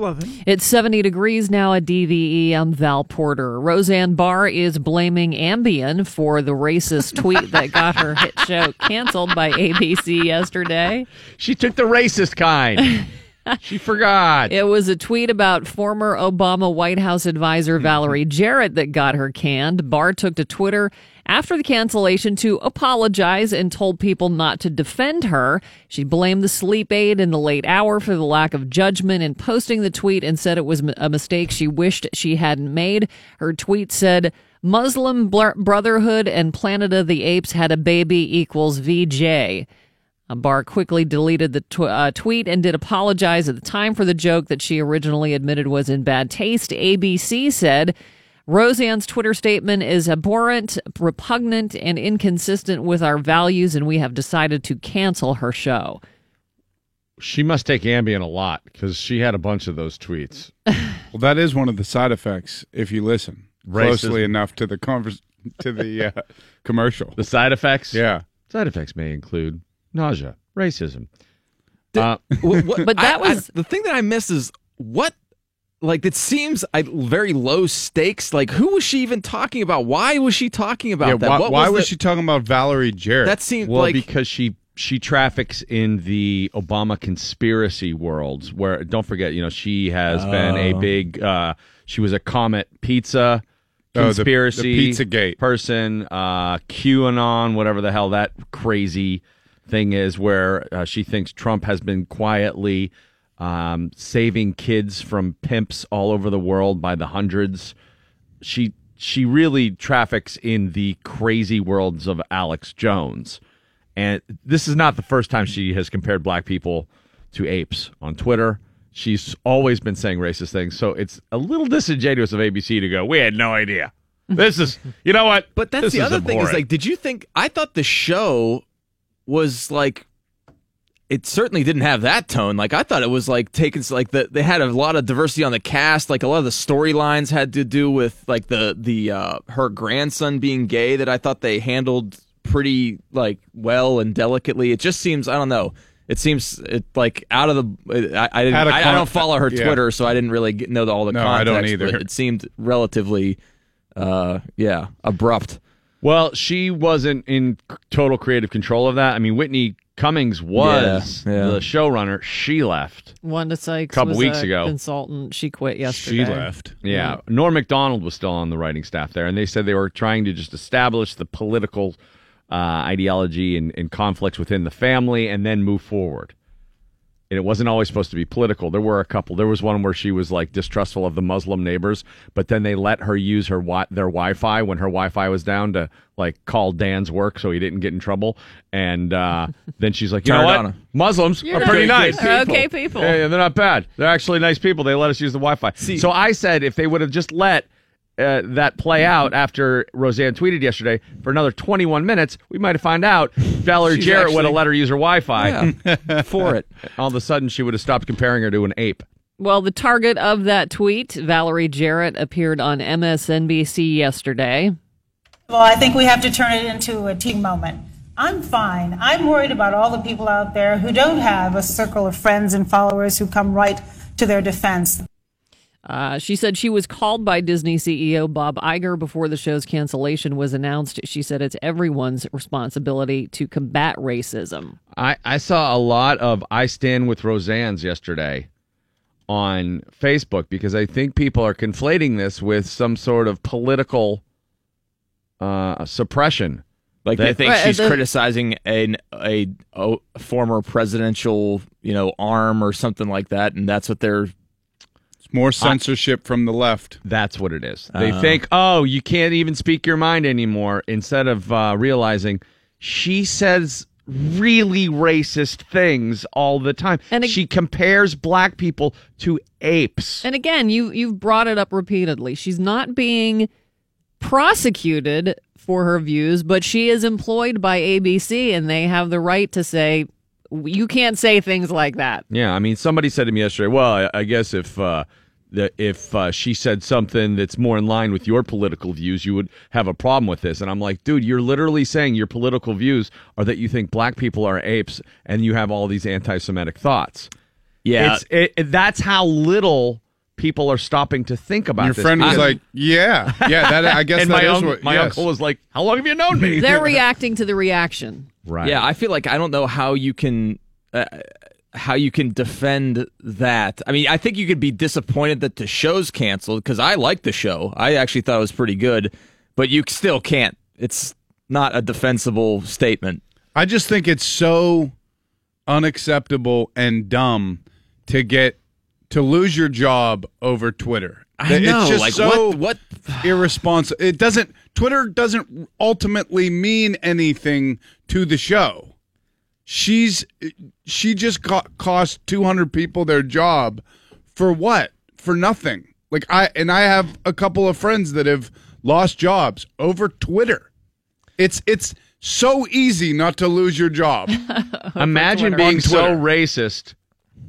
11. It's 70 degrees now at DVE. I'm Val Porter. Roseanne Barr is blaming Ambien for the racist tweet that got her hit show canceled by ABC yesterday. She took the racist kind. she forgot. It was a tweet about former Obama White House advisor Valerie Jarrett that got her canned. Barr took to Twitter after the cancellation to apologize and told people not to defend her. She blamed the sleep aid in the late hour for the lack of judgment in posting the tweet and said it was a mistake she wished she hadn't made. Her tweet said, Muslim Brotherhood and Planet of the Apes had a baby equals VJ. Barr quickly deleted the tw- uh, tweet and did apologize at the time for the joke that she originally admitted was in bad taste. ABC said Roseanne's Twitter statement is abhorrent, repugnant, and inconsistent with our values, and we have decided to cancel her show. She must take Ambien a lot because she had a bunch of those tweets. well, that is one of the side effects if you listen Racism. closely enough to the converse, to the uh, commercial. The side effects? Yeah. Side effects may include nausea, racism. Uh, what, what, but that I, was I, the thing that I miss is what like it seems very low stakes. Like who was she even talking about? Why was she talking about yeah, that? Why, what why was, was the, she talking about Valerie Jarrett? That seemed well like because she she traffics in the Obama conspiracy worlds. Where don't forget, you know, she has oh. been a oh. big. Uh, she was a Comet Pizza conspiracy oh, the, the Pizza Gate person, uh, QAnon, whatever the hell that crazy thing is, where uh, she thinks Trump has been quietly um, saving kids from pimps all over the world by the hundreds. She she really traffics in the crazy worlds of Alex Jones. And this is not the first time she has compared black people to apes on Twitter. She's always been saying racist things. So it's a little disingenuous of ABC to go, we had no idea. This is, you know what? But that's this the other abhorrent. thing is like, did you think, I thought the show was like it certainly didn't have that tone. Like I thought it was like taking like the they had a lot of diversity on the cast. Like a lot of the storylines had to do with like the the uh, her grandson being gay that I thought they handled pretty like well and delicately. It just seems I don't know. It seems it like out of the I I, didn't, con- I, I don't follow her yeah. Twitter, so I didn't really get, know the, all the no, context. I don't either. it seemed relatively, uh, yeah, abrupt. Well, she wasn't in total creative control of that. I mean, Whitney Cummings was yeah, yeah. the showrunner. She left. Wanda Sykes a couple weeks a ago. Consultant. She quit yesterday. She left. Yeah. yeah. Norm Macdonald was still on the writing staff there, and they said they were trying to just establish the political uh, ideology and, and conflicts within the family, and then move forward and it wasn't always supposed to be political. There were a couple. There was one where she was like distrustful of the Muslim neighbors, but then they let her use her wi- their Wi-Fi when her Wi-Fi was down to like call Dan's work so he didn't get in trouble. And uh, then she's like, you know what? Muslims You're are pretty nice. People. Okay, people. Yeah, yeah, they're not bad. They're actually nice people. They let us use the Wi-Fi. See, so I said if they would have just let uh, that play out after Roseanne tweeted yesterday for another 21 minutes, we might have found out Valerie She's Jarrett actually, would have let her use her Wi-Fi yeah, for it. All of a sudden, she would have stopped comparing her to an ape. Well, the target of that tweet, Valerie Jarrett, appeared on MSNBC yesterday. Well, I think we have to turn it into a team moment. I'm fine. I'm worried about all the people out there who don't have a circle of friends and followers who come right to their defense. Uh, she said she was called by Disney CEO Bob Iger before the show's cancellation was announced. She said it's everyone's responsibility to combat racism. I, I saw a lot of I Stand with Roseanne's yesterday on Facebook because I think people are conflating this with some sort of political uh, suppression. Like they think right, she's the, criticizing an, a, a former presidential, you know, arm or something like that, and that's what they're more censorship I, from the left. That's what it is. They uh, think, oh, you can't even speak your mind anymore, instead of uh, realizing she says really racist things all the time. And she compares black people to apes. And again, you you've brought it up repeatedly. She's not being prosecuted for her views, but she is employed by ABC and they have the right to say you can't say things like that. Yeah, I mean, somebody said to me yesterday, "Well, I, I guess if uh, that if uh, she said something that's more in line with your political views, you would have a problem with this." And I'm like, "Dude, you're literally saying your political views are that you think black people are apes, and you have all these anti-Semitic thoughts." Yeah. It's, it, it- that's how little people are stopping to think about Your this. friend was I- like, "Yeah, yeah." That I guess and that my, is un- what my yes. uncle was like, "How long have you known me?" They're reacting to the reaction. right. Yeah, I feel like I don't know how you can uh, how you can defend that. I mean, I think you could be disappointed that the show's canceled because I like the show. I actually thought it was pretty good, but you still can't. It's not a defensible statement. I just think it's so unacceptable and dumb to get to lose your job over Twitter. I It's know, just like so what? What? irresponsible. It doesn't. Twitter doesn't ultimately mean anything to the show. She's she just co- cost two hundred people their job for what? For nothing. Like I and I have a couple of friends that have lost jobs over Twitter. It's it's so easy not to lose your job. Imagine Twitter. being On so Twitter. racist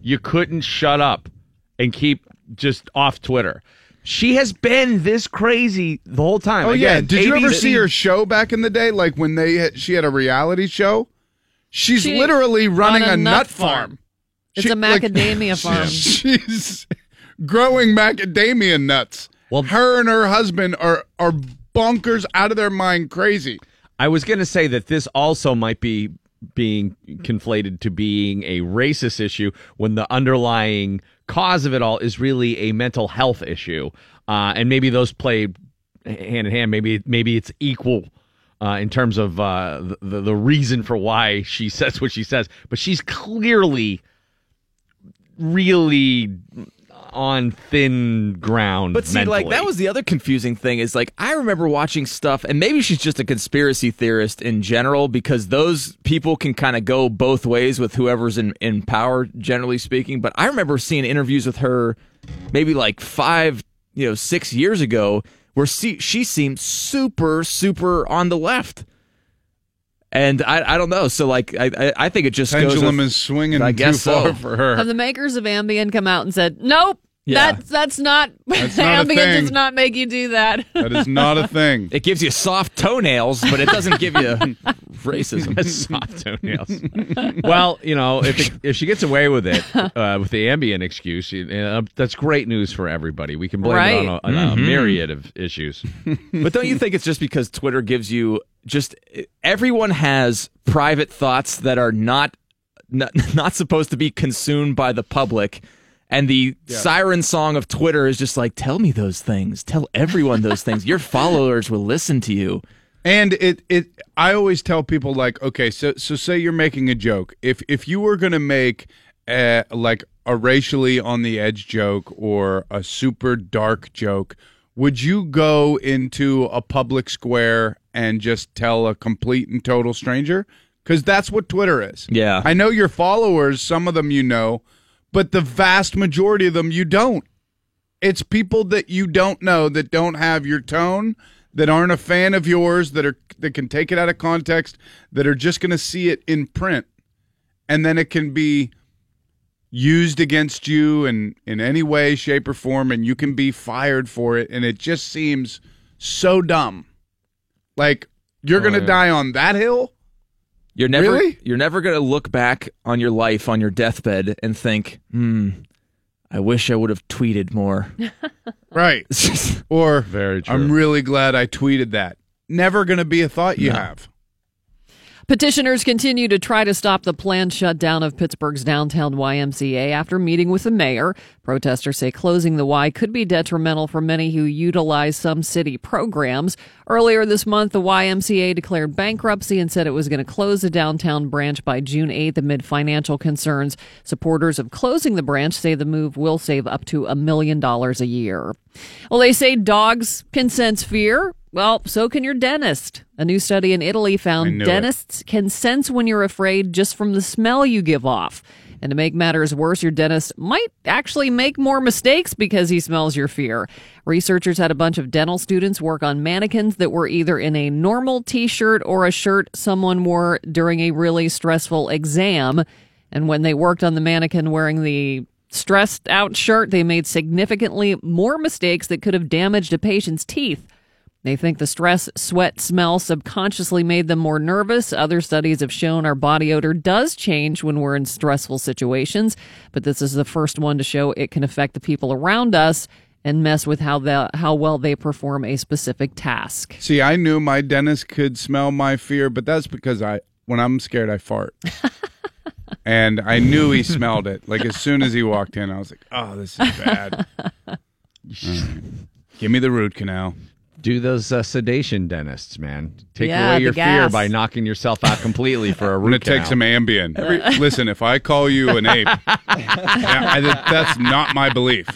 you couldn't shut up and keep just off Twitter. She has been this crazy the whole time. Oh yeah, Again, did you ever see her show back in the day? Like when they she had a reality show. She's She- literally running a a, nut nut farm. farm. It's She- a like- macadamia farm. She's growing macadamia nuts. Well- her and her husband are are bonkers out of their mind crazy. I was going to say that this also might be being conflated to being a racist issue when the underlying cause of it all is really a mental health issue, uh, and maybe those play hand in hand. Maybe maybe it's equal. Uh, in terms of uh, the the reason for why she says what she says, but she's clearly really on thin ground. But see, like that was the other confusing thing is like I remember watching stuff, and maybe she's just a conspiracy theorist in general because those people can kind of go both ways with whoever's in in power, generally speaking. But I remember seeing interviews with her, maybe like five, you know, six years ago, where she she seemed super super on the left. And I, I don't know. So like I I, I think it just goes Pendulum with- is swinging I too guess far so. for her. Have the makers of Ambien come out and said, "Nope, Yeah. that's that's not That's not a Ambien thing. does not make you do that." that is not a thing. it gives you soft toenails, but it doesn't give you racism. soft toenails. well, you know, if it, if she gets away with it uh, with the Ambien excuse, you know, that's great news for everybody. We can blame it on, a, on a myriad of issues. But don't you think it's just because Twitter gives you just everyone has private thoughts that are not not, not supposed to be consumed by the public. And the siren song of Twitter is just like, tell me those things. Tell everyone those things. Your followers will listen to you. And it it I always tell people like, okay, so so say you're making a joke. If if you were gonna make a, like a racially on the edge joke or a super dark joke, would you go into a public square and just tell a complete and total stranger? Because that's what Twitter is. Yeah. I know your followers, some of them you know, but the vast majority of them you don't. It's people that you don't know that don't have your tone, that aren't a fan of yours, that are that can take it out of context, that are just going to see it in print, and then it can be used against you in in any way, shape, or form, and you can be fired for it. And it just seems so dumb. Like you're oh, going to die on that hill. You're never Really? you're never gonna look back on your life on your deathbed and think, hmm, I wish I would have tweeted more. Right. Or Very true. I'm really glad I tweeted that. Never going to be a thought you have. Petitioners continue to try to stop the planned shutdown of Pittsburgh's downtown YMCA after meeting with the mayor. Protesters say closing the Y could be detrimental for many who utilize some city programs. Earlier this month, the YMCA declared bankruptcy and said it was going to close the downtown branch by June 8th amid financial concerns. Supporters of closing the branch say the move will save up to a million dollars a year. Well, they say dogs can sense fear. Well, so can your dentist. A new study in Italy found knew it. dentists can sense when you're afraid just from the smell you give off. And to make matters worse, your dentist might actually make more mistakes because he smells your fear. Researchers had a bunch of dental students work on mannequins that were either in a normal t shirt or a shirt someone wore during a really stressful exam. And when they worked on the mannequin wearing the stressed out shirt, they made significantly more mistakes that could have damaged a patient's teeth. They think the stress, sweat, smell subconsciously made them more nervous. Other studies have shown our body odor does change when we're in stressful situations, but this is the first one to show it can affect the people around us and mess with how the how well they perform a specific task. See, I knew my dentist could smell my fear, but that's because I, when I'm scared, I fart. and I knew he smelled it. Like as soon as he walked in, I was like, "Oh, this is bad." Right. Give me the root canal. Do those uh, sedation dentists, man. Take Yeah, away the your fear by knocking yourself out completely for a I'm root gonna take some Ambien. Every, listen, if I call you an ape, yeah, I, that's not my belief.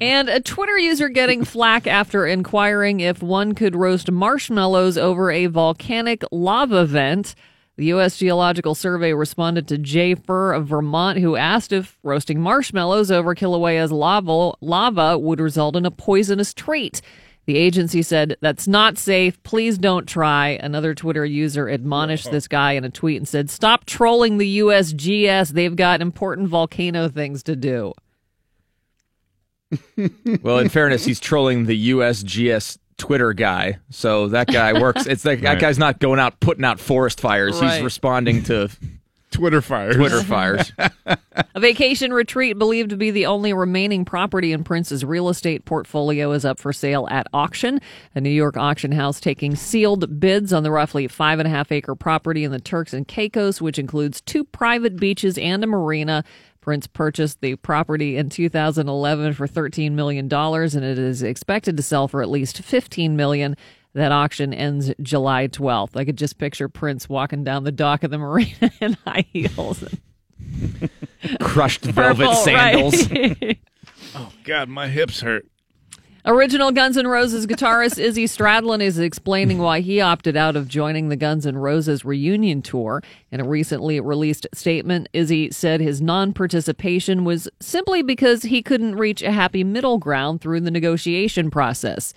And a Twitter user getting flack after inquiring if one could roast marshmallows over a volcanic lava vent. The U.S. Geological Survey responded to Jay Fur of Vermont, who asked if roasting marshmallows over Kilauea's lava, lava would result in a poisonous treat. The agency said, That's not safe. Please don't try. Another Twitter user admonished this guy in a tweet and said, Stop trolling the USGS. They've got important volcano things to do. Well, in fairness, he's trolling the USGS Twitter guy, so that guy works. It's like that guy's not going out putting out forest fires. Right. He's responding to Twitter fires. Twitter fires. A vacation retreat believed to be the only remaining property in Prince's real estate portfolio is up for sale at auction. A New York auction house taking sealed bids on the roughly five and a half acre property in the Turks and Caicos, which includes two private beaches and a marina. Prince purchased the property in 2011 for $13 million, and it is expected to sell for at least $15 million. That auction ends July 12th. I could just picture Prince walking down the dock of the marina in high heels. Crushed velvet Purple, sandals. right. Oh, God, my hips hurt. Original Guns N' Roses guitarist Izzy Stradlin is explaining why he opted out of joining the Guns N' Roses reunion tour. In a recently released statement, Izzy said his non participation was simply because he couldn't reach a happy middle ground through the negotiation process,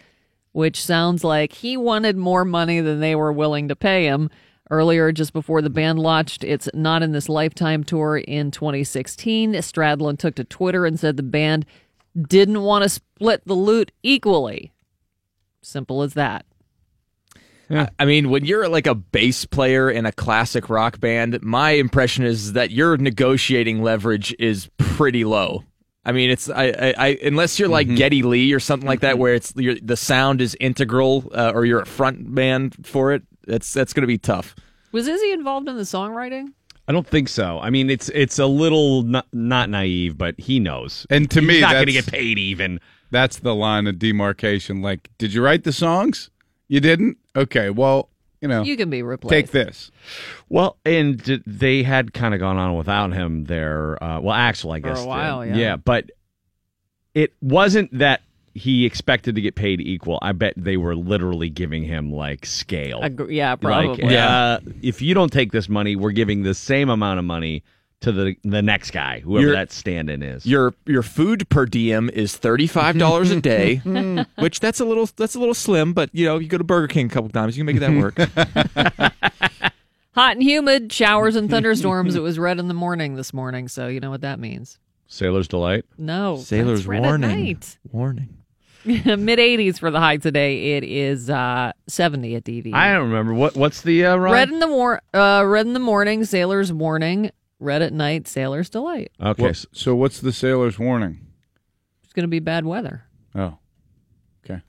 which sounds like he wanted more money than they were willing to pay him. Earlier, just before the band launched its Not in This Lifetime tour in 2016, Stradlin took to Twitter and said the band didn't want to split the loot equally. Simple as that. I mean, when you're like a bass player in a classic rock band, my impression is that your negotiating leverage is pretty low. I mean, it's I, I, I unless you're like Geddy Lee or something like that, where it's your, the sound is integral, uh, or you're a front man for it. That's that's going to be tough. Was Izzy involved in the songwriting? I don't think so. I mean, it's it's a little not, not naive, but he knows. And to He's me, not going to get paid even. That's the line of demarcation. Like, did you write the songs? You didn't? Okay, well, you know, You can be replaced. take this. Well, and they had kind of gone on without him there. Uh, well, Axl, I For a guess. did. while, yeah. Yeah, but it wasn't that he expected to get paid equal. I bet they were literally giving him like scale. Ag- yeah, Like, probably. uh, if you don't take this money, we're giving the same amount of money to the the next guy, whoever You're- that stand-in is. Your your food per diem is thirty five dollars a day, which that's a little that's a little slim, but you know you go to Burger King a couple times, you can make that work. Hot and humid, showers and thunderstorms. it was red in the morning this morning, so you know what that means. Sailor's delight. No, Sailor's that's red warning. At night. Warning. Mid 80s for the high today. It is uh, 70 at DV. I don't remember what what's the uh, run? red in the war- uh, red in the morning, sailor's warning. Red at night, sailor's delight. Okay, Well, so- so what's the sailor's warning? It's going to be bad weather. Oh, okay.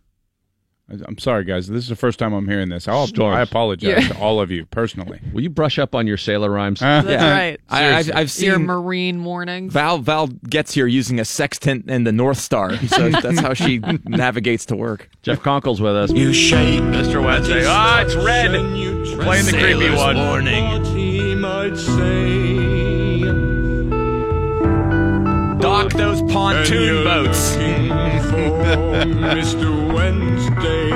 I- I'm sorry, guys. This is the first time I'm hearing this. I'll, I apologize to all of you personally. will you brush up on your sailor rhymes? That's Yeah. right. I, I've, I've Your seen marine warnings. Val Val gets here using a sextant and the North Star, so that's how she navigates to work. Jeff Conkle's with us. You shake Mr. Wednesday. Ah, it's red. We're playing the creepy one. Warning. Dock those pontoon you're boats. looking for Mr. Wednesday.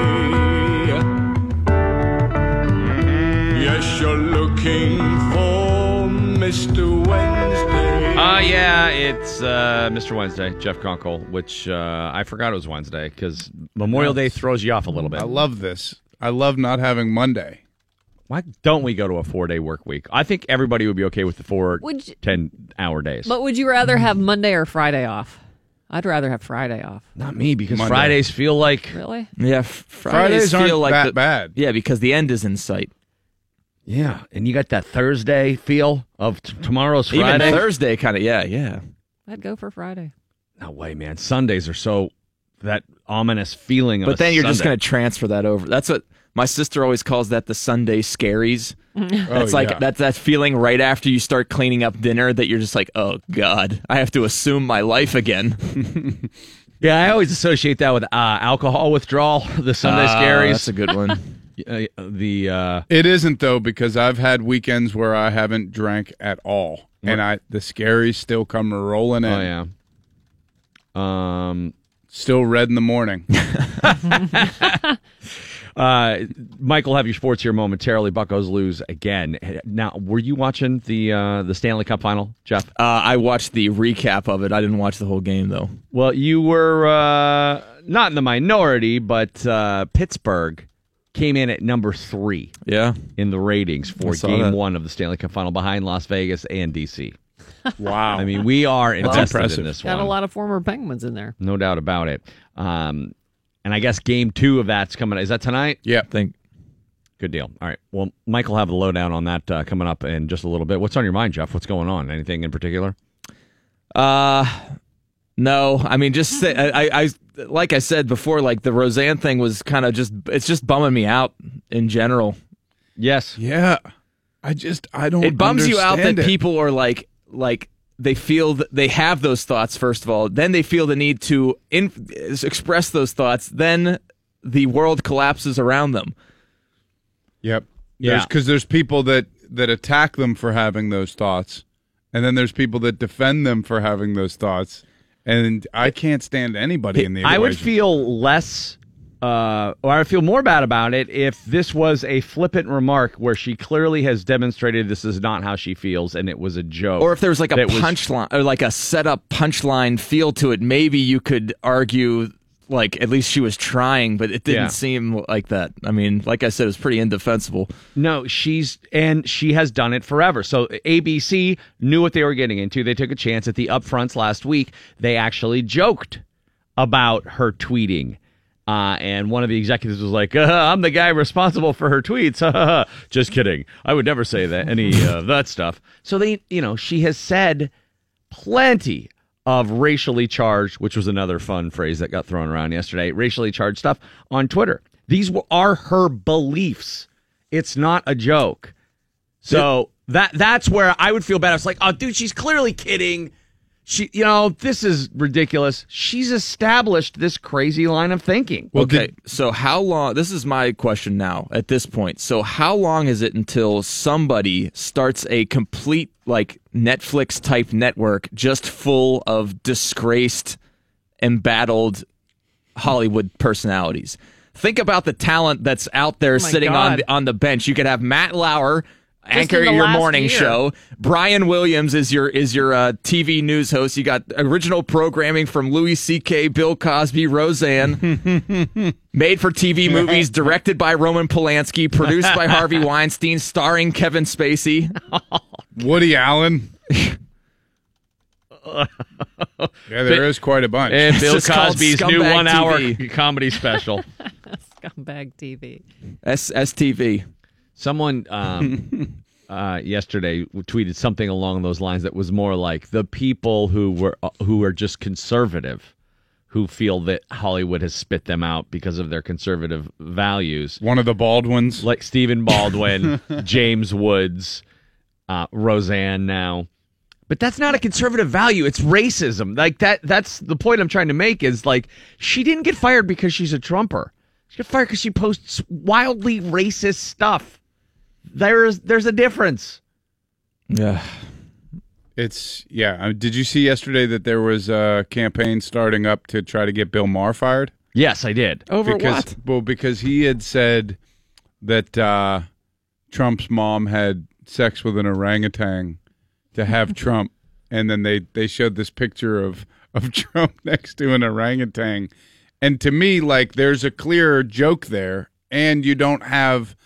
Yes, you're looking for Mr. Wednesday. Uh, yeah, it's uh, Mr. Wednesday, Jeff Conkle, which uh, I forgot it was Wednesday because Memorial Day throws you off a little bit. I love this. I love not having Monday. Why don't we go to a four day work week? I think everybody would be okay with the four Would you- 10 hour days. But would you rather have Monday or Friday off? I'd rather have Friday off. Not me because Monday. Fridays feel like Really? Yeah, f- Fridays Fridays, aren't feel like that the, bad. Yeah, because the end is in sight. yeah, and you got that Thursday feel of t- tomorrow's Even Friday. Thursday, kind of. Yeah, yeah. I'd go for Friday. no way, man. Sundays are so that ominous feeling. Of But a then you're just going to transfer that over. That's what my sister always calls that the Sunday scaries. Oh, That's like yeah. that's that feeling right after you start cleaning up dinner that you're just like, oh god, I have to assume my life again. Yeah, I always associate that with uh, alcohol withdrawal. The Sunday Ah, scaries. That's a good one. Uh, the uh, It isn't though because I've had weekends where I haven't drank at all, and I the scaries still come rolling in. oh yeah. Um. Still red in the morning. Uh, Michael, have your sports here momentarily. Buccos lose again. Now, were you watching the uh, the Stanley Cup final, Jeff? Uh, I watched the recap of it. I didn't watch the whole game though. Well, you were uh, not in the minority, but uh, Pittsburgh came in at number three Yeah. in the ratings for I saw Game that. One of the Stanley Cup final, behind Las Vegas and DC. Wow. I mean, we are invested impressive. in this Got one. a lot of former Penguins in there. No doubt about it. Um, and I guess Game Two of that's coming. Is that tonight? yeah. Think Good deal. All right. Well, Mike will have the lowdown on that uh, coming up in just a little bit. What's on your mind, Jeff? What's going on? Anything in particular? Uh no, I mean just say, I, I I like I said before like the Roseanne thing was kind of just it's just bumming me out in general. Yes. Yeah. I just I don't. It bums you out that it. people are like like they feel that they have those thoughts first of all, then they feel the need to in, express those thoughts, then the world collapses around them. Yep. Yeah. Because there's people that that attack them for having those thoughts, and then there's people that defend them for having those thoughts, and I can't stand anybody in the. I would feel less, uh, or I feel more bad about it if this was a flippant remark where she clearly has demonstrated this is not how she feels and it was a joke. Or if there was like a punchline or like a setup punchline feel to it, maybe you could argue like at least she was trying, but it didn't Yeah. seem like that. I mean, like I said, it was pretty indefensible. No, she's and she has done it forever. So ABC knew what they were getting into. They took a chance at the upfronts last week. They actually joked about her tweeting. Uh, and one of the executives was like, uh, "I'm the guy responsible for her tweets." Just kidding. I would never say that any of that stuff. So they, you know, she has said plenty of racially charged, which was another fun phrase that got thrown around yesterday, racially charged stuff on Twitter. These are her beliefs. It's not a joke. So that that's where I would feel bad. I was like, oh, dude, she's clearly kidding. She, you know, this is ridiculous. She's established this crazy line of thinking. Well, okay, did- so how long? This is my question now at this point. So how long is it until somebody starts a complete like Netflix type network just full of disgraced, embattled Hollywood personalities? Think about the talent that's out there oh my sitting on God. the, on the bench. You could have Matt Lauer. Anchor your morning year. show. Brian Williams is your is your uh, TV news host. You got original programming from Louis C.K., Bill Cosby, Roseanne. Made for TV movies, directed by Roman Polanski, produced by Harvey Weinstein, starring Kevin Spacey. Woody Allen. yeah, there is quite a bunch. And Bill Cosby's new one-hour comedy special. Scumbag TV. S- STV. Someone um, uh, yesterday tweeted something along those lines that was more like the people who were uh, who are just conservative, who feel that Hollywood has spit them out because of their conservative values, One of the Baldwins. like Stephen Baldwin, James Woods, uh, Roseanne now. But that's not a conservative value. It's racism. Like that. That's the point I'm trying to make. Is like she didn't get fired because she's a Trumper. She got fired because she posts wildly racist stuff. There's there's a difference. Yeah. It's yeah. Did you see yesterday that there was a campaign starting up to try to get Bill Maher fired? Yes, I did. Over because what? well, because he had said that uh, Trump's mom had sex with an orangutan to have Trump, and then they they showed this picture of of Trump next to an orangutan, and to me, like there's a clear joke there, and you don't have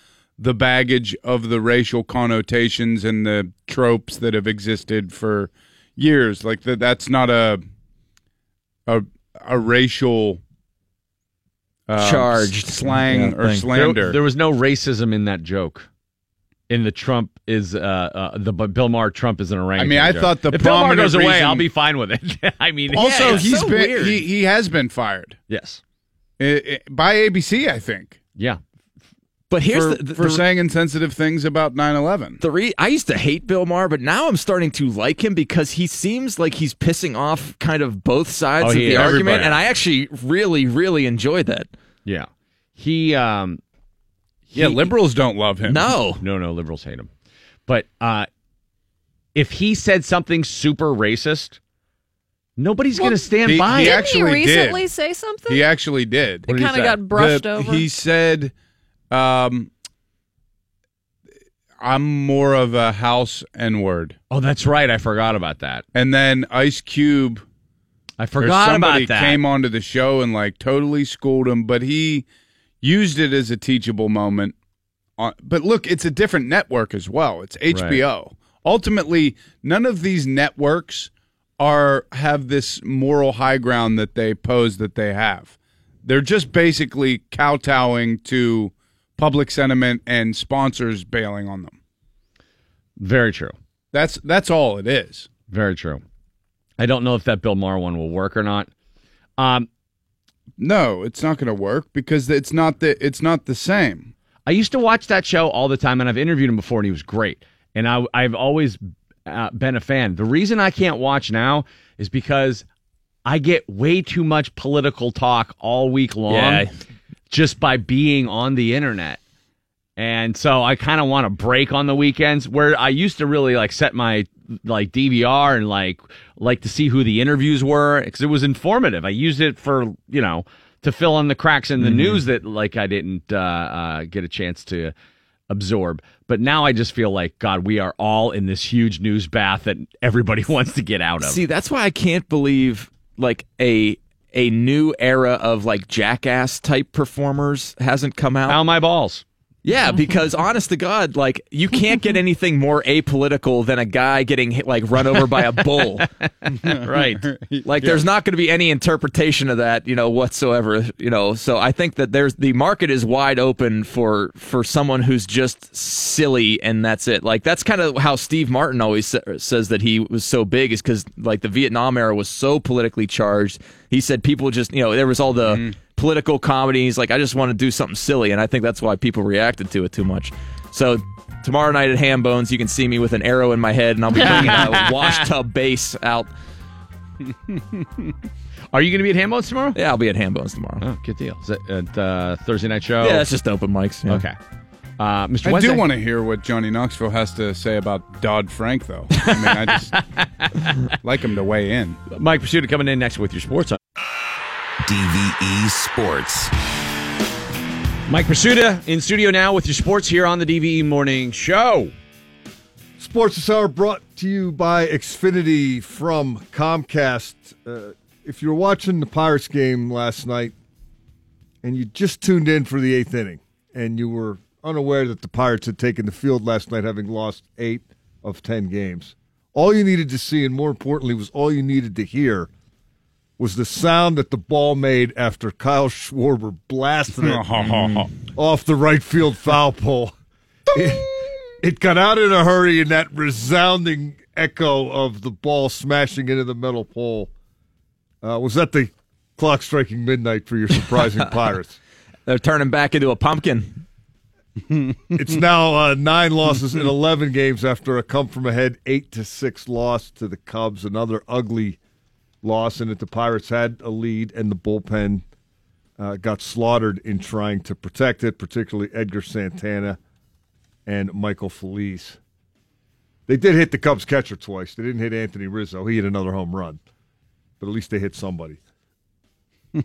the baggage of the racial connotations and the tropes that have existed for years. Like that, that's not a a a racial uh, Charged. slang Yeah, or thing. slander. There, there was no racism in that joke. In the Trump is uh, uh the Bill Maher Trump is an orangutan. I mean, I joke. thought the if Bill Maher prominent goes away, reason- I'll be fine with it. I mean, also, Yeah, he's so been weird. he he has been fired yes, I- I- by ABC, I think, yeah. But here's for, the, the, for the- saying insensitive things about 9/11. the re- I used to hate Bill Maher, but now I'm starting to like him because he seems like he's pissing off kind of both sides Oh, of the argument, Everybody. and I actually really, really enjoy that. Yeah. He um yeah, liberals don't love him. No, no no liberals hate him. But uh if he said something super racist, nobody's going to stand he- by he it. Didn't actually he recently did. say something? He actually did. it kind of got brushed The- over. He said, um, "I'm more of a house n word," oh, that's right. I forgot about that. and then Ice Cube I forgot somebody about that. came onto the show and like totally schooled him, but he used it as a teachable moment. On, but look, it's a different network as well. It's HBO. Ultimately, none of these networks are have this moral high ground that they pose that they have. They're just basically kowtowing to public sentiment and sponsors bailing on them. Very true. That's that's all it is. Very true. I don't know if that Bill Maher one will work or not. Um No, it's not going to work because it's not the it's not the same. I used to watch that show all the time, and I've interviewed him before, and he was great. And I, I've always uh, been a fan. The reason I can't watch now is because I get way too much political talk all week long Yeah. Just by being on the internet. And so I kind of want to break on the weekends where I used to really like set my like DVR and like like to see who the interviews were because it was informative. I used it for you know to fill in the cracks in the news that like I didn't uh, uh, get a chance to absorb. But now I just feel like God, we are all in this huge news bath that everybody wants to get out of. See, that's why I can't believe like a a new era of like jackass type performers hasn't come out. How my balls? Yeah, because honest to God, like you can't get anything more apolitical than a guy getting hit, like run over by a bull. right. Like there's not going to be any interpretation of that, you know, whatsoever, you know. So I think that there's the market is wide open for for someone who's just silly and that's it. Like that's kind of how Steve Martin always sa- says that he was so big is cuz like the Vietnam era was so politically charged. He said people just, you know, there was all the mm-hmm. Political comedies like I just want to do something silly and I think that's why people reacted to it too much. So Tomorrow night at Ham Bones, you can see me with an arrow in my head, and I'll be bringing a wash tub bass out. Are you going to be at Hambones tomorrow? Yeah, I'll be at Ham Bones tomorrow. Oh, good deal. Is it at uh, Thursday night show? Yeah, it's just open mics. yeah. Okay. Uh, Mr. I Wednesday. do want to hear what Johnny Knoxville has to say about Dodd Frank, though. I mean, I just like him to weigh in. Mike Prisuta coming in next with your sports. DVE Sports. Mike Prisuta in studio now with your sports here on the DVE Morning Show. Sports this hour brought to you by Xfinity from Comcast. Uh, if you were watching the Pirates game last night and you just tuned in for the eighth inning and you were unaware that the Pirates had taken the field last night, having lost eight of 10 games, all you needed to see, and more importantly, was all you needed to hear, was the sound that the ball made after Kyle Schwarber blasted it off the right field foul pole. It, it got out in a hurry, and that resounding echo of the ball smashing into the metal pole uh, was that the clock striking midnight for your surprising Pirates. They're turning back into a pumpkin. It's now uh, nine losses in eleven games after a come from ahead eight to six loss to the Cubs. Another ugly loss, and that the Pirates had a lead, and the bullpen uh, got slaughtered in trying to protect it, particularly Edgar Santana and Michael Feliz. They did hit the Cubs catcher twice. They didn't hit Anthony Rizzo. He hit another home run, but at least they hit somebody.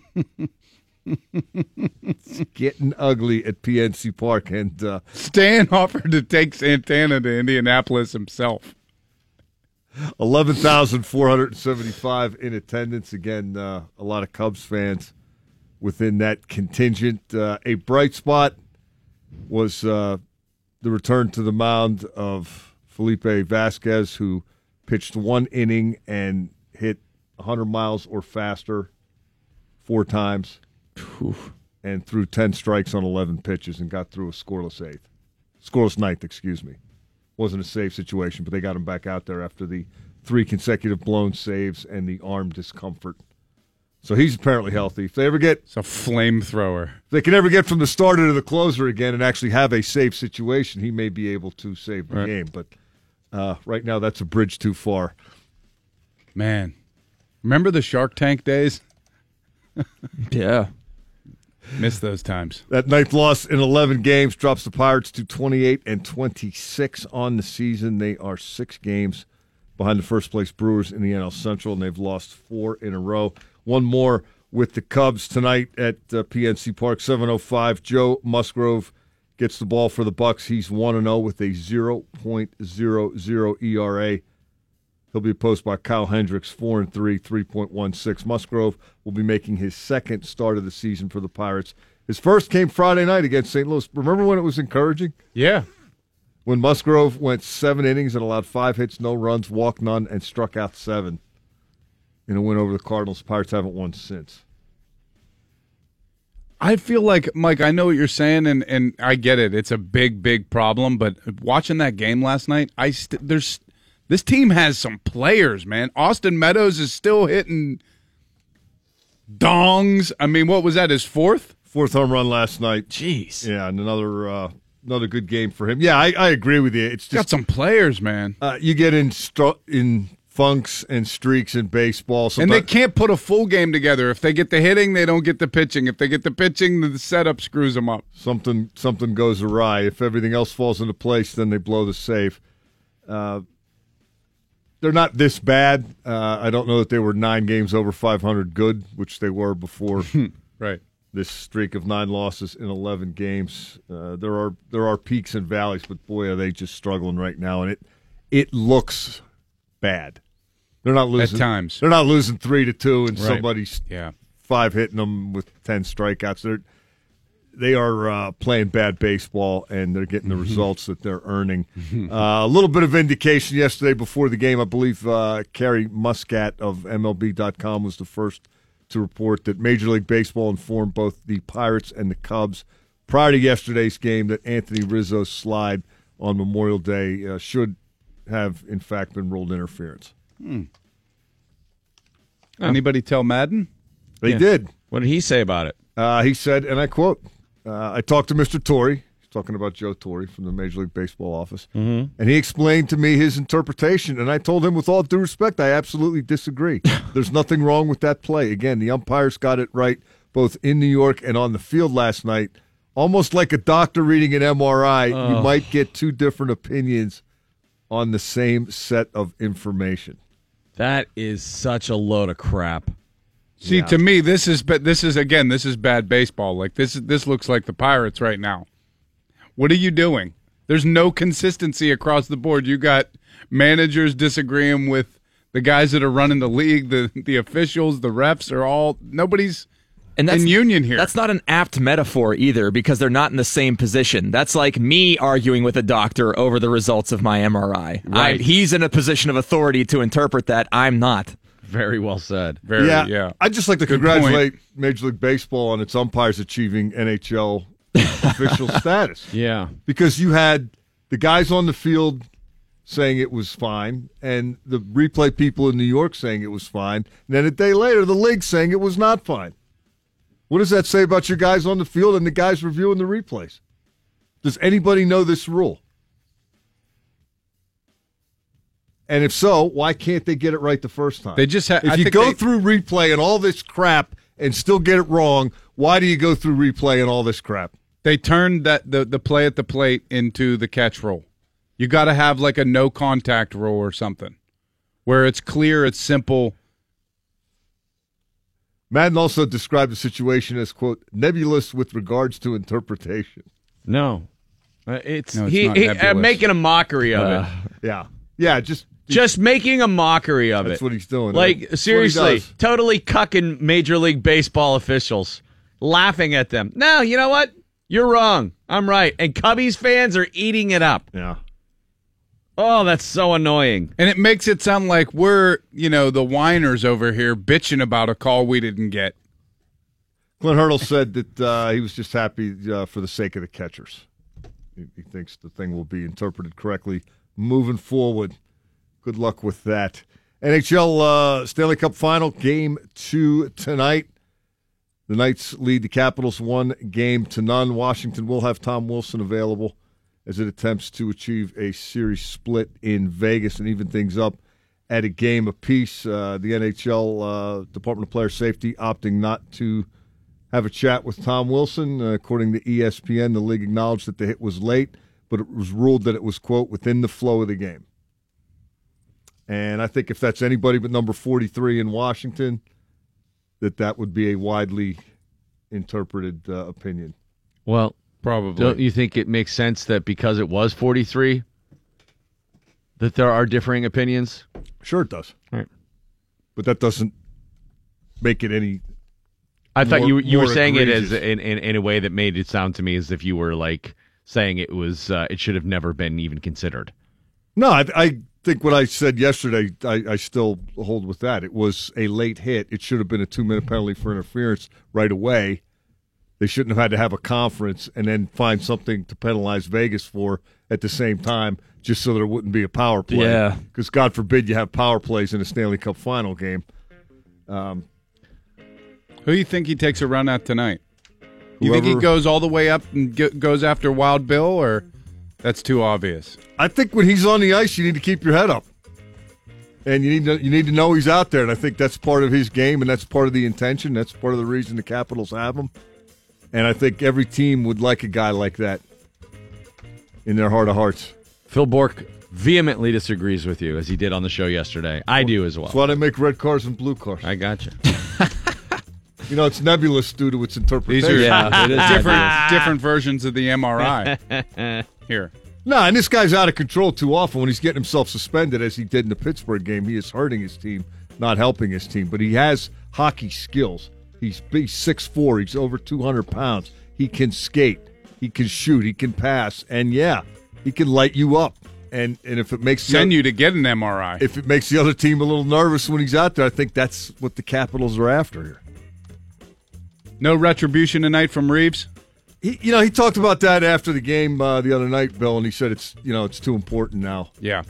it's getting ugly at PNC Park, and uh, Stan offered to take Santana to Indianapolis himself. 11,475 in attendance. Again, uh, a lot of Cubs fans within that contingent. Uh, a bright spot was uh, the return to the mound of Felipe Vasquez, who pitched one inning and hit 100 miles or faster four times and threw 10 strikes on 11 pitches and got through a scoreless eighth. Scoreless ninth, excuse me. Wasn't a safe situation, but they got him back out there after the three consecutive blown saves and the arm discomfort. So he's apparently healthy. If they ever get It's a flamethrower. they can ever get from the starter to the closer again and actually have a safe situation, he may be able to save the Right. game. But uh, right now, that's a bridge too far. Man, remember the Shark Tank days? Yeah. Miss those times. That ninth loss in 11 games drops the Pirates to 28 and 26 on the season. They are six games behind the first place Brewers in the NL Central, and they've lost four in a row. One more with the Cubs tonight at uh, PNC Park, 7:05. Joe Musgrove gets the ball for the Bucs. He's 1 0 with a 0.00 ERA. He'll be opposed by Kyle Hendricks, 4 and 3, 3.16. Musgrove will be making his second start of the season for the Pirates. His first came Friday night against St. Louis. Remember when it was encouraging? Yeah. When Musgrove went seven innings and allowed five hits, no runs, walked none, and struck out seven in a win over the Cardinals. Pirates haven't won since. I feel like Mike. I know what you're saying, and and I get it. It's a big, big problem. But watching that game last night, I st- there's this team has some players, man. Austin Meadows is still hitting dongs. I mean, what was that? His fourth? Fourth home run last night. Jeez. Yeah, and another uh, another good game for him. Yeah, I, I agree with you. It's Got some players, man. uh, you get in in funks and streaks in baseball. And they can't put a full game together. If they get the hitting, they don't get the pitching. If they get the pitching, the setup screws them up. something something goes awry. If everything else falls into place, then they blow the save. Uh, they're not this bad. Uh, I don't know that they were nine games over 500 good, which they were before Right. this streak of nine losses in 11 games. Uh, there are there are peaks and valleys, but boy, are they just struggling right now, and it it looks bad. They're not losing at times. They're not losing three to two, and Right. somebody's Yeah. five hitting them with ten strikeouts. They're they are uh, playing bad baseball and they're getting the results that they're earning. Uh, a little bit of indication yesterday before the game. I believe uh, Carrie Muskat of MLB.com was the first to report that Major League Baseball informed both the Pirates and the Cubs prior to yesterday's game that Anthony Rizzo's slide on Memorial Day uh, should have, in fact, been ruled interference. Anybody tell Maddon? They Yeah. did. What did he say about it? Uh, he said, and I quote, uh, I talked to Mr. Torre. He's talking about Joe Torre from the Major League Baseball office. Mm-hmm. And he explained to me his interpretation. And I told him, with all due respect, I absolutely disagree. There's nothing wrong with that play. Again, the umpires got it right both in New York and on the field last night. Almost like a doctor reading an MRI, you might get two different opinions on the same set of information. That is such a load of crap. See, to me, this is but this is again, this is bad baseball. Like this, this looks like the Pirates right now. What are you doing? There's no consistency across the board. You got managers disagreeing with the guys that are running the league. The the officials, the refs are all nobody's And in union here. That's not an apt metaphor either because they're not in the same position. That's like me arguing with a doctor over the results of my MRI. I, Right. he's in a position of authority to interpret that. I'm not. Very well said. very yeah. I'd just like to Good congratulate Major League Baseball on its umpires achieving NHL official status. Yeah. Because you had the guys on the field saying it was fine, and the replay people in New York saying it was fine. And then a day later, the league saying it was not fine. What does that say about your guys on the field and the guys reviewing the replays? Does anybody know this rule? And if so, why can't they get it right the first time? They just ha- if I you think go they- through replay and all this crap and still get it wrong, why do you go through replay and all this crap? They turned that the the play at the plate into the catch roll. You got to have like a no contact rule or something, where it's clear, it's simple. Maddon also described the situation as quote nebulous with regards to interpretation. No. Uh, it's, No, it's he, not he uh, making a mockery of it. Yeah, yeah, just Just making a mockery of that's it. That's what he's doing. Like That's seriously, totally cucking Major League Baseball officials, laughing at them. No, you know what? You're wrong. I'm right. And Cubbies fans are eating it up. yeah. Oh, that's so annoying. And it makes it sound like we're, you know, the whiners over here bitching about a call we didn't get. Clint Hurdle said that uh, he was just happy uh, for the sake of the catchers. He, he thinks the thing will be interpreted correctly moving forward. Good luck with that. NHL uh, Stanley Cup Final game two tonight. The Knights lead the Capitals one game to none. Washington will have Tom Wilson available as it attempts to achieve a series split in Vegas and even things up at a game apiece. Uh, the NHL uh, Department of Player Safety opting not to have a chat with Tom Wilson. Uh, according to ESPN, the league acknowledged that the hit was late, but it was ruled that it was, quote, within the flow of the game. And I think if that's anybody but number 43 in Washington, that that would be a widely interpreted uh, opinion. Well, Probably. don't you think it makes sense that because it was 43 that there are differing opinions? Sure, it does. Right. But that doesn't make it any. I thought More- you you were more saying it as in, in in a way that made it sound to me as if you were like saying it was uh, it should have never been even considered. No, I, I think what I said yesterday, I, I still hold with that. It was a late hit. It should have been a two minute penalty for interference right away. They shouldn't have had to have a conference and then find something to penalize Vegas for at the same time, just so there wouldn't be a power play. Yeah. Because God forbid you have power plays in a Stanley Cup final game. Um, Who do you think he takes a run at tonight? You think he goes all the way up and g- goes after Wild Bill, or that's too obvious? I think when he's on the ice, you need to keep your head up, and you need to you need to know he's out there. And I think that's part of his game, and that's part of the intention. That's part of the reason the Capitals have him. And I think every team would like a guy like that in their heart of hearts. Phil Bourque vehemently disagrees with you as he did on the show yesterday. I do as well. That's why they make red cars and blue cars. I got you. You know, it's nebulous due to its interpretation. These interpretation. are Yeah, it is different different versions of the MRI. Here, No, and this guy's out of control too often when he's getting himself suspended, as he did in the Pittsburgh game. He is hurting his team, not helping his team. But he has hockey skills. He's he's six four. He's over two hundred pounds. He can skate. He can shoot. He can pass. And yeah, he can light you up. And and if it makes the send oth- you to get an MRI. if it makes the other team a little nervous when he's out there, I think that's what the Capitals are after here. No retribution tonight from Reaves. He, you know, he talked about that after the game uh, the other night, Bill, and he said it's you know it's too important now. Yeah,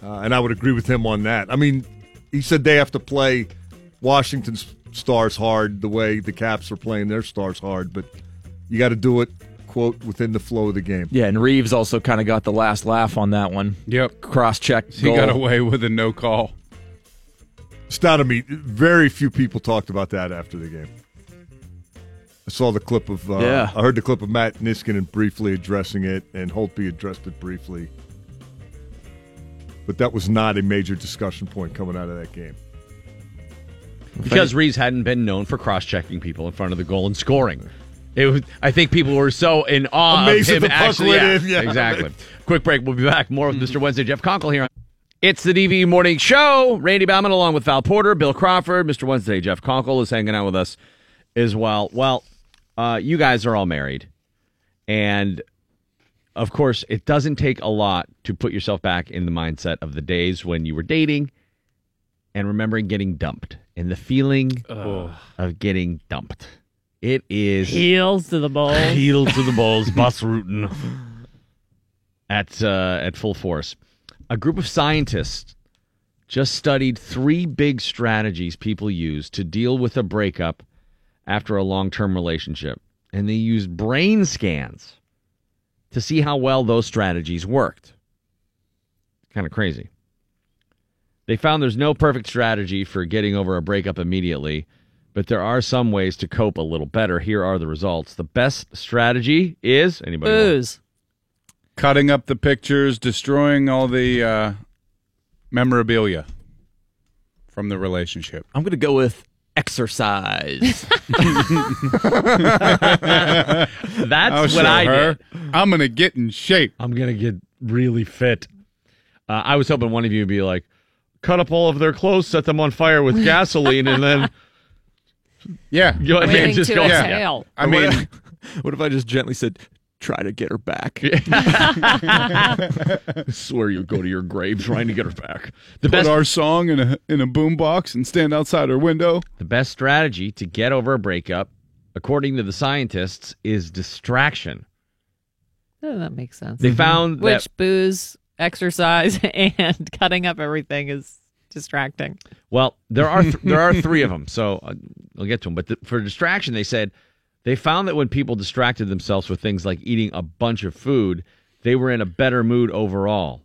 Uh, and I would agree with him on that. I mean, he said they have to play Washington's stars hard the way the Caps are playing their stars hard, but you got to do it, quote, within the flow of the game. Yeah, and Reaves also kind of got the last laugh on that one. yep. Cross check. He got away with a no call. Astounded me. Very few people talked about that after the game. I saw the clip of, uh, Yeah. I heard the clip of Matt Niskanen briefly addressing it, and Holtby addressed it briefly. But that was not a major discussion point coming out of that game. Because Reaves hadn't been known for cross-checking people in front of the goal and scoring. It was, I think people were so in awe Amazed of him. the actually, yeah, in, yeah. exactly. Quick break. We'll be back. More with Mr. Wednesday. Jeff Conkle here. It's the DV Morning Show. Randy Baumann along with Val Porter, Bill Crawford, Mr. Wednesday. Jeff Conkle is hanging out with us as well. Well, uh, you guys are all married, and of course, it doesn't take a lot to put yourself back in the mindset of the days when you were dating and remembering getting dumped and the feeling of getting dumped. It is Heels to the bowl. heel to the balls, bus rooting at uh, at full force. A group of scientists just studied three big strategies people use to deal with a breakup after a long term relationship, and they used brain scans to see how well those strategies worked. Kind of crazy. They found there's no perfect strategy for getting over a breakup immediately, but there are some ways to cope a little better. Here are the results. The best strategy is anybody? want- Booze. Cutting up the pictures, destroying all the uh, memorabilia from the relationship. I'm going to go with exercise. That's I'll what I her. did. I'm gonna get in shape. I'm gonna get really fit. Uh, I was hoping one of you would be like, cut up all of their clothes, set them on fire with gasoline, and then Yeah, you know, Waiting just to go. exhale. I mean, what if I just gently said, try to get her back? swear you go to your grave trying to get her back. The put best, our song in a in a boombox and stand outside her window. the best strategy to get over a breakup according to the scientists, is distraction. Oh, that makes sense. They found Which that booze, exercise, and cutting up everything is distracting. Well, there are th- there are three of them, so uh, I'll get to them. But th- for distraction, they said they found that when people distracted themselves with things like eating a bunch of food, they were in a better mood overall.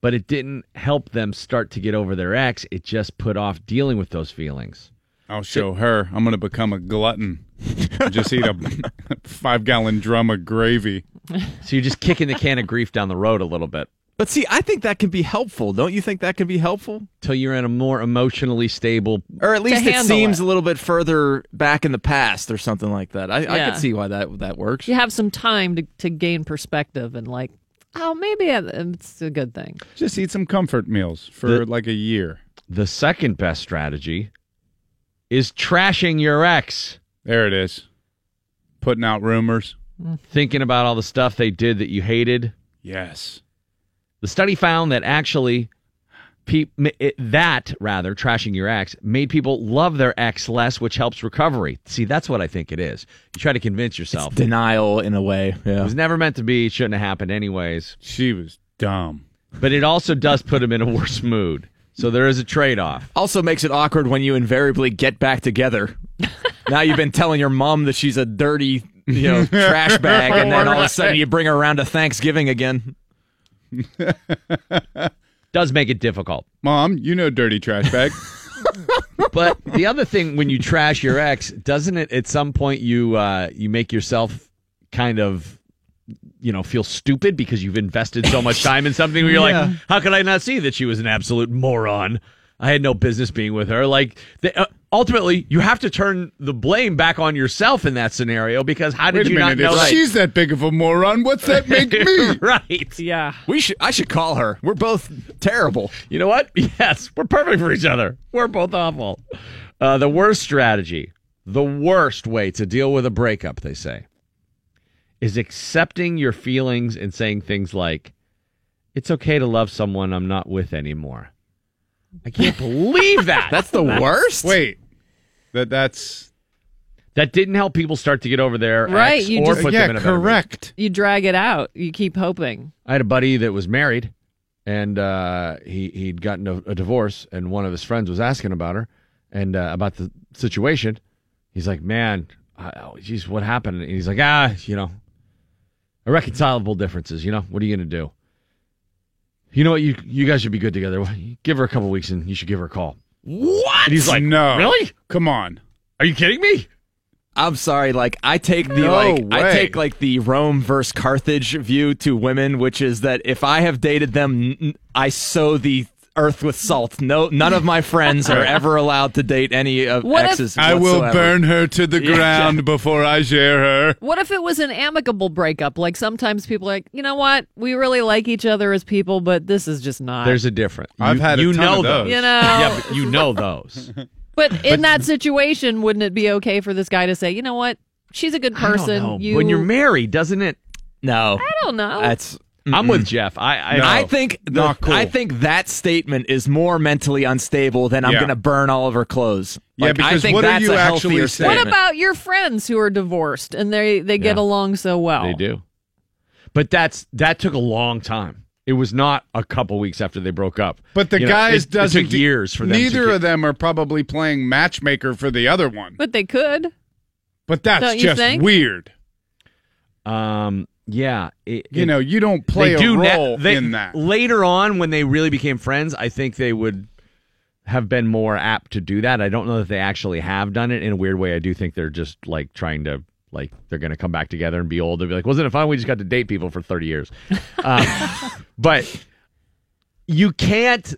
But it didn't help them start to get over their ex. It just put off dealing with those feelings. I'll show her. I'm going to become a glutton. Just eat a five gallon drum of gravy. So you're just kicking the can of grief down the road a little bit But see, I think that can be helpful. Don't you think that can be helpful? till you're in a more emotionally stable. Or at least it seems it. a little bit further back in the past or something like that. I, I could see why that that works. You have some time to, to gain perspective and like, oh, maybe it's a good thing. Just eat some comfort meals for The- like a year. The second best strategy is trashing your ex. There it is. Putting out rumors. thinking about all the stuff they did that you hated. Yes. The study found that actually, pe- it, that rather trashing your ex made people love their ex less, which helps recovery. See, that's what I think it is. You try to convince yourself Denial in a way. it was never meant to be. It shouldn't have happened anyways. She was dumb. But it also does put them in a worse mood. So there is a trade off. Also makes it awkward when you invariably get back together. now you've been telling your mom that she's a dirty, you know, trash bag, and then all of a sudden you bring her around to Thanksgiving again. Does make it difficult. Mom, you know dirty trash bag. But the other thing, when you trash your ex, doesn't it at some point you uh, you make yourself kind of you know feel stupid because you've invested so much time in something where you're like, how could I not see that she was an absolute moron? I had no business being with her. Like the, uh, ultimately, you have to turn the blame back on yourself in that scenario because how did Wait a you minute. not know If she's that big of a moron, what's that make me? right. Yeah. We should. I should call her. We're both terrible. You know what? Yes, we're perfect for each other. We're both awful. Uh, the worst strategy, the worst way to deal with a breakup, they say, is accepting your feelings and saying things like, it's okay to love someone I'm not with anymore. I can't believe that. That's the worst. Wait. That that's that didn't help people start to get over there, Right, ex you or just- put yeah, them in a better mood. correct. You drag it out. You keep hoping. I had a buddy that was married, and uh, he he'd gotten a, a divorce, and one of his friends was asking about her and uh, about the situation. He's like, "Man, I, oh, geez, what happened?" And he's like, "Ah, you know, irreconcilable differences. You know, what are you gonna do? You know what? You you guys should be good together. Give her a couple weeks, and you should give her a call." What? And he's like, no. really? Come on. Are you kidding me? I'm sorry. Like I take the No like I take like the Rome versus Carthage view to women, which is that if I have dated them, I sow the earth with salt. No, none of my friends are ever allowed to date any of What if- exes. I will burn her to the Yeah. ground before I share her. What if it was an amicable breakup? Like sometimes people are like, you know what? We really like each other as people, but this is just not. There's a difference. I've You- had a you ton know of those. you know. Yeah, but you know those. But in that situation, wouldn't it be okay for this guy to say, you know what? She's a good I don't person. know. You when you're married, doesn't it? No, I don't know. that's. I'm with Jeff. I I, No. I think the, Not cool. I think that statement is more mentally unstable than I'm Yeah. going to burn all of her clothes. Yeah, Like, I because think what are that's you a actually healthier saying? what statement. about your friends who are divorced and they they get Yeah. along so well? They do. But that's that took a long time. It was not a couple weeks after they broke up. But the You know, guys it, doesn't. It took years for them. Neither to get, of them are probably playing matchmaker for the other one. But they could. But that's Don't you just think? weird. Um. Yeah. It, You it- know, you don't play a do na- role they- in that. Later on, when they really became friends, I think they would have been more apt to do that. I don't know that they actually have done it in a weird way. I do think they're just like trying to like they're going to come back together and be old and be like, wasn't it fun? We just got to date people for thirty years. Um, but you can't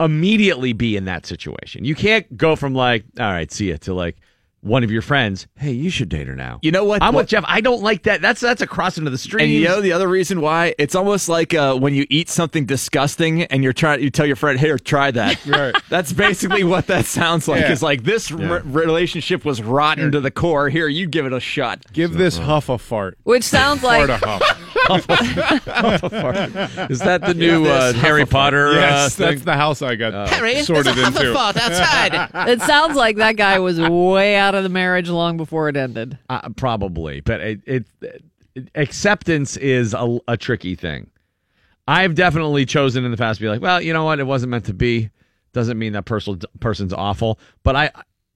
immediately be in that situation. You can't go from like, all right, see ya, to like one of your friends, hey, you should date her now. You know what? I'm What- with Jeff. I don't like that. That's that's a cross into the street. And you know the other reason why it's almost like uh, when you eat something disgusting and you're trying, you tell your friend, "Here, try that." Right. That's basically what that sounds like. Yeah. It's like this r- relationship was rotten to the core. Here, you give it a shot. Give this huff a fart. Which sounds like Fart like a huff. Is that the new uh, Harry Potter? yes, uh, thing? that's the house I got Harry, sorted there's a into. Hufflepuff outside. It sounds like that guy was way out of the marriage long before it ended. Uh, probably, but it, it, it- acceptance is a, a tricky thing. I've definitely chosen in the past to be like, well, you know what, it wasn't meant to be. Doesn't mean that person person's awful, but I,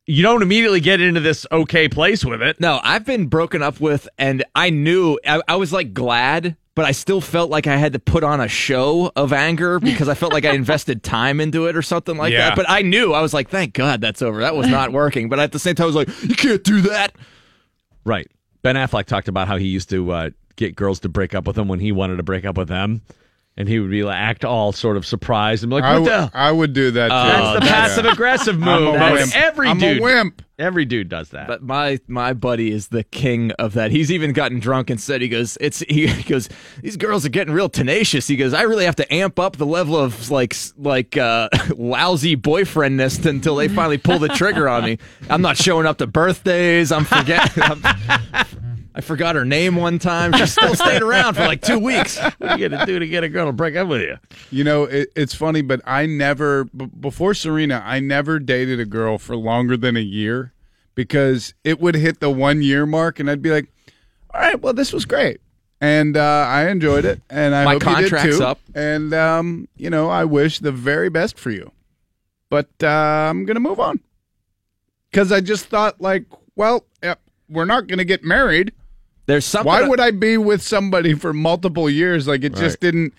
you don't immediately get into this okay place with it. No, I've been broken up with, and I knew I, I was like glad, but I still felt like I had to put on a show of anger because I felt like I invested time into it or something like Yeah. that. But I knew I was like, thank God that's over. That was not working. But at the same time, I was like, you can't do that. Right. Ben Affleck talked about how he used to uh, get girls to break up with him when he wanted to break up with them, and he would be like, act all sort of surprised and be like, I, "What w- the?" I would do that too. That's the passive aggressive I'm move. a That's wimp. every I'm dude. a wimp. Every dude does that. But my my buddy is the king of that. He's even gotten drunk and said he goes, it's he, he goes, these girls are getting real tenacious. He goes, I really have to amp up the level of like like uh, lousy boyfriendness until they finally pull the trigger on me. I'm not showing up to birthdays. I'm forgetting. I'm, forgot her name one time. She still stayed around for like two weeks. what are you gonna do to get a girl to break up with you? You know, it, it's funny, but I never, b- before Serena, I never dated a girl for longer than a year because it would hit the one year mark and I'd be like, all right, well, this was great. And uh, I enjoyed it. And I My hope you did contract's too. up. And, um, you know, I wish the very best for you. But uh, I'm going to move on because I just thought, like, well, eh, we're not going to get married. There's something. Why would I be with somebody for multiple years? Like it just didn't.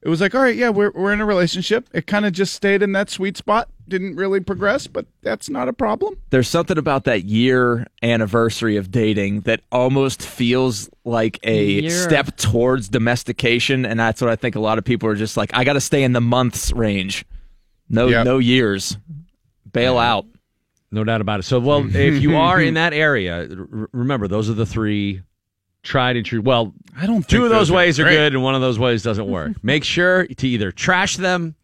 It was like, all right, yeah, we're we're in a relationship. It kind of just stayed in that sweet spot. Didn't really progress, but that's not a problem. there's something about that year anniversary of dating that almost feels like a Year. step towards domestication and that's what i think a lot of people are just like i gotta stay in the months range no Yep. no years bail out No doubt about it. So, well, if you are in that area, r- remember those are the three tried and true. Well, I don't. two of those ways are great. good, and one of those ways doesn't work. Make sure to either trash them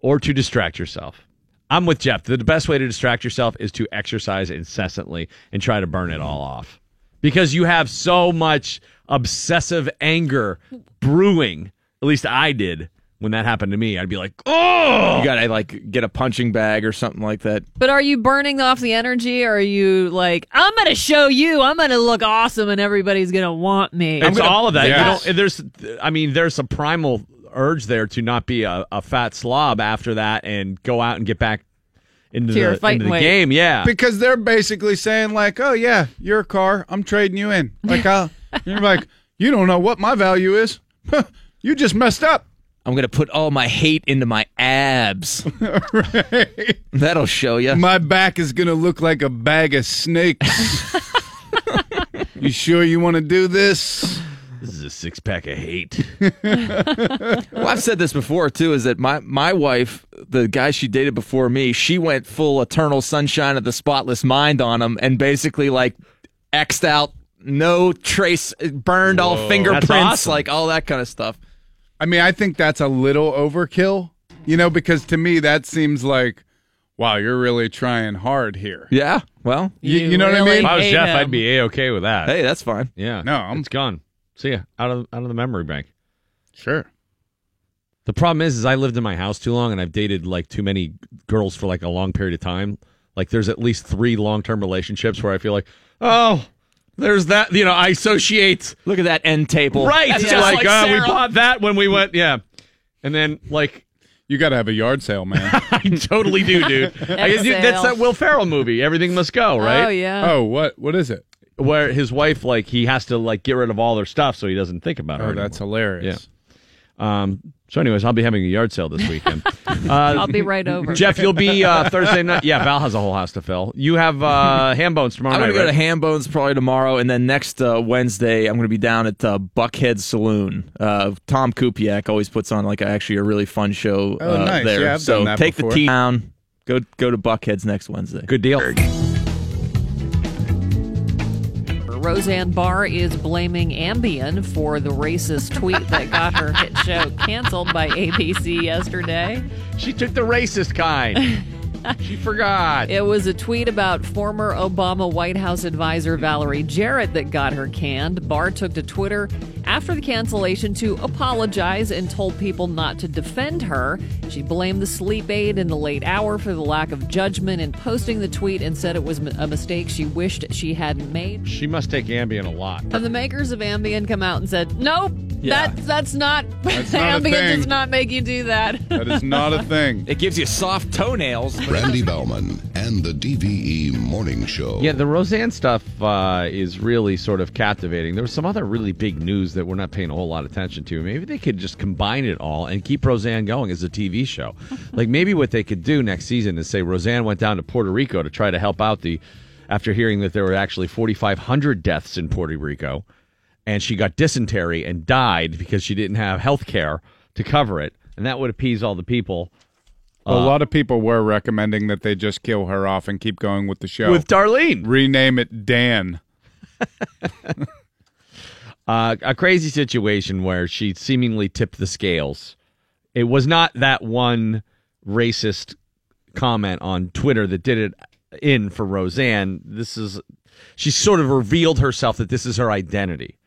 or to distract yourself. I'm with Jeff. The best way to distract yourself is to exercise incessantly and try to burn it all off because you have so much obsessive anger brewing. At least I did when that happened to me. I'd be like, oh, you gotta like get a punching bag or something like that But are you burning off the energy or are you like, I'm going to show you, I'm going to look awesome and everybody's going to want me? It's all of that. Yeah. You don't, there's, I mean, there's a primal urge there to not be a, a fat slob after that and go out and get back into To the, into the weight. game. Yeah. because they're basically saying like, oh yeah, your car, I'm trading you in. Like, I'll, uh, you're like, you don't know what my value is. you just messed up. I'm gonna put all my hate into my abs right. that'll show you My back is gonna look like a bag of snakes. you sure you want to do this? This is a six pack of hate. Well, I've said this before too. Is that my my wife, the guy she dated before me, she went full eternal sunshine of the spotless mind on him, and basically like xed out, no trace, burned all fingerprints, awesome. like all that kind of stuff. I mean, I think that's a little overkill, you know, because to me that seems like, wow, you're really trying hard here. Yeah. Well, You, you know what I mean? If I was Jeff, him. I'd be a okay with that. hey, that's fine. Yeah. No, I'm- it's gone. See ya out of out of the memory bank. Sure. The problem is, is I lived in my house too long, and I've dated like too many girls for like a long period of time. Like, there's at least three long term relationships where I feel like, oh, there's that. You know, I associate Look at that end table. right. That's It's just like, like oh, we bought that when we went, yeah, and then like You got to have a yard sale, man. I totally do, dude. I, Exhale. that's that Will Ferrell movie. Everything must go, oh, right? Oh, yeah. oh, what? What is it? Where his wife, like, he has to like get rid of all their stuff so he doesn't think about oh, her. Oh, that's anymore. hilarious. Um. So, anyways, I'll be having a yard sale this weekend. Uh, I'll be right over. Jeff, you'll be uh, Thursday night. Yeah, Val has a whole house to fill. You have uh, ham bones tomorrow I'm gonna night. go right? to Ham Bones probably tomorrow, and then next uh, Wednesday I'm gonna be down at uh, Buckhead Saloon. Uh, Tom Kupiak always puts on like actually a really fun show Oh, uh, nice. there. Yeah, I've so done that take before. the T down. Go go to Buckhead's next Wednesday. Good deal. Roseanne Barr is blaming Ambien for the racist tweet that got her hit show canceled by ABC yesterday. She took the racist kind. she forgot. It was a tweet about former Obama White House advisor Valerie Jarrett that got her canned. Barr took to Twitter after the cancellation to apologize and told people not to defend her. She blamed the sleep aid in the late hour for the lack of judgment in posting the tweet and said it was a mistake she wished she hadn't made. She must take Ambien a lot. And the makers of Ambien come out and said, "Nope, Yeah. that's that's not. That's not a Ambien thing. does not make you do that." That is not a thing. It gives you soft toenails. Randy Baumann and the DVE Morning Show. Yeah, the Roseanne stuff uh, is really sort of captivating. There was some other really big news that we're not paying a whole lot of attention to. Maybe they could just combine it all and keep Roseanne going as a TV show. like maybe what they could do next season is say Roseanne went down to Puerto Rico to try to help out the after hearing that there were actually 4500 deaths in Puerto Rico and she got dysentery and died because she didn't have health care to cover it. And that would appease all the people. a lot of people were recommending that they just kill her off and keep going with the show. With Darlene. Rename it Dan. uh, a crazy situation where she seemingly tipped the scales. It was not that one racist comment on Twitter that did it in for Roseanne. This is she sort of revealed herself that this is her identity.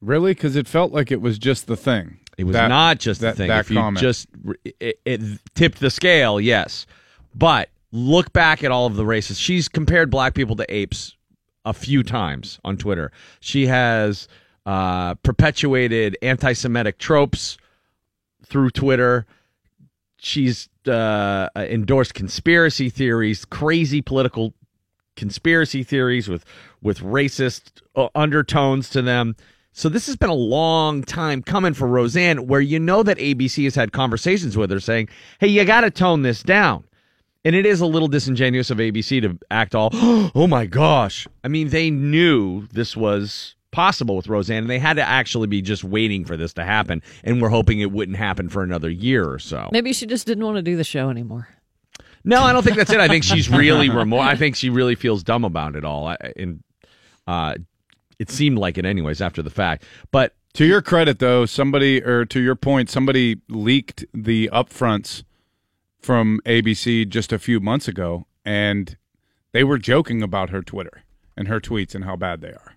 Really? Because it felt like it was just the thing. It was That- not just that, the thing. That if you comment. just it, it tipped the scale, yes. But look back at all of the races. She's compared black people to apes a few times on Twitter. She has uh, perpetuated anti-Semitic tropes through Twitter. She's uh, endorsed conspiracy theories, crazy political conspiracy theories with with racist uh, undertones to them. So this has been a long time coming for Roseanne, where you know that ABC has had conversations with her saying, "Hey, you got to tone this down." And it is a little disingenuous of ABC to act all, "Oh my gosh!" I mean, they knew this was possible with Roseanne, and they had to actually be just waiting for this to happen, and we're hoping it wouldn't happen for another year or so. Maybe she just didn't want to do the show anymore. No, I don't think that's it. I think she's really remor- I think she really feels dumb about it all. I, and uh, it seemed like it, anyways, after the fact. But To your credit, though, somebody, or to your point, somebody leaked the upfronts from ABC just a few months ago, and they were joking about her Twitter and her tweets and how bad they are.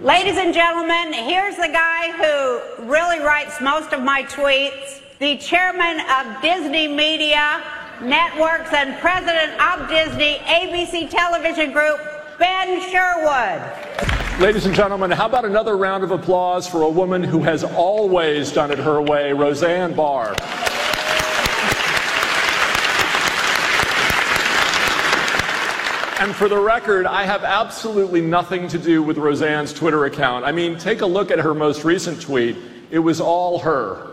Ladies and gentlemen, here's the guy who really writes most of my tweets, the chairman of Disney Media Networks and president of Disney ABC Television Group, Ben Sherwood. Ladies and gentlemen, how about another round of applause for a woman who has always done it her way, Roseanne Barr. And for the record, I have absolutely nothing to do with Roseanne's Twitter account. I mean, take a look at her most recent tweet. It was all her.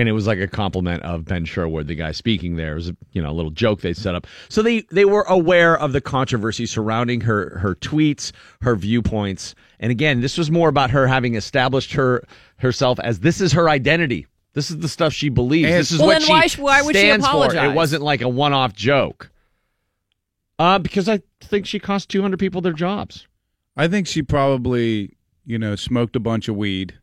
And it was like a compliment of Ben Sherwood, the guy speaking there. It was a, you know a little joke they set up. So they they were aware of the controversy surrounding her her tweets, her viewpoints, and again, this was more about her having established her herself as this is her identity. This is the stuff she believes. And- this is Well, what she why why would she stands for. It wasn't like a one off joke. Uh, because I think she cost 200 people their jobs. I think she probably, you know, smoked a bunch of weed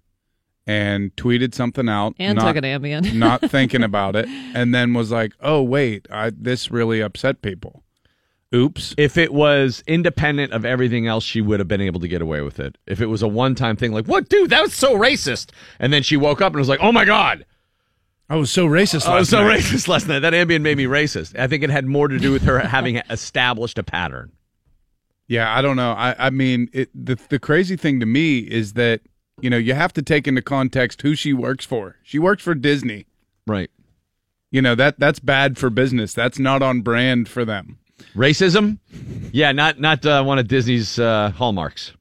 and tweeted something out And not, took an Ambien. not thinking about it, and then was like, "Oh wait, I, this really upset people." Oops. If it was independent of everything else, she would have been able to get away with it. If it was a one time thing, like, what, dude, that was so racist. And then she woke up and was like, oh my God. I was so racist. I was last so night. racist last night. That Ambien made me racist. I think it had more to do with her having established a pattern. Yeah, I don't know. I, I mean, it, the the crazy thing to me is that you know you have to take into context who she works for. She works for Disney. Right. You know that that's bad for business. That's not on brand for them. Racism? Yeah, not not uh, one of Disney's uh, hallmarks.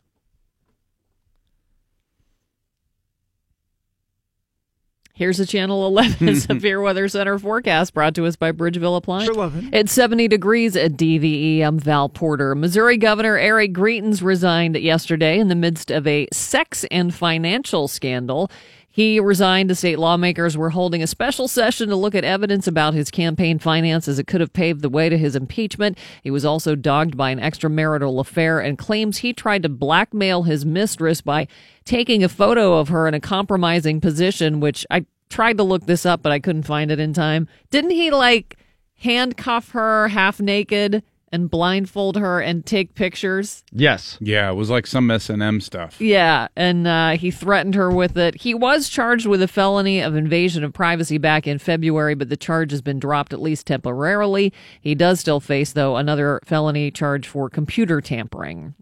Here's a Channel 11 Severe Weather Center forecast brought to us by Bridgeville Appliance. Sure it. It's 70 degrees at DVE. I'm Val Porter. Missouri Governor Eric Greitens resigned yesterday in the midst of a sex and financial scandal. He resigned as state lawmakers were holding a special session to look at evidence about his campaign finances. It could have paved the way to his impeachment. He was also dogged by an extramarital affair and claims he tried to blackmail his mistress by taking a photo of her in a compromising position, which I tried to look this up, but I couldn't find it in time. Didn't he like handcuff her half naked and blindfold her and take pictures. Yes. Yeah, it was like some S and M stuff. Yeah, and uh, he threatened her with it. He was charged with a felony of invasion of privacy back in February, but the charge has been dropped at least temporarily. He does still face, though, another felony charge for computer tampering.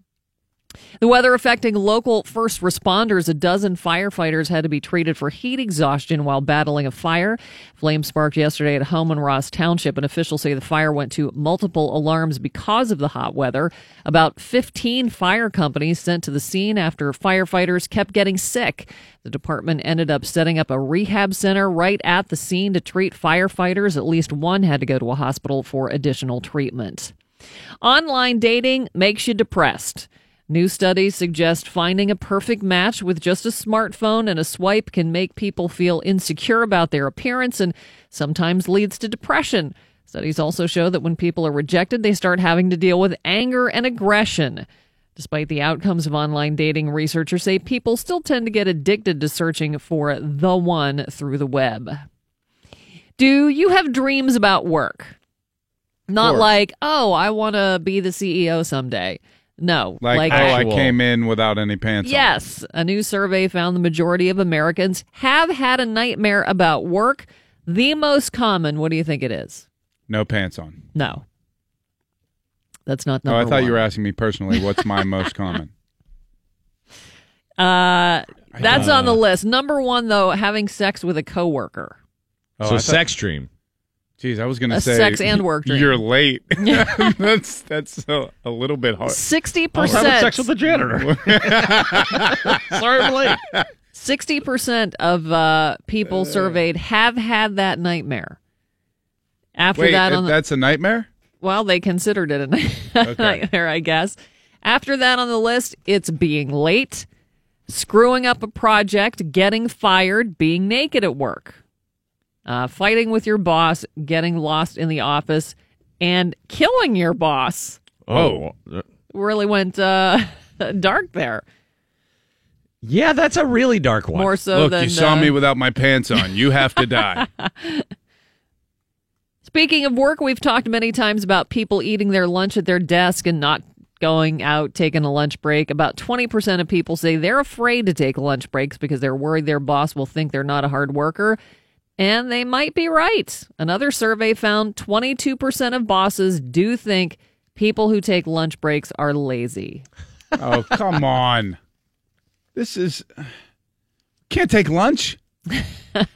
The weather affecting local first responders. A dozen firefighters had to be treated for heat exhaustion while battling a fire. Flames sparked yesterday at home in Ross Township, and officials say the fire went to multiple alarms because of the hot weather. About 15 fire companies sent to the scene after firefighters kept getting sick. The department ended up setting up a rehab center right at the scene to treat firefighters. At least one had to go to a hospital for additional treatment. Online dating makes you depressed. New studies suggest finding a perfect match with just a smartphone and a swipe can make people feel insecure about their appearance and sometimes leads to depression. Studies also show that when people are rejected, they start having to deal with anger and aggression. Despite the outcomes of online dating, researchers say people still tend to get addicted to searching for the one through the web. Do you have dreams about work? Not like, oh, I want to be the CEO someday. No, Like, like oh, I came in without any pants on. Yes, a new survey found the majority of Americans have had a nightmare about work. The most common, what do you think it is? No pants on. No. That's not Oh, I thought one. you were asking me personally. What's my most common? Uh, that's don't on the list. Number one, though, having sex with a coworker. Oh, so thought- sex dream. Geez, I was going to say sex and work dream. You're late. that's that's a, a little bit hard. Sixty I was having percent. sex with the janitor. Sorry, I'm late. Sixty percent of uh, people surveyed have had that nightmare. After Wait, that, uh, on the, that's a nightmare. well, they considered it a night- nightmare, I guess. After that on the list, it's being late, screwing up a project, getting fired, being naked at work, uh, fighting with your boss, getting lost in the office, and killing your boss. Oh. Really went uh, dark there. Yeah, that's a really dark one. More so Look, than you saw uh, me without my pants on. You have to die. Speaking of work, we've talked many times about people eating their lunch at their desk and not going out, taking a lunch break. About 20% of people say they're afraid to take lunch breaks because they're worried their boss will think they're not a hard worker. And they might be right. Another survey found 22% of bosses do think people who take lunch breaks are lazy. oh, come on. This is can't take lunch.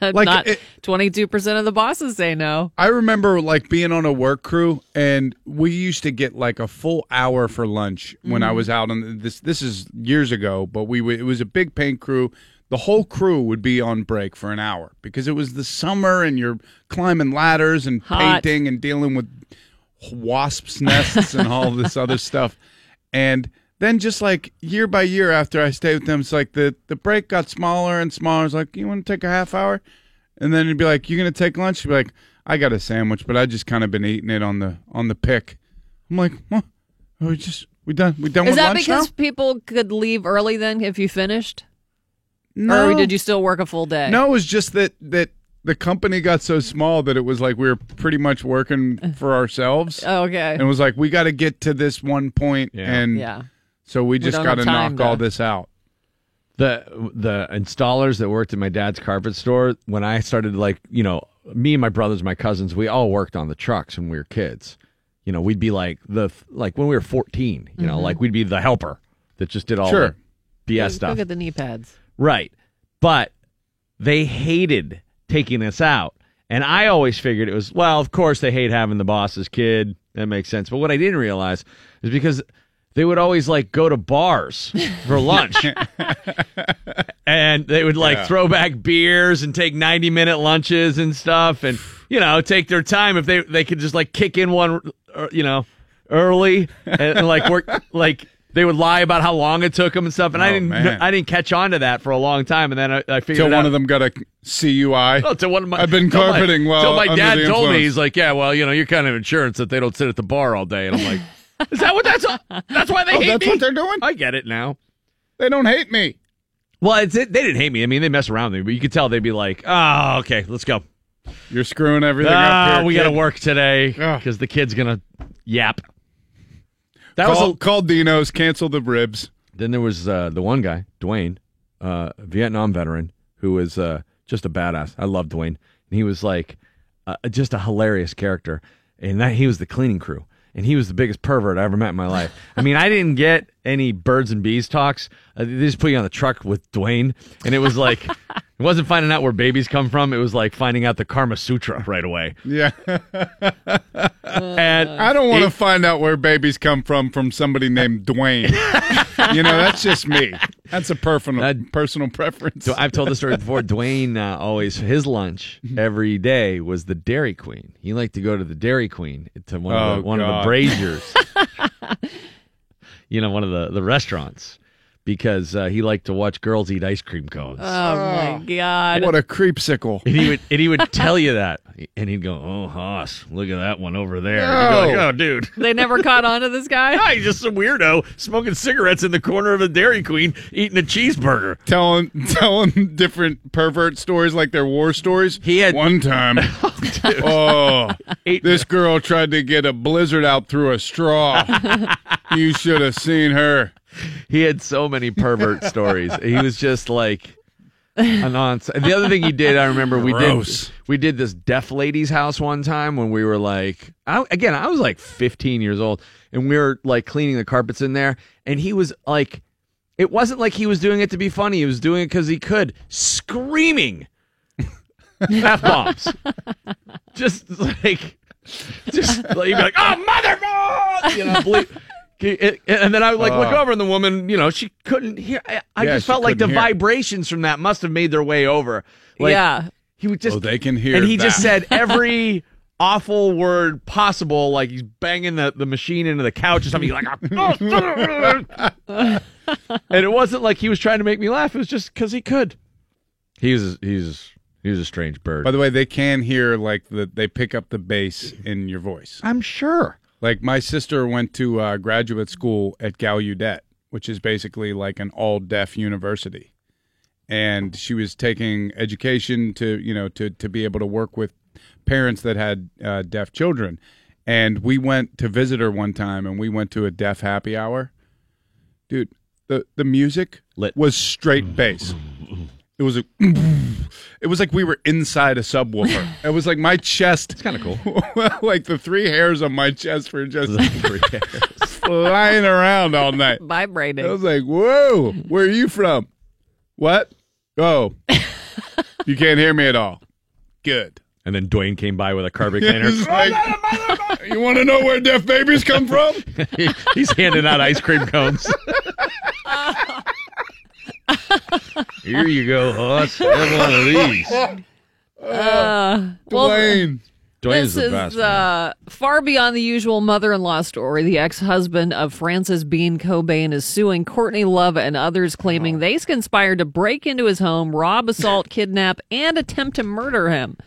Like, 22% of the bosses say no. I remember like being on a work crew, and we used to get like a full hour for lunch when I Mhm. was out on this. This is years ago, but we it was a big paint crew. The whole crew would be on break for an hour because it was the summer, and you're climbing ladders and Hot. painting and dealing with wasps' nests and all this other stuff. And then just like year by year after I stayed with them, it's like the, the break got smaller and smaller. It's like, you want to take a half hour? And then it'd be like, "You're gonna take lunch? You'd be like, I got a sandwich, but I just kind of been eating it on the on the pick. I'm like, what? Are we just we done we done Is that because now? people could leave early then if you finished? No. Or did you still work a full day? No, it was just that that the company got so small that it was like we were pretty much working for ourselves. Oh, okay. And it was like we got to get to this one point, and Yeah. so we We just don't got to time knock all this out. the the installers that worked at my dad's carpet store when I started like you know me and my brothers my cousins we all worked on the trucks when we were kids you know we'd be like the like when we were 14 you know Mhm. like we'd be the helper that just did all Sure. the BS Go- stuff Go get the knee pads. Right. But they hated taking this out. And I always figured it was well of course they hate having the boss's kid. That makes sense. But what I didn't realize is because they would always like go to bars for lunch. And they would like Yeah. throw back beers and take 90 minute lunches and stuff. And you know take their time if they they could just like kick in one uh, you know early and, and, like work like they would lie about how long it took them and stuff and I Oh, didn't man. I didn't catch on to that for a long time and then I, I figured Till it one of them got a CUI. Oh, till one of my, I've been till my- well. till my dad the told me he's like, yeah, well, you know, you're kind of insurance that they don't sit at the bar all day, and I'm like, is that what that's? That's why they Oh, hate that's me. what they're doing. I get it now. They don't hate me. Well, it's it, they didn't hate me. I mean, they mess around with me, but you could tell they'd be like, "Oh, okay, let's go." You're screwing everything Ah, up here. we kid. got to work today because the kid's gonna yap. That Call, was a, call Dino's, cancel the ribs. then there was uh, the one guy, Dwayne, uh, Vietnam veteran, who was uh, just a badass. I love Dwayne, and he was like uh, just a hilarious character. And that he was the cleaning crew, and he was the biggest pervert I ever met in my life. I mean, I didn't get any birds and bees talks. Uh, they just put you on the truck with Dwayne, and it was like. It wasn't finding out where babies come from. It was like finding out the Karma Sutra right away. Yeah. And I don't want to find out where babies come from from somebody named Dwayne. you know, that's just me. That's a personal That- personal preference. So I've told the story before. Dwayne uh, always his lunch every day was the Dairy Queen. He liked to go to the Dairy Queen to one of Oh, the, one of the braziers. You know, one of the the restaurants because uh, he liked to watch girls eat ice cream cones. Oh my god. what a creepsicle. and he would and he would tell you that, and he'd go, "Oh, Hoss, look at that one over there." And you'd be like, oh, dude. they never caught on to this guy? Ah, He's just a weirdo smoking cigarettes in the corner of a Dairy Queen, eating a cheeseburger. Telling telling different pervert stories like they're war stories. He had- one time. oh, this girl tried to get a blizzard out through a straw. you should have seen her. He had so many pervert stories. He was just like a nonsense. The other thing he did, I remember we Gross. did we did this deaf lady's house one time when we were like, I, again, I was like 15 years old, and we were like cleaning the carpets in there, and he was like, it wasn't like he was doing it to be funny. He was doing it because he could, screaming f bombs, just like, just like, he'd be like, oh mother, you know, ble- it- and then I would like look oh. over, and the woman, you know, she couldn't hear. I, I Yeah, just felt like the hear. vibrations from that must have made their way over. Like, yeah. he would just Oh, they can hear and he just said every awful word possible, like he's banging the, the machine into the couch or something. He's like, ah, ah, ah, and it wasn't like he was trying to make me laugh. It was just because he could. He's he's he was a strange bird. By the way, they can hear like the they pick up the bass in your voice. I'm sure. Like my sister went to uh, graduate school at Gallaudet, which is basically like an all deaf university, and she was taking education to you know to to be able to work with parents that had uh, deaf children. And we went to visit her one time, and we went to a deaf happy hour. Dude, the the music Lit. was straight bass. It was a. It was like we were inside a subwoofer. It was like my chest. It's kind of cool. like the three hairs on my chest were just flying around all night. Vibrating. I was like, "Whoa, where are you from? What? Oh, you can't hear me at all. Good. And then Dwayne came by with a carpet cleaner. It's like, oh, you want to know where deaf babies come from? he's handing out ice cream cones. Here you go, Huss. Have one of these. Uh, well, Dwayne. Dwayne's this the best. is man. uh, far beyond the usual mother-in-law story. The ex-husband of Frances Bean Cobain is suing Courtney Love and others, claiming they conspired to break into his home, rob, assault, kidnap, and attempt to murder him.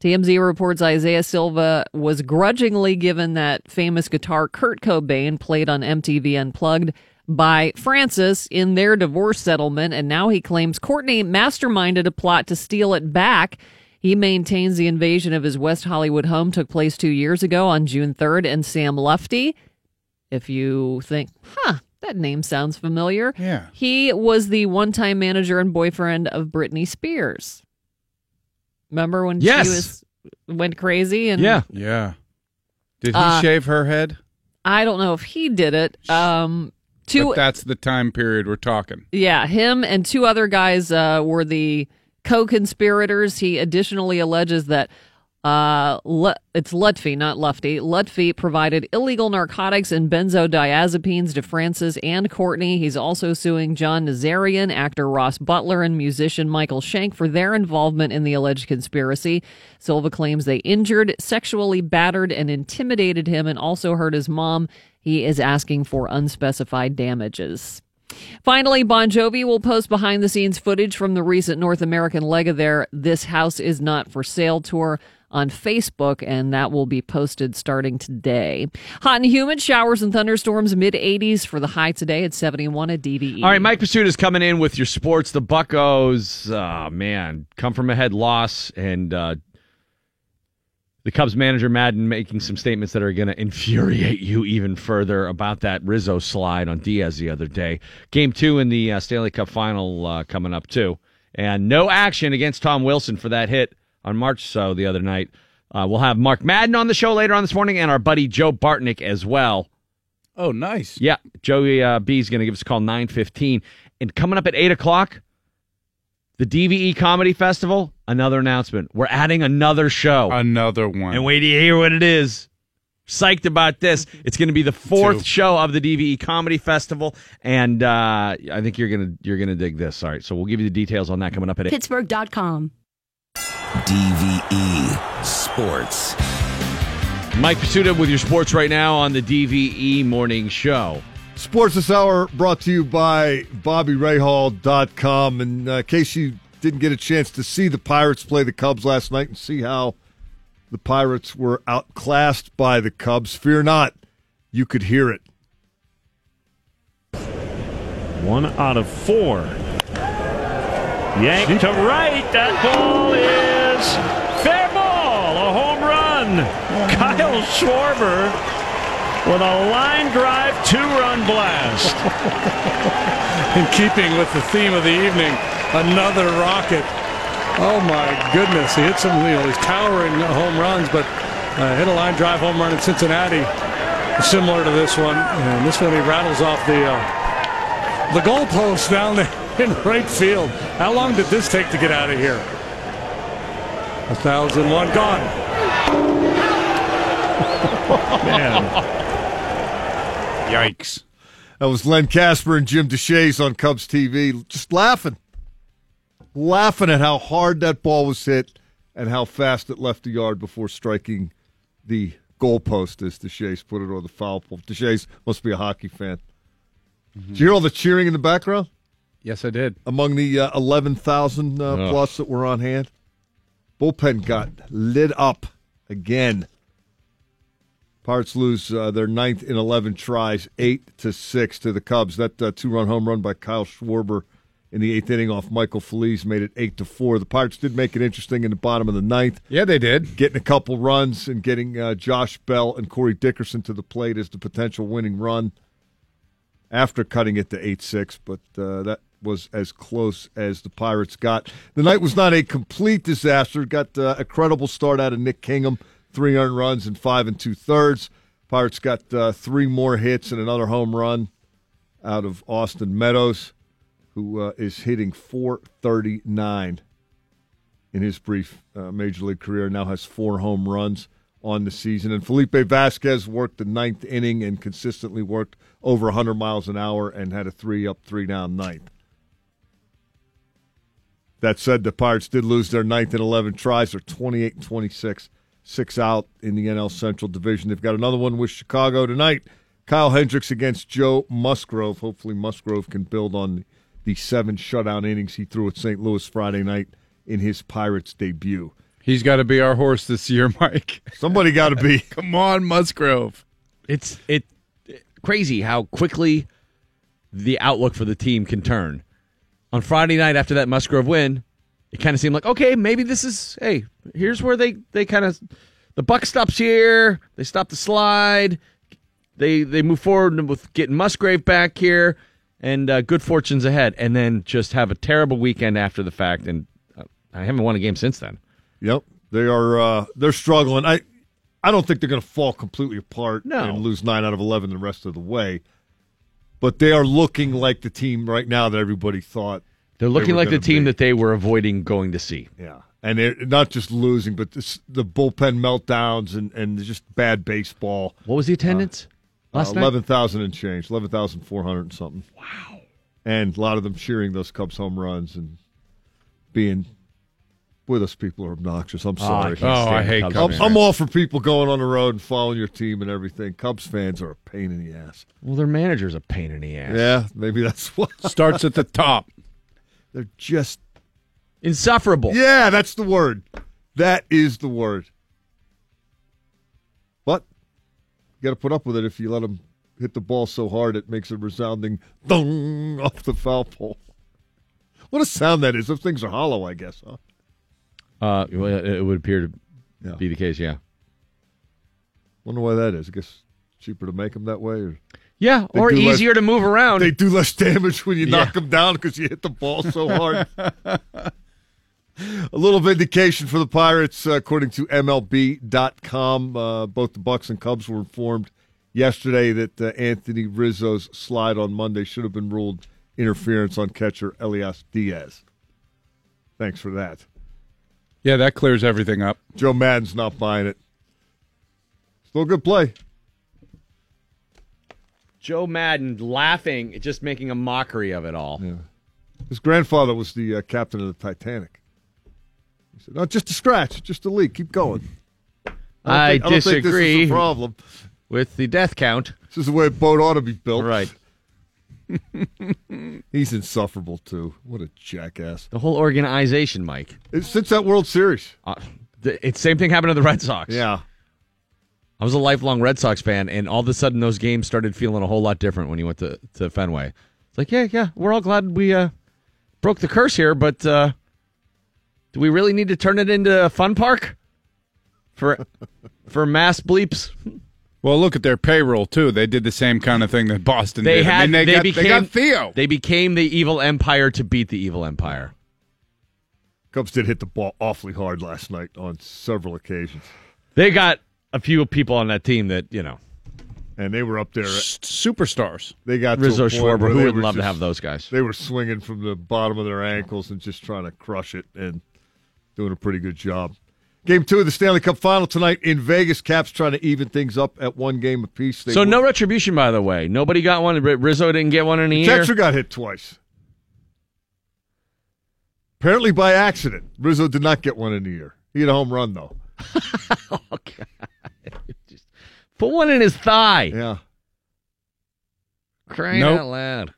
TMZ reports Isaiah Silva was grudgingly given that famous guitar Kurt Cobain played on MTV Unplugged by Frances in their divorce settlement, and now he claims Courtney masterminded a plot to steal it back. He maintains the invasion of his West Hollywood home took place two years ago on June 3rd, and Sam Lufty, if you think, huh, that name sounds familiar, Yeah. he was the one time manager and boyfriend of Britney Spears. Remember when Yes. she was went crazy and yeah. Yeah. Did he Uh, shave her head? I don't know if he did it. Um two But that's the time period we're talking. yeah, him and two other guys uh, were the co-conspirators. He additionally alleges that uh, it's Lutfi, not Lufty. Lutfi provided illegal narcotics and benzodiazepines to Frances and Courtney. He's also suing John Nazarian, actor Ross Butler, and musician Michael Shank for their involvement in the alleged conspiracy. Silva claims they injured, sexually battered, and intimidated him, and also hurt his mom. He is asking for unspecified damages. Finally, Bon Jovi will post behind the scenes footage from the recent North American leg of their This House Is Not for Sale tour on Facebook, and that will be posted starting today. Hot and humid, showers and thunderstorms, mid 80s for the high today at 71 at. DVE. All right, Mike Prisuta is coming in with your sports. The Buccos, oh man, come from ahead loss, and uh, the Cubs manager Maddon making some statements that are going to infuriate you even further about that Rizzo slide on Diaz the other day. Game two in the uh, Stanley Cup final uh, coming up too, and no action against Tom Wilson for that hit on Marchessault the other night. Uh, we'll have Mark Madden on the show later on this morning, and our buddy Joe Bartnick as well. Oh, nice. Yeah, Joey uh, B is going to give us a call nine fifteen, and coming up at eight o'clock, the DVE Comedy Festival. Another announcement: we're adding another show, Another one. and wait till you hear what it is. Psyched about this! It's going to be the fourth Two. show of the DVE Comedy Festival, and uh, I think you're gonna you're gonna dig this. All right, so we'll give you the details on that coming up at eight. Pittsburgh.com. DVE Sports. Mike Prisuta with your sports right now on the DVE Morning Show. Sports this hour brought to you by BobbyRayhall.com. And uh, in case you didn't get a chance to see the Pirates play the Cubs last night and see how the Pirates were outclassed by the Cubs, fear not, you could hear it. One out of four. Yank to right. That ball is fair ball. A home run. Kyle Schwarber with a line drive two-run blast. In keeping with the theme of the evening, another rocket. Oh my goodness! He hit some, you know, these towering home runs, but uh, hit a line drive home run in Cincinnati, similar to this one. And this one he rattles off the uh, the goalpost down there in right field. How long did this take to get out of here? A thousand one gone. Man. Yikes. That was Len Kasper and Jim Deshaies on Cubs TV, just laughing. Laughing at how hard that ball was hit and how fast it left the yard before striking the goalpost, as Deshaies put it, or the foul pole. Deshaies must be a hockey fan. Did you hear all the cheering in the background? Yes, I did. Among the uh, 11,000 uh, Ugh. plus that were on hand. Bullpen got lit up again. Pirates lose uh, their ninth in 11 tries, 8 to 6 to the Cubs. That uh, two run home run by Kyle Schwarber in the eighth inning off Michael Feliz made it 8 to 4. The Pirates did make it interesting in the bottom of the ninth. Yeah, they did. Getting a couple runs and getting uh, Josh Bell and Corey Dickerson to the plate as the potential winning run after cutting it to 8 6, but uh, that was as close as the Pirates got. The night was not a complete disaster. Got uh, a credible start out of Nick Kingham, three earned runs and five and two thirds. Pirates got uh, three more hits and another home run out of Austin Meadows, who uh, is hitting 439 in his brief uh, major league career. Now has four home runs on the season. And Felipe Vasquez worked the ninth inning and consistently worked over 100 miles an hour and had a three up, three down ninth. That said, the Pirates did lose their ninth and 11 tries. They're 28 and 26, six out in the NL Central Division. They've got another one with Chicago tonight. Kyle Hendricks against Joe Musgrove. Hopefully, Musgrove can build on the seven shutout innings he threw at St. Louis Friday night in his Pirates debut. He's got to be our horse this year, Mike. Somebody got to be. Come on, Musgrove. It's it crazy how quickly the outlook for the team can turn. On Friday night after that Musgrove win, it kind of seemed like okay, maybe this is hey, here's where they they kind of the buck stops here. They stop the slide. They they move forward with getting Musgrove back here, and uh, good fortunes ahead. And then just have a terrible weekend after the fact, and uh, I haven't won a game since then. Yep, they are. Uh, they're struggling. I, I don't think they're going to fall completely apart No. and lose nine out of eleven the rest of the way. But they are looking like the team right now that everybody thought They're looking were like the team be. that they were avoiding going to see. Yeah, and they're not just losing, but this, the bullpen meltdowns and and just bad baseball. What was the uh, attendance uh, last night? Eleven thousand and change, eleven thousand four hundred and something. Wow! And a lot of them cheering those Cubs home runs and being. Boy, those people are obnoxious. I'm ah, Oh, I sorry. Oh, I hate Cubs I'm. I'm all for people going on the road and following your team and everything. Cubs fans are a pain in the ass. Well, their manager's a pain in the ass. Yeah, maybe that's what Starts at the top. They're just insufferable. Yeah, that's the word. That is the word. But you got to put up with it if you let them hit the ball so hard it makes a resounding dong off the foul pole. What a sound that is. Those things are hollow, I guess, huh? Uh, well, it would appear to be the case. Yeah. Wonder why that is. I guess cheaper to make them that way, or Yeah, or do less- easier to move around. they do less damage when you Yeah. knock them down because you hit the ball so hard. A little vindication for the Pirates, uh, according to MLB.com. Uh, both the Bucs and Cubs were informed yesterday that uh, Anthony Rizzo's slide on Monday should have been ruled interference on catcher Elias Diaz. Thanks for that. Yeah, that clears everything up. Joe Maddon's not buying it. Still good play. Joe Maddon laughing, just making a mockery of it all. Yeah. His grandfather was the uh, captain of the Titanic. He said, "No, just a scratch, just a leak. Keep going." don't I, think- I don't think this is disagree a problem. with the death count. This is the way a boat ought to be built. Right. He's insufferable too. What a jackass! The whole organization, Mike. It's since that World Series. Uh, the, it's same thing happened to the Red Sox. Yeah, I was a lifelong Red Sox fan, and all of a sudden those games started feeling a whole lot different when you went to, to Fenway. It's like, yeah, yeah, we're all glad we uh, broke the curse here, but uh, do we really need to turn it into a fun park for for mass bleeps? Well, look at their payroll too. They did the same kind of thing that Boston They did. had I mean, they, they got, became they got Theo. They became the evil empire to beat the evil empire. Cubs did hit the ball awfully hard last night on several occasions, They got a few people on that team that you know. and they were up there. S- Superstars. They got Rizzo Schwarber, who would were love to have those guys. They were swinging from the bottom of their ankles and just trying to crush it and doing a pretty good job. Game two of the Stanley Cup Final tonight in Vegas. Caps trying to even things up at one game apiece. They So won- no retribution, by the way. Nobody got one. Rizzo didn't get one in a year. Catcher got hit twice. Apparently by accident. Rizzo did not get one in the year. He had a home run though. Put one in his thigh. Yeah. Crying Nope. out loud.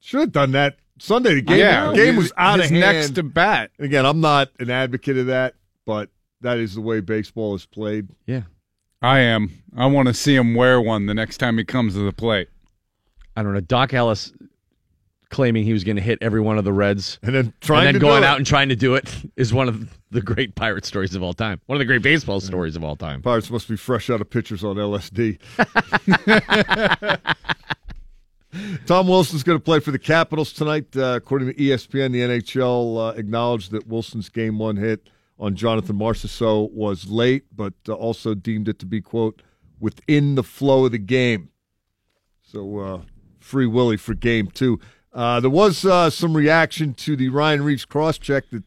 Should have done that Sunday. The game, Yeah, the game was out his of hand. next to bat. Again, I'm not an advocate of that, but that is the way baseball is played. Yeah. I am. I want to see him wear one the next time he comes to the plate. I don't know. Doc Ellis claiming he was going to hit every one of the Reds And then trying and then to going do out it. and trying to do it is one of the great pirate stories of all time. One of the great baseball stories of all time. Pirates must be fresh out of pitchers on LSD. Tom Wilson's going to play for the Capitals tonight. Uh, according to ESPN, the NHL uh, acknowledged that Wilson's game one hit on Jonathan Marchessault was late, but uh, also deemed it to be, quote, within the flow of the game. So, uh, free Willie for game two. Uh, there was uh, some reaction to the Ryan Reaves cross check that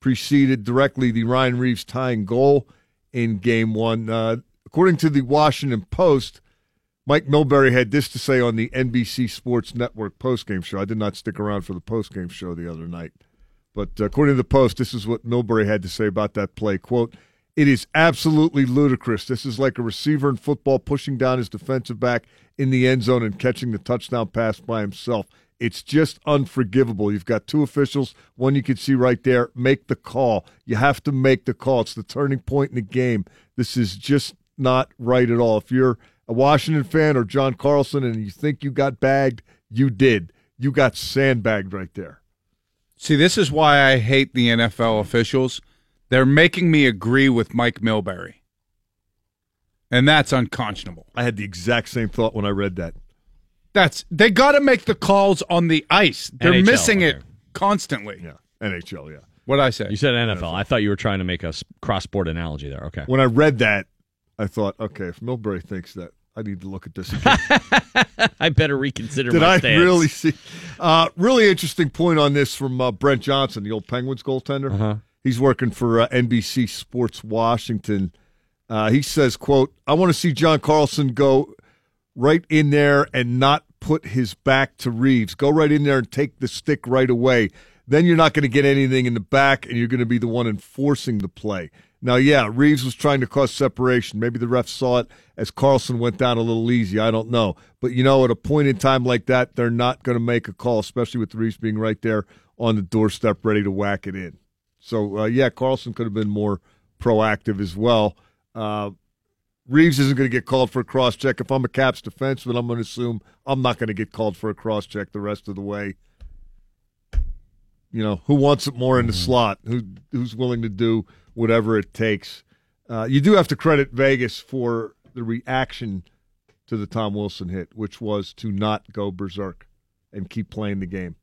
preceded directly the Ryan Reaves tying goal in game one. Uh, according to the Washington Post, Mike Milbury had this to say on the NBC Sports Network postgame show. I did not stick around for the postgame show the other night. But according to the Post, this is what Milbury had to say about that play. Quote, it is absolutely ludicrous. This is like a receiver in football pushing down his defensive back in the end zone and catching the touchdown pass by himself. It's just unforgivable. You've got two officials, one you can see right there. Make the call. You have to make the call. It's the turning point in the game. This is just not right at all. If you're a Washington fan or John Carlson and you think you got bagged, you did. You got sandbagged right there. See, this is why I hate the NFL officials. They're making me agree with Mike Milbury. And that's unconscionable. I had the exact same thought when I read that. That's they got to make the calls on the ice. They're NHL, missing it okay. constantly. Yeah, NHL, yeah. What I say? You said NFL. I thought you were trying to make a cross sport analogy there. Okay. When I read that, I thought, okay, if Milbury thinks that, I need to look at this again. I better reconsider Did my I stance. really see? Uh, really interesting point on this from uh, Brent Johnson, the old Penguins goaltender. Uh-huh. He's working for uh, NBC Sports Washington. Uh, he says, "quote I want to see John Carlson go right in there and not put his back to Reaves. Go right in there and take the stick right away. Then you're not going to get anything in the back, and you're going to be the one enforcing the play." Now, yeah, Reaves was trying to cause separation. Maybe the ref saw it as Carlson went down a little easy. I don't know. But, you know, at a point in time like that, they're not going to make a call, especially with Reaves being right there on the doorstep ready to whack it in. So, uh, yeah, Carlson could have been more proactive as well. Uh, Reaves isn't going to get called for a cross check. If I'm a Caps defenseman, I'm going to assume I'm not going to get called for a cross check the rest of the way. You know, who wants it more in the slot? Who who's willing to do whatever it takes? Uh, you do have to credit Vegas for the reaction to the Tom Wilson hit, which was to not go berserk and keep playing the game.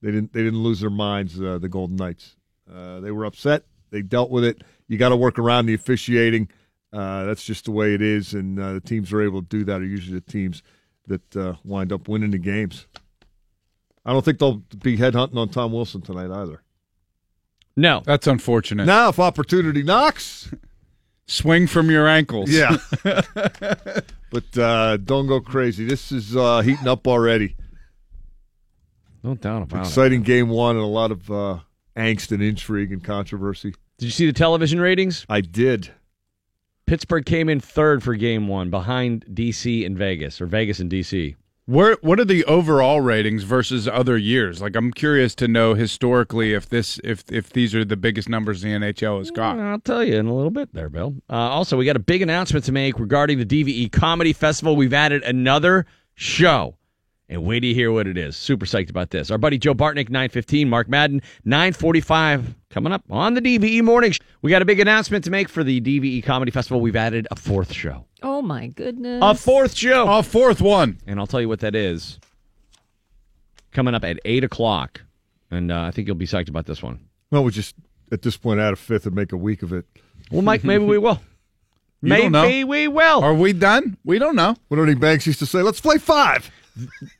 They didn't. They didn't lose their minds. Uh, the Golden Knights. Uh, they were upset. They dealt with it. You got to work around the officiating. Uh, that's just the way it is, and uh, the teams are able to do that are usually the teams that uh, wind up winning the games. I don't think they'll be headhunting on Tom Wilson tonight either. No, That's unfortunate. Now, if opportunity knocks, Swing from your ankles. yeah. but uh, don't go crazy. This is uh, heating up already. no doubt about it. Exciting game one and a lot of uh, angst and intrigue and controversy. Did you see the television ratings? I did. Pittsburgh came in third for game one, behind DC and Vegas, or Vegas and DC. Where what are the overall ratings versus other years? Like I'm curious to know historically if this if if these are the biggest numbers the NHL has got. I'll tell you in a little bit there, Bill. Uh, also, we got a big announcement to make regarding the DVE Comedy Festival. We've added another show. And wait to hear what it is. Super psyched about this. Our buddy Joe Bartnick, 915, Mark Madden, 945, coming up on the DVE Morning. We got a big announcement to make for the DVE Comedy Festival. We've added a fourth show. Oh my goodness. A fourth show. A fourth one. And I'll tell you what that is. Coming up at 8 o'clock. And uh, I think you'll be psyched about this one. Well, we just at this point add a fifth and make a week of it. Well, Mike, maybe we will. You maybe don't know. we will. Are we done? We don't know. What Ernie Banks used to say, let's play five.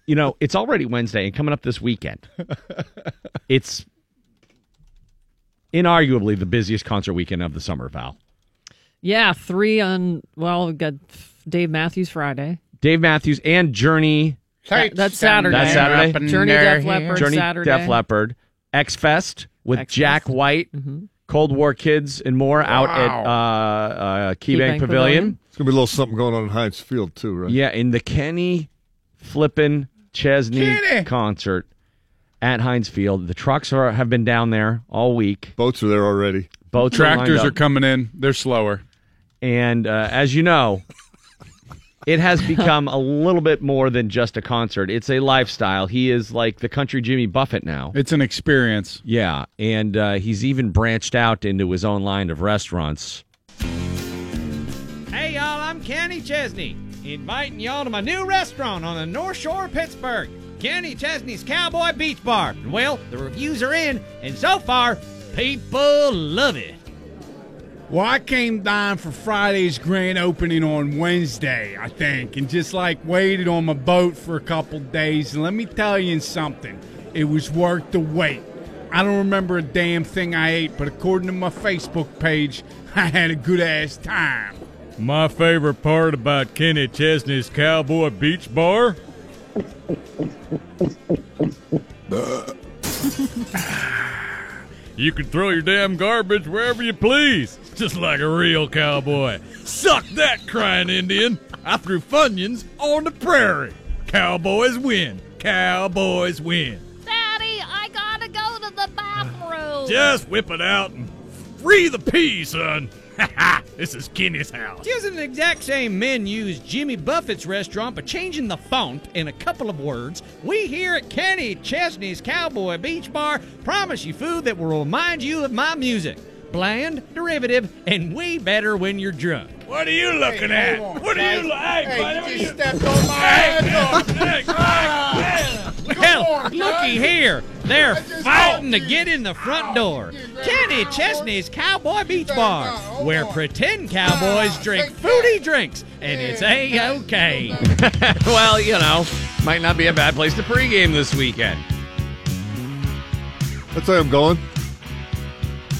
You know, it's already Wednesday and coming up this weekend. it's inarguably the busiest concert weekend of the summer, Val. Yeah, three on, well, we got Dave Matthews Friday. Dave Matthews and Journey. That- that's Saturday. That's Saturday. Journey Def Leppard Journey Saturday. Def Leppard. X Fest with X-Fest. Jack White, Cold War Kids, and more out at uh, uh, Key Bank Bank Pavilion. Pavilion. It's gonna be a little something going on in Heinz Field too, right? Yeah, in the Kenny Flippin Chesney Kenny. concert at Heinz Field. The trucks are have been down there all week. Boats are there already. Boats are Tractors up. are coming in. They're slower. And uh, as you know, it has become a little bit more than just a concert. It's a lifestyle. He is like the country Jimmy Buffett now. It's an experience. Yeah, and uh, he's even branched out into his own line of restaurants. Hey y'all, I'm Kenny Chesney, inviting y'all to my new restaurant on the North Shore of Pittsburgh, Kenny Chesney's Cowboy Beach Bar. Well, the reviews are in, and so far, people love it. Well, I came down for Friday's grand opening on Wednesday, I think, and just like waited on my boat for a couple days. And let me tell you something, it was worth the wait. I don't remember a damn thing I ate, but according to my Facebook page, I had a good ass time. My favorite part about Kenny Chesney's Cowboy Beach Bar? you can throw your damn garbage wherever you please, just like a real cowboy. Suck that, crying Indian! I threw Funyuns on the prairie. Cowboys win. Cowboys win. Daddy, I gotta go to the bathroom. Just whip it out and free the pea, son. Ha ha! This is Kenny's house. Using the exact same menu as Jimmy Buffett's restaurant, but changing the font in a couple of words, we here at Kenny Chesney's Cowboy Beach Bar promise you food that will remind you of my music. Bland, derivative, and way better when you're drunk. What are you looking at? what are you? Hey, Hey, buddy, what you you- stepped on my ankle. Hey, Ah, Well, looky here. They're fighting to get in the front door. Kenny Chesney's Cowboy Beach Bar, where pretend cowboys drink fruity drinks, and it's A-OK. well, you know, might not be a bad place to pregame this weekend. That's where I'm going.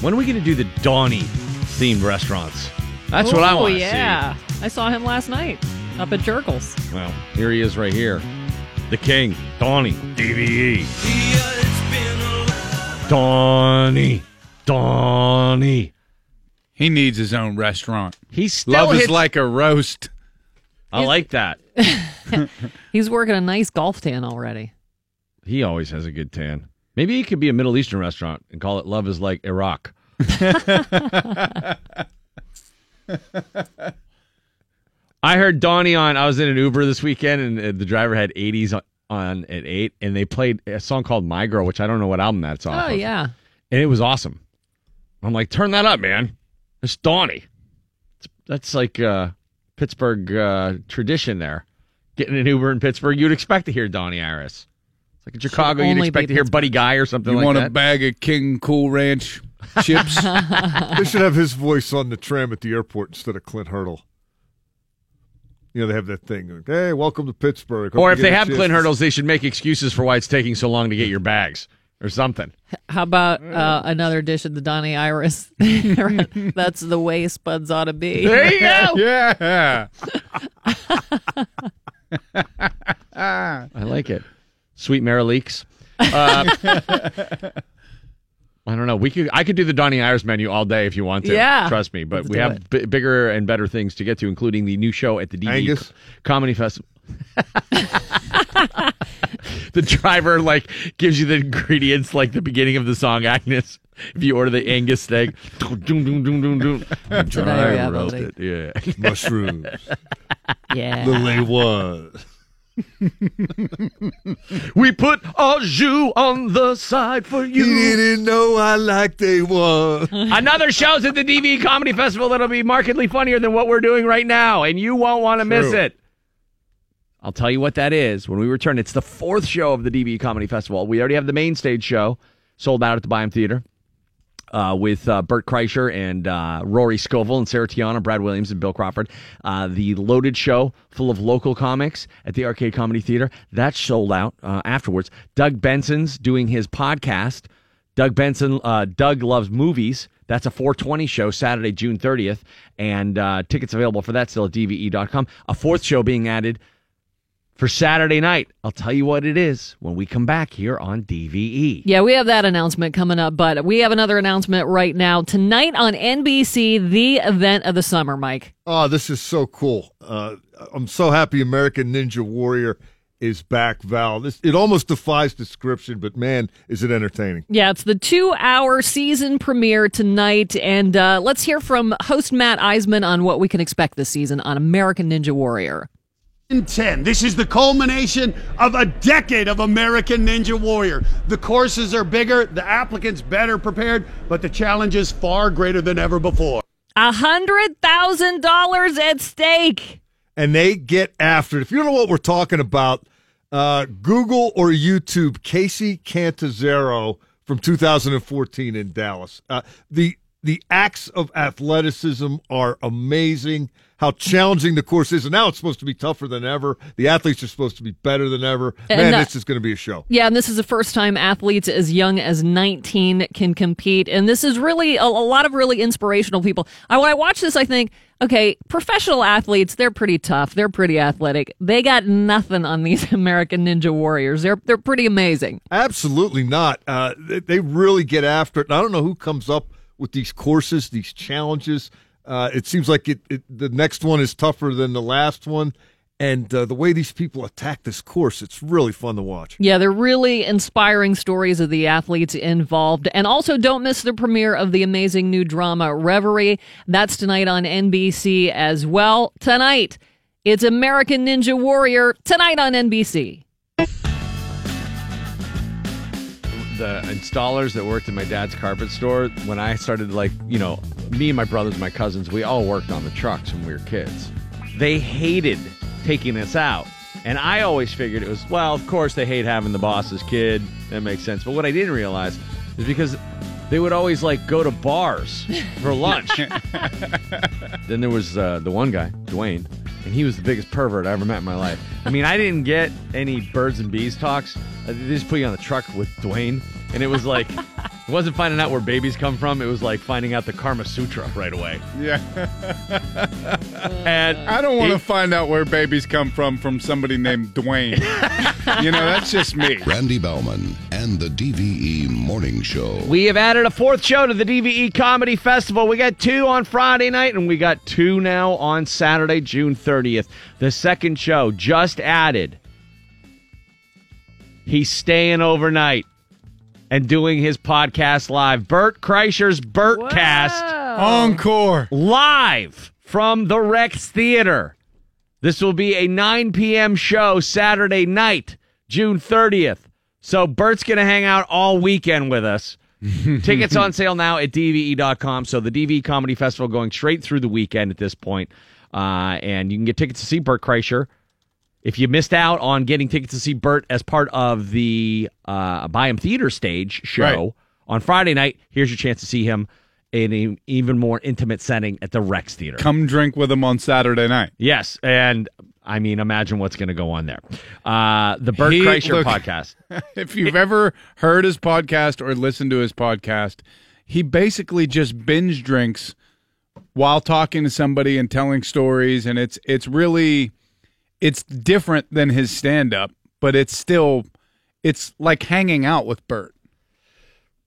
When are we going to do the Donnie themed restaurants? That's what I want to see. Oh, yeah. I saw him last night up at Jerkles. Well, here he is right here. The King, Donnie, DVE. Donnie, Donnie. He needs his own restaurant. He still Love is like a roast. I like that. He's working a nice golf tan already. He always has a good tan. Maybe he could be a Middle Eastern restaurant and call it Love is Like Iraq. I heard Donnie on. I was in an Uber this weekend, and uh, the driver had 80s on, on at 8, and they played a song called My Girl, which I don't know what album that's off Oh, of. yeah. And it was awesome. I'm like, turn that up, man. It's Donnie. It's- That's like uh, Pittsburgh uh, tradition there. Getting an Uber in Pittsburgh, you'd expect to hear Donnie Iris. It's like in Chicago, you'd only expect to hear Buddy Guy or something You like want that. a bag of King Cool Ranch chips? they should have his voice on the tram at the airport instead of Clint Hurdle. You know, they have that thing. like, Hey, welcome to Pittsburgh. Hope or if they have chance Clint Hurdles, they should make excuses for why it's taking so long to get your bags or something. How about uh, another dish of the Donnie Iris? That's the way spuds ought to be. There you go. yeah. I like it. Sweet Mara Leaks. Uh, I don't know. We could. I could do the Donnie Iris menu all day if you want to. Yeah. trust me. But Let's we have b- bigger and better things to get to, including the new show at the DV Angus? Comedy Festival. the driver like gives you the ingredients like the beginning of the song Agnes. If you order the Angus steak, doom, doom, doom, doom, doom. Dry Dry roasted. roasted. Yeah. mushrooms. Yeah. the lay one. we put au jus on the side for You you. didn't know I liked they one. Another show's at the DV Comedy Festival that'll be markedly funnier than what we're doing right now, and you won't want to miss it. I'll tell you what that is when we return. It's the fourth show of the DV Comedy Festival. We already have the main stage show sold out at the Byham Theater uh, with uh, Bert Kreischer and uh, Rory Scovel and Sarah Tiana, Brad Williams and Bill Crawford. Uh, the loaded show full of local comics at the Arcade Comedy Theater. that sold out uh, afterwards. Doug Benson's doing his podcast. Doug Benson, uh, Doug Loves Movies. That's a 420 show, Saturday, June 30th. And tickets available for that still at DVE.com. A fourth show being added for Saturday night. I'll tell you what it is when we come back here on E. DVE. Yeah, we have that announcement coming up, but we have another announcement right now. Tonight on NBC, the event of the summer, Mike. Oh, this is so cool. Uh, I'm so happy American Ninja Warrior is back, Val. This it almost defies description, but man, is it entertaining. Yeah, it's the two hour season premiere tonight. And uh, let's hear from host Matt Iseman on what we can expect this season on American Ninja Warrior. 10. This is the culmination of a decade of American Ninja Warrior. The courses are bigger, the applicants better prepared, but the challenge is far greater than ever before. A hundred thousand dollars at stake. And they get after it. If you don't know what we're talking about, uh, Google or YouTube Kacy Catanzaro from 2014 in Dallas. Uh, the the acts of athleticism are amazing. How challenging the course is, and now it's supposed to be tougher than ever. The athletes are supposed to be better than ever. And, Man, uh, this is going to be a show. Yeah, and this is the first time athletes as young as 19 can compete. And this is really a, a lot of really inspirational people. I, when I watch this, I think, okay, professional athletes, they're pretty tough. They're pretty athletic. They got nothing on these American Ninja Warriors. They're, they're pretty amazing. Absolutely not. Uh, they, they really get after it. And I don't know who comes up with these courses, these challenges. Uh, it seems like it, it, the next one is tougher than the last one. And uh, the way these people attack this course, it's really fun to watch. Yeah, they're really inspiring stories of the athletes involved. And also, don't miss the premiere of the amazing new drama, Reverie. That's tonight on NBC as well. Tonight, it's American Ninja Warrior, tonight on NBC. the installers that worked in my dad's carpet store when I started like you know me and my brothers my cousins we all worked on the trucks when we were kids. They hated taking us out. And I always figured it was well of course they hate having the boss's kid. That makes sense. But what I didn't realize is because they would always like go to bars for lunch. Then there was uh, the one guy Dwayne and he was the biggest pervert I ever met in my life. I mean, I didn't get any birds and bees talks. They just put you on the truck with Dwayne, and it was like, it wasn't finding out where babies come from. It was like finding out the Karma Sutra right away. Yeah. And I don't want to find out where babies come from from somebody named Dwayne. you know, that's just me. Randy Baumann and the DVE Morning Show. We have added a fourth show to the DVE Comedy Festival. We got two on Friday night, and we got two now on Saturday, June 30th. The second show just added. He's staying overnight and doing his podcast live. Bert Kreischer's Bertcast. Encore. Live from the Rex Theater. This will be a 9 p.m. show Saturday night, June 30th. So Bert's going to hang out all weekend with us. Tickets on sale now at DVE.com. So the DVE Comedy Festival going straight through the weekend at this point. Uh, and you can get tickets to see Bert Kreischer. If you missed out on getting tickets to see Bert as part of the uh, Byham Theater stage show Right. on Friday night, here's your chance to see him in an even more intimate setting at the Rex Theater. Come drink with him on Saturday night. Yes, and I mean, imagine what's going to go on there. Uh, the Bert He- Kreischer look- podcast. if you've ever heard his podcast or listened to his podcast, he basically just binge drinks while talking to somebody and telling stories and it's it's really it's different than his stand up, but it's still it's like hanging out with Bert.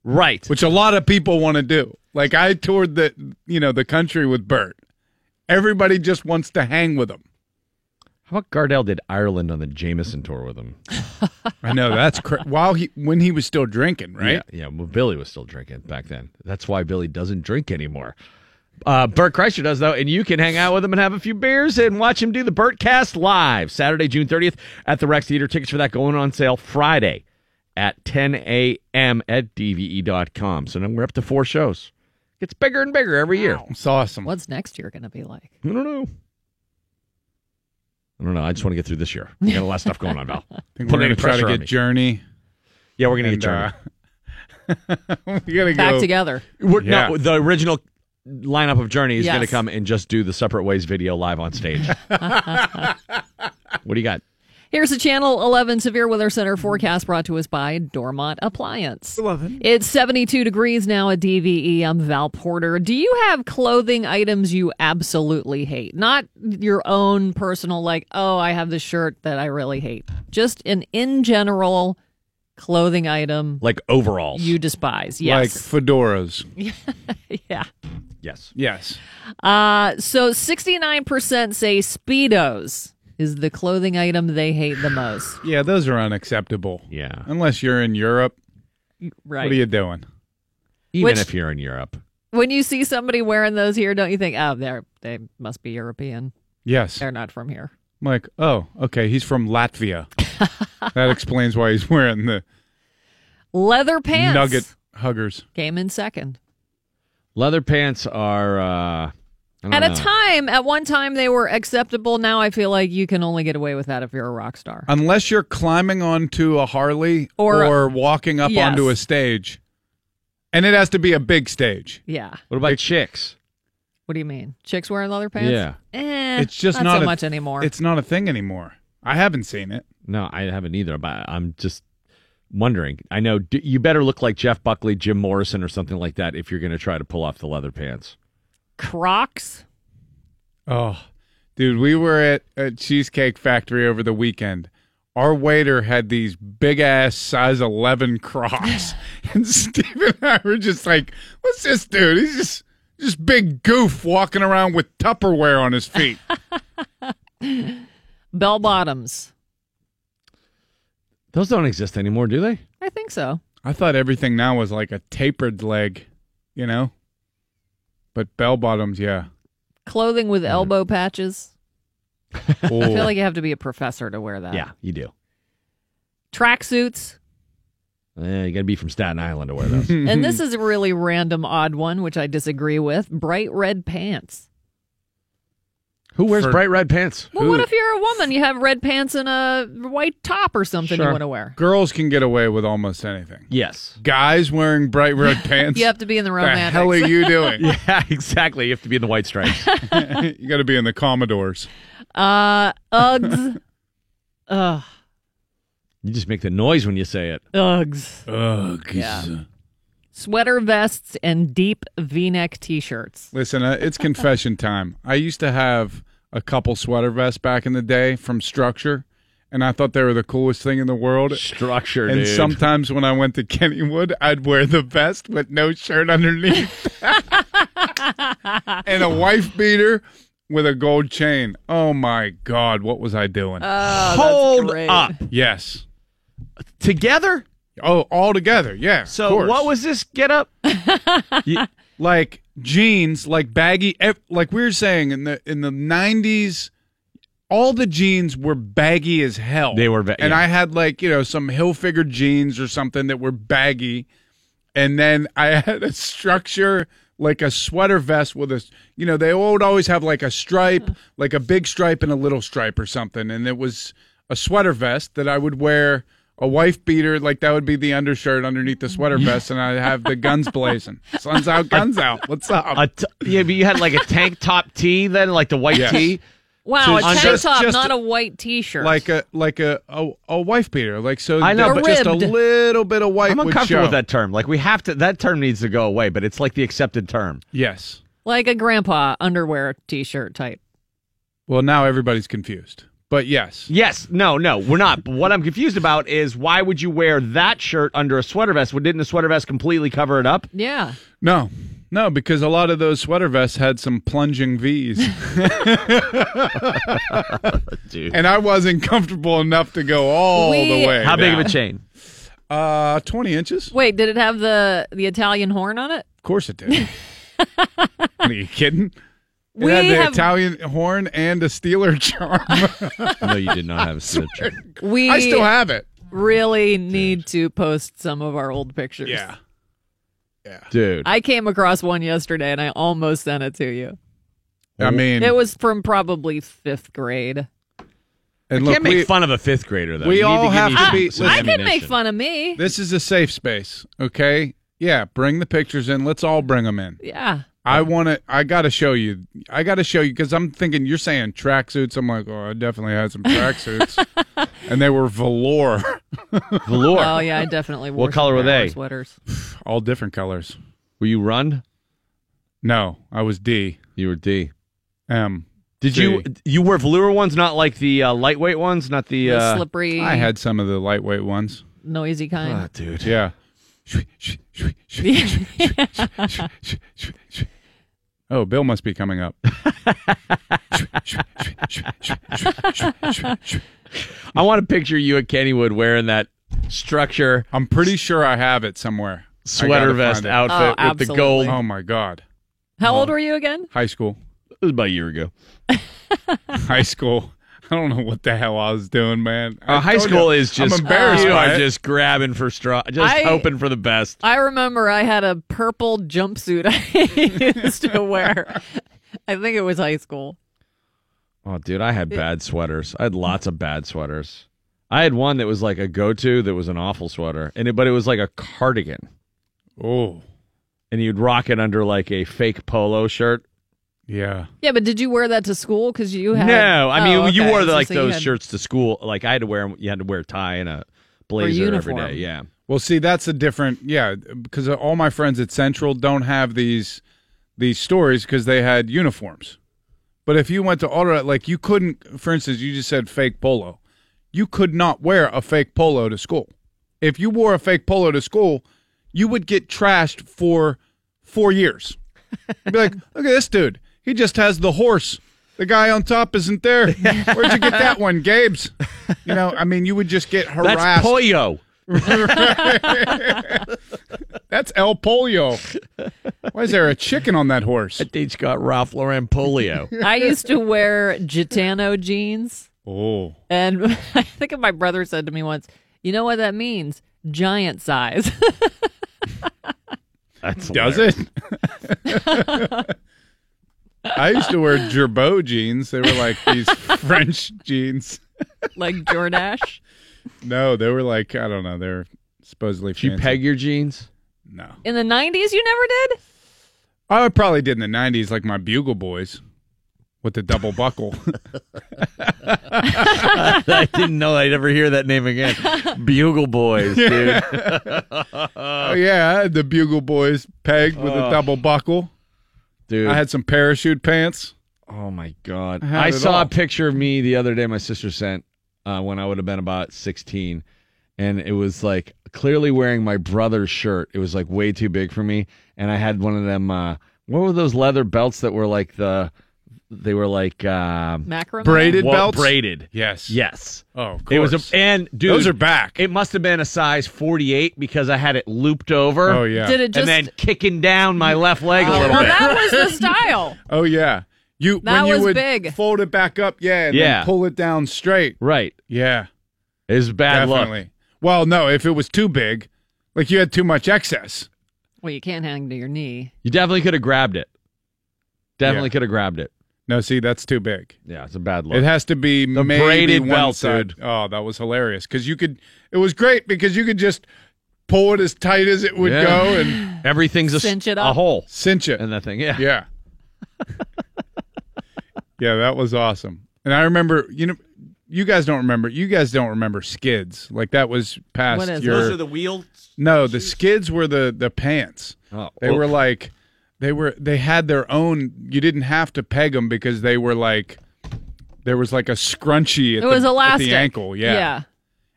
Right. Which a lot of people want to do. Like I toured the you know, the country with Bert. Everybody just wants to hang with him. How about Gardell did Ireland on the Jameson tour with him? I know that's cra- while he when he was still drinking, right? Yeah, yeah. Well, Billy was still drinking back then. That's why Billy doesn't drink anymore. Uh, Bert Kreischer does though, and you can hang out with him and have a few beers and watch him do the Bertcast live Saturday, June 30th at the Rex Theater. Tickets for that going on sale Friday at 10 a.m. at dve.com. So now we're up to four shows. It's bigger and bigger every year. It's awesome. What's next year going to be like? I don't know. I don't know. I just want to get through this year. We got a lot of stuff going on, Val. I think Put we're gonna try to get. Journey. Yeah, we're gonna get Journey. uh, we gotta Back go together. We're, Yeah. No, the original lineup of Journey is Yes. going to come and just do the Separate Ways video live on stage. what do you got? Here's a Channel 11 Severe Weather Center forecast brought to us by Dormont Appliance. 11. It's 72 degrees now at DVE. I'm Val Porter. Do you have clothing items you absolutely hate? Not your own personal, like, oh, I have this shirt that I really hate. Just an in general clothing item Like overalls. you despise. Yes. Like Yes. fedoras. yeah. Yes. Yes. Uh, so 69% say Speedos is the clothing item they hate the most. Yeah, those are unacceptable. Yeah. Unless you're in Europe. Right. What are you doing? Even Which- if you're in Europe. when you see somebody wearing those here, don't you think, oh, they're they must be European? Yes. They're not from here. I'm like, oh, okay, he's from Latvia. that explains why he's wearing the Leather pants nugget huggers. came in second. Leather pants are. Uh, I don't At a time, at one time, they were acceptable. Now I feel like you can only get away with that if you're a rock star. Unless you're climbing onto a Harley Or- or, walking up Yes. onto a stage. And it has to be a big stage. Yeah. What about chicks? What do you mean? Chicks wearing leather pants? Yeah. Eh, it's just not, not so a- much anymore. It's not a thing anymore. I haven't seen it. No, I haven't either. But I'm just wondering. I know d- you better look like Jeff Buckley, Jim Morrison, or something like that if you're going to try to pull off the leather pants. Crocs. Oh, dude, we were at a Cheesecake Factory over the weekend. Our waiter had these big ass size 11 Crocs. and Steve and I were just like, what's this dude? He's just, just big goof walking around with Tupperware on his feet. Bell bottoms. Those don't exist anymore, do they? I think so. I thought everything now was like a tapered leg, you know? But bell bottoms, yeah. Clothing with elbow patches. I feel like you have to be a professor to wear that. Yeah, you do. Tracksuits. Yeah, you got to be from Staten Island to wear those. and this is a really random, odd one, which I disagree with. Bright red pants. Who wears For- bright red pants? Well, what if you're a woman? You have red pants and a white top or something you want to wear. Girls can get away with almost anything. Yes. Guys wearing bright red pants. You have to be in the the romantics. hell are you doing? Yeah, exactly. You have to be in the white stripes. you got to be in the Commodores. Uh, Uggs. Ugh. you just make the noise when you say it. Uggs. Ugh. Yeah. Sweater vests and deep V-neck T-shirts. Listen, uh, it's confession time. I used to have a couple sweater vests back in the day from Structure, and I thought they were the coolest thing in the world. Structure, And dude. sometimes when I went to Kennywood, I'd wear the vest with no shirt underneath and a wife beater with a gold chain. Oh my God, what was I doing? Oh, Hold up. yes. Together? Oh, all together. Yeah. of So course. what was this get up? like jeans, like baggy, ev- like we were saying in the in the nineties, all the jeans were baggy as hell. They were ba- and yeah. I had like you know some Hilfiger jeans or something that were baggy, and then I had a structure like a sweater vest with a, you know, they would always have like a stripe, like a big stripe and a little stripe or something, and it was a sweater vest that I would wear. A wife beater, like that would be the undershirt underneath the sweater vest, and I'd have the guns blazing. Sun's out, guns out. What's up? A t- yeah, but you had like a tank top tee then, like the white Yes. tee. Wow, So a tank just- top, just not a- a white T-shirt. like a like a a, a wife beater, like so. I know, that but- just a little bit of white I'm would uncomfortable show. with that term. Like we have to. That term needs to go away. But it's like the accepted term. Yes. like a grandpa underwear T-shirt type. Well, now everybody's confused, but yes, Yes. No. No. We're not. But what I'm confused about is why would you wear that shirt under a sweater vest? Well, didn't the sweater vest completely cover it up? Yeah. no, no, because a lot of those sweater vests had some plunging V's, Dude. and I wasn't comfortable enough to go all We- the way. How big of down. a chain? Uh, twenty inches. Wait, did it have the the Italian horn on it? Of course it did. Are you kidding? It We had the have- Italian horn and a Steeler charm. No, you did not have a switch. We I still have it. really need to post some of our old pictures. Yeah. Yeah. Dude. I came across one yesterday and I almost sent it to you. I mean, It was from probably fifth grade. and I look, can't make we, fun of a fifth grader though. we You need all give have to be- some I can make fun of me. this is a safe space. Okay. Yeah, bring the pictures in. Let's all bring them in. Yeah. I want to. I got to show you. I got to show you because I'm thinking you're saying tracksuits. I'm like, oh, I definitely had some tracksuits, and they were velour, Velour. Oh yeah, I definitely wore What color were they? Sweaters. all different colors. Were you run? No, I was D You were D. M. Did C. you you wear velour ones, not like the uh, lightweight ones, not the, The uh, slippery, I had some of the lightweight ones. noisy kind. Ah, dude. Yeah. Oh, Bill must be coming up. I want to picture you at Kennywood wearing that structure I'm pretty sure I have it somewhere. Sweater vest outfit Oh, with the gold. Oh my god. How old uh, were you again? High school. It was about a year ago. High school. I don't know what the hell I was doing, man. Uh, high school you, is just I'm embarrassed you by are just grabbing for straw, just I- hoping for the best. I remember I had a purple jumpsuit I used to wear. I think it was high school. Oh, dude, I had bad sweaters. I had lots of bad sweaters. I had one that was like a go-to that was an awful sweater, and it, but it was like a cardigan, Oh, and you'd rock it under like a fake polo shirt. Yeah. Yeah, but did you wear that to school? Because you had No, I mean Oh, you wore So- like so those had- shirts to school. Like I had to wear, you had to wear a tie and a blazer every uniform. day. Yeah, Well, see, that's a different, yeah, because all my friends at Central don't have these these stories because they had uniforms. But if you went to Auto, like you couldn't, for instance, you just said fake polo. You could not wear a fake polo to school. If you wore a fake polo to school, you would get trashed for four years. You'd be like, look at this dude. He just has the horse. The guy on top isn't there. Where'd you get that one, Gabe's? You know, I mean, you would just get harassed. that's polio. That's El Polio. Why is there a chicken on that horse? That dude's got Ralph Lauren polio. I used to wear Gitano jeans, Oh, and I think my brother said to me once, "You know what that means? Giant size." That's does hilarious. it? I used to wear Girbaud jeans. They were like these French jeans. like Jordache. No, they were like I don't know. They're supposedly. Did you fancy. peg your jeans? No, In the '90s, you never did. I probably did in the '90s, like my Bugle Boys, with the double buckle. I didn't know I'd ever hear that name again. Bugle Boys, dude. oh yeah, I had the Bugle Boys pegged with a Oh. double buckle. Dude. I had some parachute pants. Oh my god! I I saw all. a picture of me the other day. My sister sent uh, when I would have been about sixteen, and it was like clearly wearing my brother's shirt. It was like way too big for me, and I had one of them. Uh, what were those leather belts that were like the? They were like uh, Macrame. Braided well, belts. braided. Yes. Yes. Oh, of It was a and dude, Those are back. It must have been a size forty-eight because I had it looped over. Oh yeah. Did it just? and then kicking down my left leg a Oh, little well, bit. that was the style. Oh yeah. You That when you was would big. fold it back up, yeah, and Yeah. then pull it down straight. right. Yeah, It was bad luck. Well, no, if it was too big, like you had too much excess. Well, you can't hang to your knee. You definitely could have grabbed it. Definitely Yeah. could have grabbed it. No, see, that's too big. Yeah, it's a bad look. It has to be The maybe braided one belt, side. dude. Oh, that was hilarious because you could. It was great because you could just pull it as tight as it would Yeah. go and Everything's a, Cinch it up. a up. hole cinch it. in that thing. Yeah. Yeah. yeah, that was awesome. And I remember, you know, you guys don't remember. You guys don't remember skids. Like that was past What is your. Those are the wheels. no, the skids were the the pants. Oh, They were like, they were they had their own. You didn't have to peg them because they were like, there was like a scrunchie. At It was the, elastic. at the ankle. Yeah. Yeah.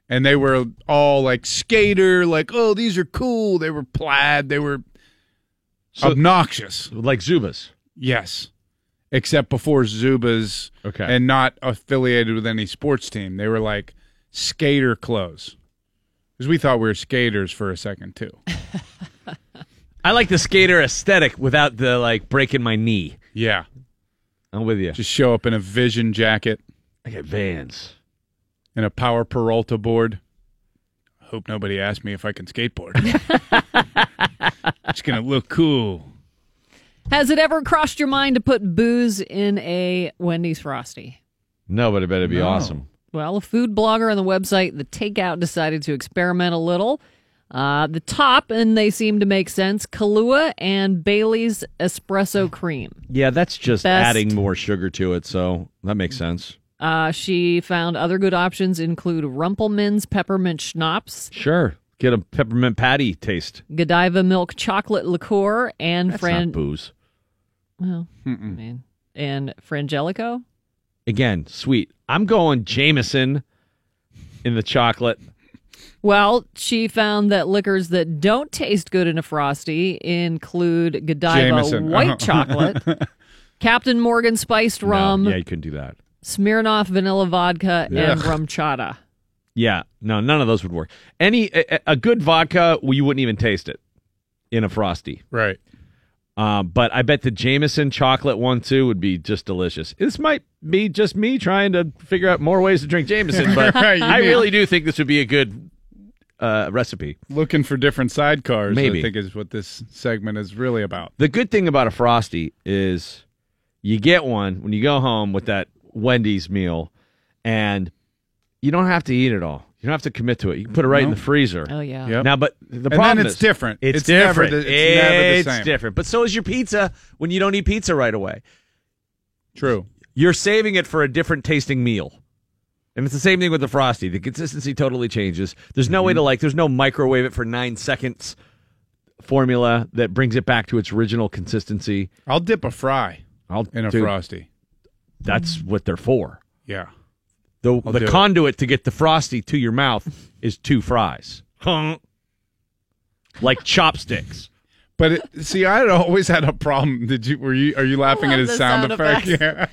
and they were all like skater, like oh these are cool. They were plaid. They were So- obnoxious. like Zubaz. Yes, except before Zubaz, Okay. and not affiliated with any sports team. They were like skater clothes because we thought we were skaters for a second too. I like the skater aesthetic without the like breaking my knee. Yeah, I'm with you. just show up in a Vision jacket I got Vans. and a Powell Peralta board. Hope nobody asked me if I can skateboard. it's gonna look cool. Has it ever crossed your mind to put booze in a Wendy's Frosty? No, but it better be No. awesome. Well, a food blogger on the website The Takeout decided to experiment a little. Uh, the top, and they seem to make sense Kahlua and Bailey's espresso cream. Yeah, that's just Best. adding more sugar to it, so that makes sense. Uh, she found other good options include Rumple Minze peppermint schnapps, Sure. Get a peppermint patty taste. Godiva milk chocolate liqueur, and That's Fran. not booze. Well, I mean, and Frangelico. Again, sweet. I'm going Jameson in the chocolate. Well, she found that liquors that don't taste good in a frosty include Godiva Jameson. white Uh-huh. chocolate, Captain Morgan spiced rum, No, yeah, you couldn't do that. Smirnoff vanilla vodka, and RumChata. Yeah, no, none of those would work. Any a, a good vodka, well, you wouldn't even taste it in a frosty. Right. Uh, but I bet the Jameson chocolate one too would be just delicious. This might be just me trying to figure out more ways to drink Jameson, but Right, I need- really do think this would be a good uh, recipe. Looking for different sidecars, Maybe. I think is what this segment is really about. The good thing about a frosty is you get one when you go home with that Wendy's meal, and you don't have to eat it all. You don't have to commit to it. You can put it right in the freezer. Oh yeah. Yep. Now, but the And then problem it's is different. It's, It's never different. the- it's never the same. different. But so is your pizza when you don't eat pizza right away. True. You're saving it for a different tasting meal. And it's the same thing with the frosty. The consistency totally changes. There's no way Mm-hmm. to like. There's no microwave it for nine seconds formula that brings it back to its original consistency. I'll dip a fry I'll in a dude, frosty. That's what they're for. Yeah. The I'll the do it. conduit to get the frosty to your mouth is two fries, like chopsticks. But it, see, I had always had a problem. Did you? Were you? Are you laughing at his sound, sound effect? Yeah.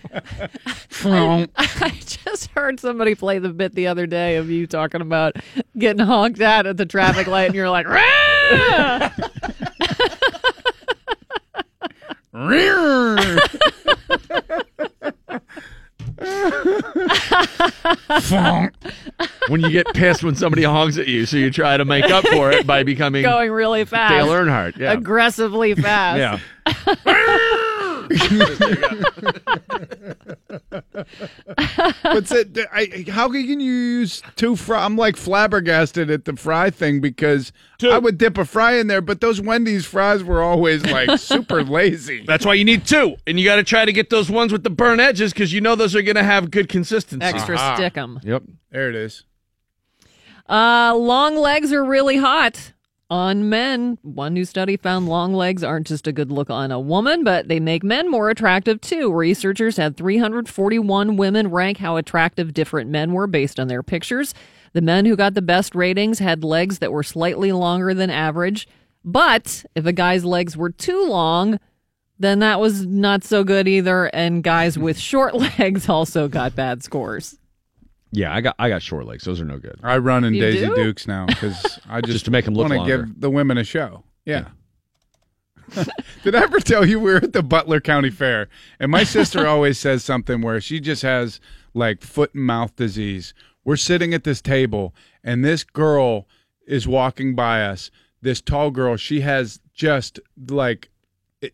I just heard somebody play the bit the other day of you talking about getting honked at at the traffic light, and you're like, "Rah!" when you get pissed when somebody honks at you, so you try to make up for it by becoming going really fast, Dale Earnhardt. Yeah, aggressively fast. yeah. But it, I, how can you use two fry? I'm like flabbergasted at the fry thing because I would dip a fry in there, but those Wendy's fries were always like super lazy. That's why you need two, and you got to try to get those ones with the burn edges because you know those are going to have good consistency. Extra Aha. stick 'em. Yep. There it is. Uh, long legs are really hot on men. One new study found long legs aren't just a good look on a woman, but they make men more attractive too. Researchers had 341 women rank how attractive different men were based on their pictures. The men who got the best ratings had legs that were slightly longer than average. But if a guy's legs were too long, then that was not so good either. And guys with short legs also got bad scores. Yeah, I got I got short legs. Those are no good. I run in You Daisy do? Dukes now because I just, Just to make 'em look want to longer. give the women a show. Yeah. Did I ever tell you we were at the Butler County Fair and my sister always says something where she just has like foot and mouth disease. We're sitting at this table and this girl is walking by us this tall girl. She has just like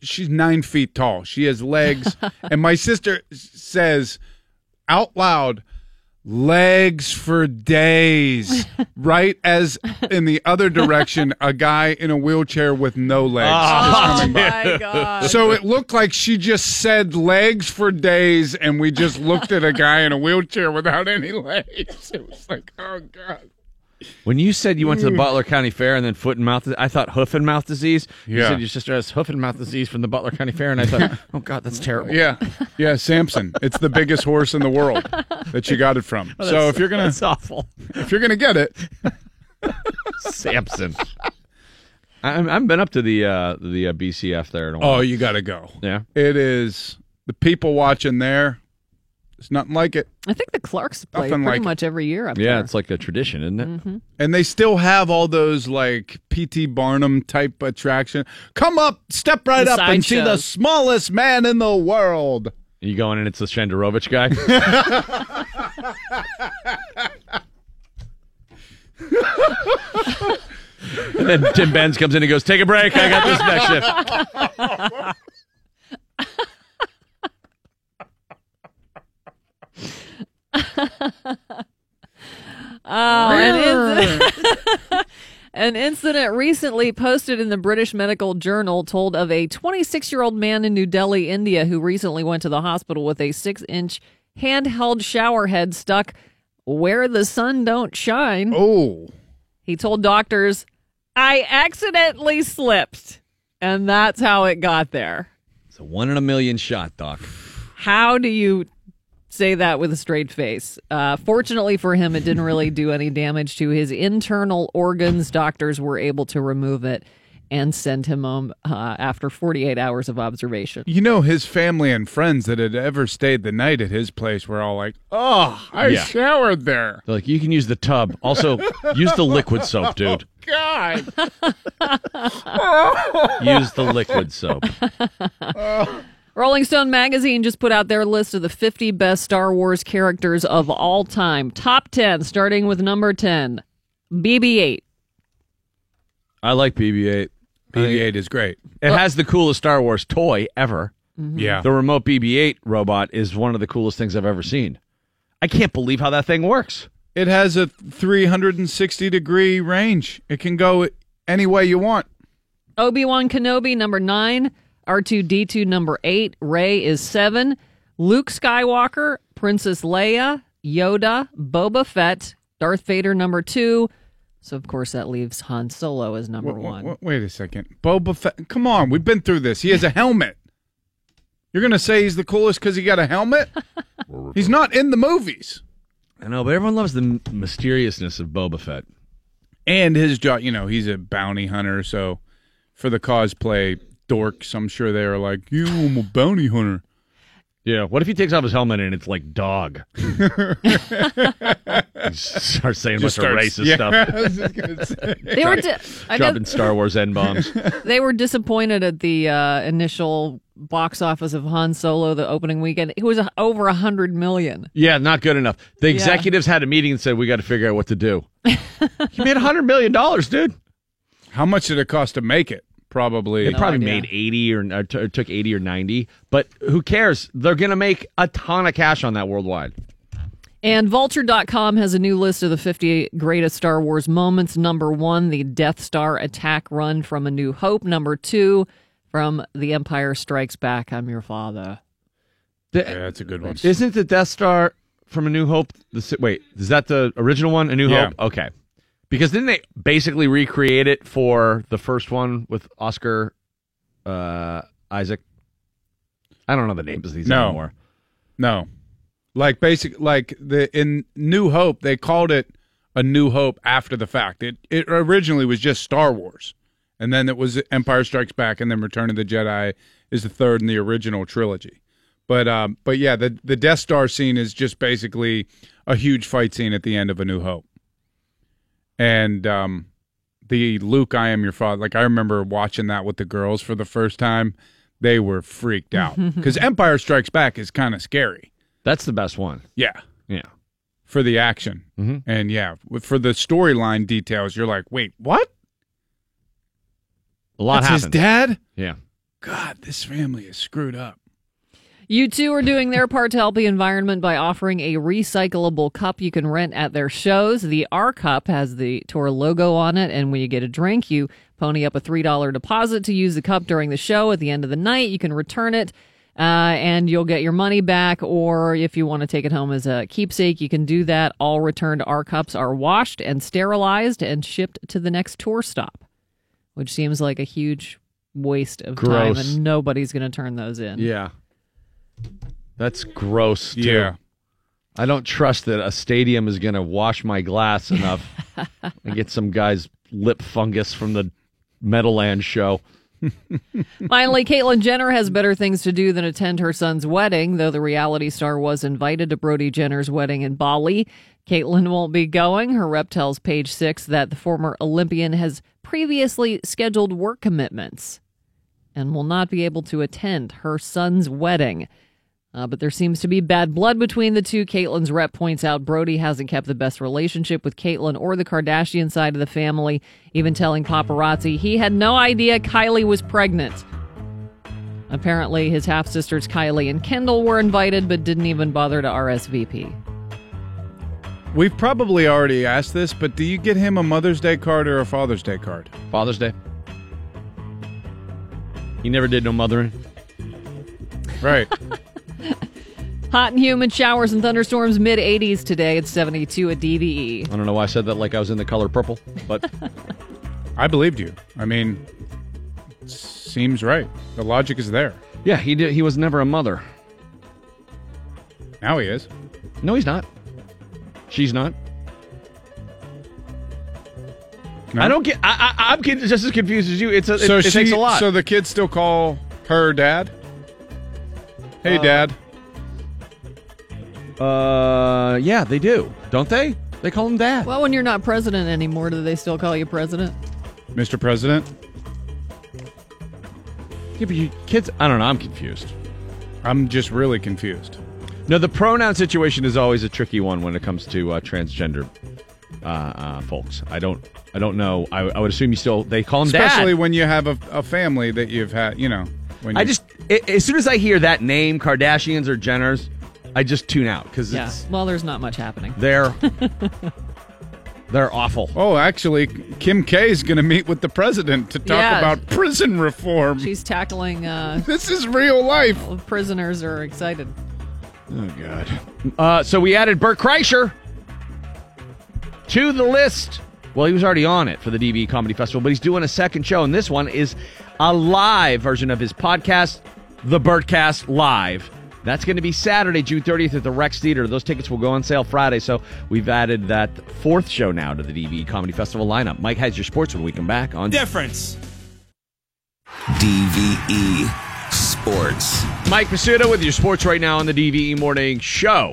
she's nine feet tall. She has legs, and my sister s- says out loud, "Legs for days." right as in the other direction, a guy in a wheelchair with no legs is ah. Oh, coming by. my God. So it looked like she just said legs for days, and we just looked at a guy in a wheelchair without any legs. It was like, oh god. When you said you went to the Butler County Fair and then foot and mouth, I thought hoof and mouth disease. You Yeah. said your sister has hoof and mouth disease from the Butler County Fair, and I thought, oh god, that's terrible. Yeah, yeah, Samson. It's the biggest horse in the world that you got it from. Oh, so if you're gonna, that's awful. If you're gonna get it, Samson. I, I haven't been up to the uh, the uh, BCF there in a while. oh, you got to go. Yeah. It is the people watching there. There's nothing like it. I think the Clarks play Nothing pretty like it. much every year up yeah, there. it's like a tradition, isn't it? Mm-hmm. And they still have all those like P.T. Barnum type attraction. Come up, step right The up, and see the sideshows. smallest man in the world. You going and it's the Shenderovich guy? and then Tim Benz comes in and goes, "Take a break. I got this next shift." Oh, an, inc- an incident recently posted in the British Medical Journal told of a 26 year old man in New Delhi, India, who recently went to the hospital with a six inch handheld shower head stuck where the sun don't shine. Oh. He told doctors, I accidentally slipped. And that's how it got there. It's a one in a million shot, Doc. How do you say that with a straight face? Uh, fortunately for him, it didn't really do any damage to his internal organs. Doctors were able to remove it and send him home uh, after 48 hours of observation. You know, his family and friends that had ever stayed the night at his place were all like, "Oh, I Yeah. showered there." They're like, you can use the tub. Also, use the liquid soap, dude. God. Use the liquid soap. Rolling Stone magazine just put out their list of the 50 best Star Wars characters of all time. Top 10, starting with number 10, BB 8. I like BB-8. BB-8 is great. It has the coolest Star Wars toy ever. Mm-hmm. Yeah. The remote BB-8 robot is one of the coolest things I've ever seen. I can't believe how that thing works. It has a 360 degree range. It can go any way you want. Obi Wan Kenobi, number nine. R2D2, number eight. Rey is seven. Luke Skywalker, Princess Leia, Yoda, Boba Fett, Darth Vader, number two. So, of course, that leaves Han Solo as number Wait, one. wait, wait a second. Boba Fett. Come on, we've been through this. He has a helmet. You're going to say he's the coolest because he got a helmet? he's not in the movies. I know, but everyone loves the m- mysteriousness of Boba Fett. And his job, you know, he's a bounty hunter. So for the cosplay dorks, I'm sure they're like, you, I'm a bounty hunter. Yeah, what if he takes off his helmet and it's like dog? he starts saying a bunch Just of racist yeah, stuff. I was just gonna say. They were di- I know- dropping Star Wars N bombs. they were disappointed at the uh, initial box office of Han Solo the opening weekend. It was uh, over a hundred million. Yeah, not good enough. The Yeah. executives had a meeting and said, "We got to figure out what to do." he made a hundred million dollars, dude. How much did it cost to make it? Probably. They probably made eighty or, or t- or took eighty or ninety, but who cares? They're gonna make a ton of cash on that worldwide. And Vulture.com has a new list of the 50 greatest Star Wars moments. Number one, the Death Star attack run from A New Hope. Number two, from The Empire Strikes Back. I'm your father. The- Yeah, that's a good one. Isn't the Death Star from A New Hope? The si- wait, is that the original one? A New Yeah. Hope. Okay, because didn't they basically recreate it for the first one with Oscar uh, Isaac? I don't know the names of these No. anymore. No. Like basic like the in New Hope they called it a New Hope after the fact. It it originally was just Star Wars. And then it was Empire Strikes Back and then Return of the Jedi is the third in the original trilogy. But um but yeah, the the Death Star scene is just basically a huge fight scene at the end of A New Hope. And um the Luke I am your father like I remember watching that with the girls for the first time. They were freaked out cuz Empire Strikes Back is kind of scary. That's the best one. Yeah. Yeah. For the action. Mhm. And yeah, for the storyline details, you're like, wait, what? A lot That's his happened. dad. Yeah. God, this family is screwed up. U2 are doing their part to help the environment by offering a recyclable cup you can rent at their shows. The R Cup has the tour logo on it, and when you get a drink, you pony up a $3 deposit to use the cup during the show. At the end of the night, you can return it. Uh, and you'll get your money back, or if you want to take it home as a keepsake, you can do that. All returned R cups are washed and sterilized and shipped to the next tour stop, which seems like a huge waste of time, and nobody's going to turn those in. Yeah. That's gross. Too. Yeah. I don't trust that a stadium is going to wash my glass enough and get some guy's lip fungus from the Meadowland show. Finally, Caitlyn Jenner has better things to do than attend her son's wedding, though the reality star was invited to Brody Jenner's wedding in Bali. Caitlyn won't be going. Her rep tells Page Six that the former Olympian has previously scheduled work commitments and will not be able to attend her son's wedding. Uh, but there seems to be bad blood between the two. Caitlyn's rep points out Brody hasn't kept the best relationship with Caitlyn or the Kardashian side of the family, even telling paparazzi he had no idea Kylie was pregnant. Apparently, his half sisters Kylie and Kendall were invited, but didn't even bother to RSVP. We've probably already asked this, but do you get him a Mother's Day card or a Father's Day card? Father's Day. He never did no mothering. Right. Hot and humid showers and thunderstorms mid 80s today. It's 72 at E. DVE. I don't know why I said that like I was in the color purple, but I believed you. I mean, seems right. The logic is there. yeah, he did. He was never a mother. Now he is. No, he's not. She's not. I don't get. I, I, I'm just as confused as you. It's a, it, so it she, takes a lot. So the kids still call her dad. Hey, Uh, dad. uh, yeah, they do, don't they? They call him dad. Well, when you're not president anymore, do they still call you president? Mr. President. Yeah, but you kids. I don't know. I'm confused. I'm just really confused. No, the pronoun situation is always a tricky one when it comes to uh, transgender uh, uh, folks. I don't. I don't know. I, I would assume you still they call him Especially dad. when you have a, a family that you've had, you know. When I you- just i as soon as I hear that name, Kardashians or Jenners, I just tune out because Yeah. it's Well, there's not much happening. they're they're awful. Oh, actually, Kim K is going to meet with the president to talk Yeah. about prison reform. She's tackling. Uh, this is real life. Prisoners are excited. Oh God. Uh, so we added Bert Kreischer to the list. Well, he was already on it for the DV Comedy Festival, but he's doing a second show, and this one is a live version of his podcast, The Bertcast Live. That's going to be Saturday, June 30th at the Rex Theater. Those tickets will go on sale Friday, so we've added that fourth show now to the DV Comedy Festival lineup. Mike has your sports when we come back on Difference. DVE Sports. Mike Prisuta with your sports right now on the DVE Morning Show.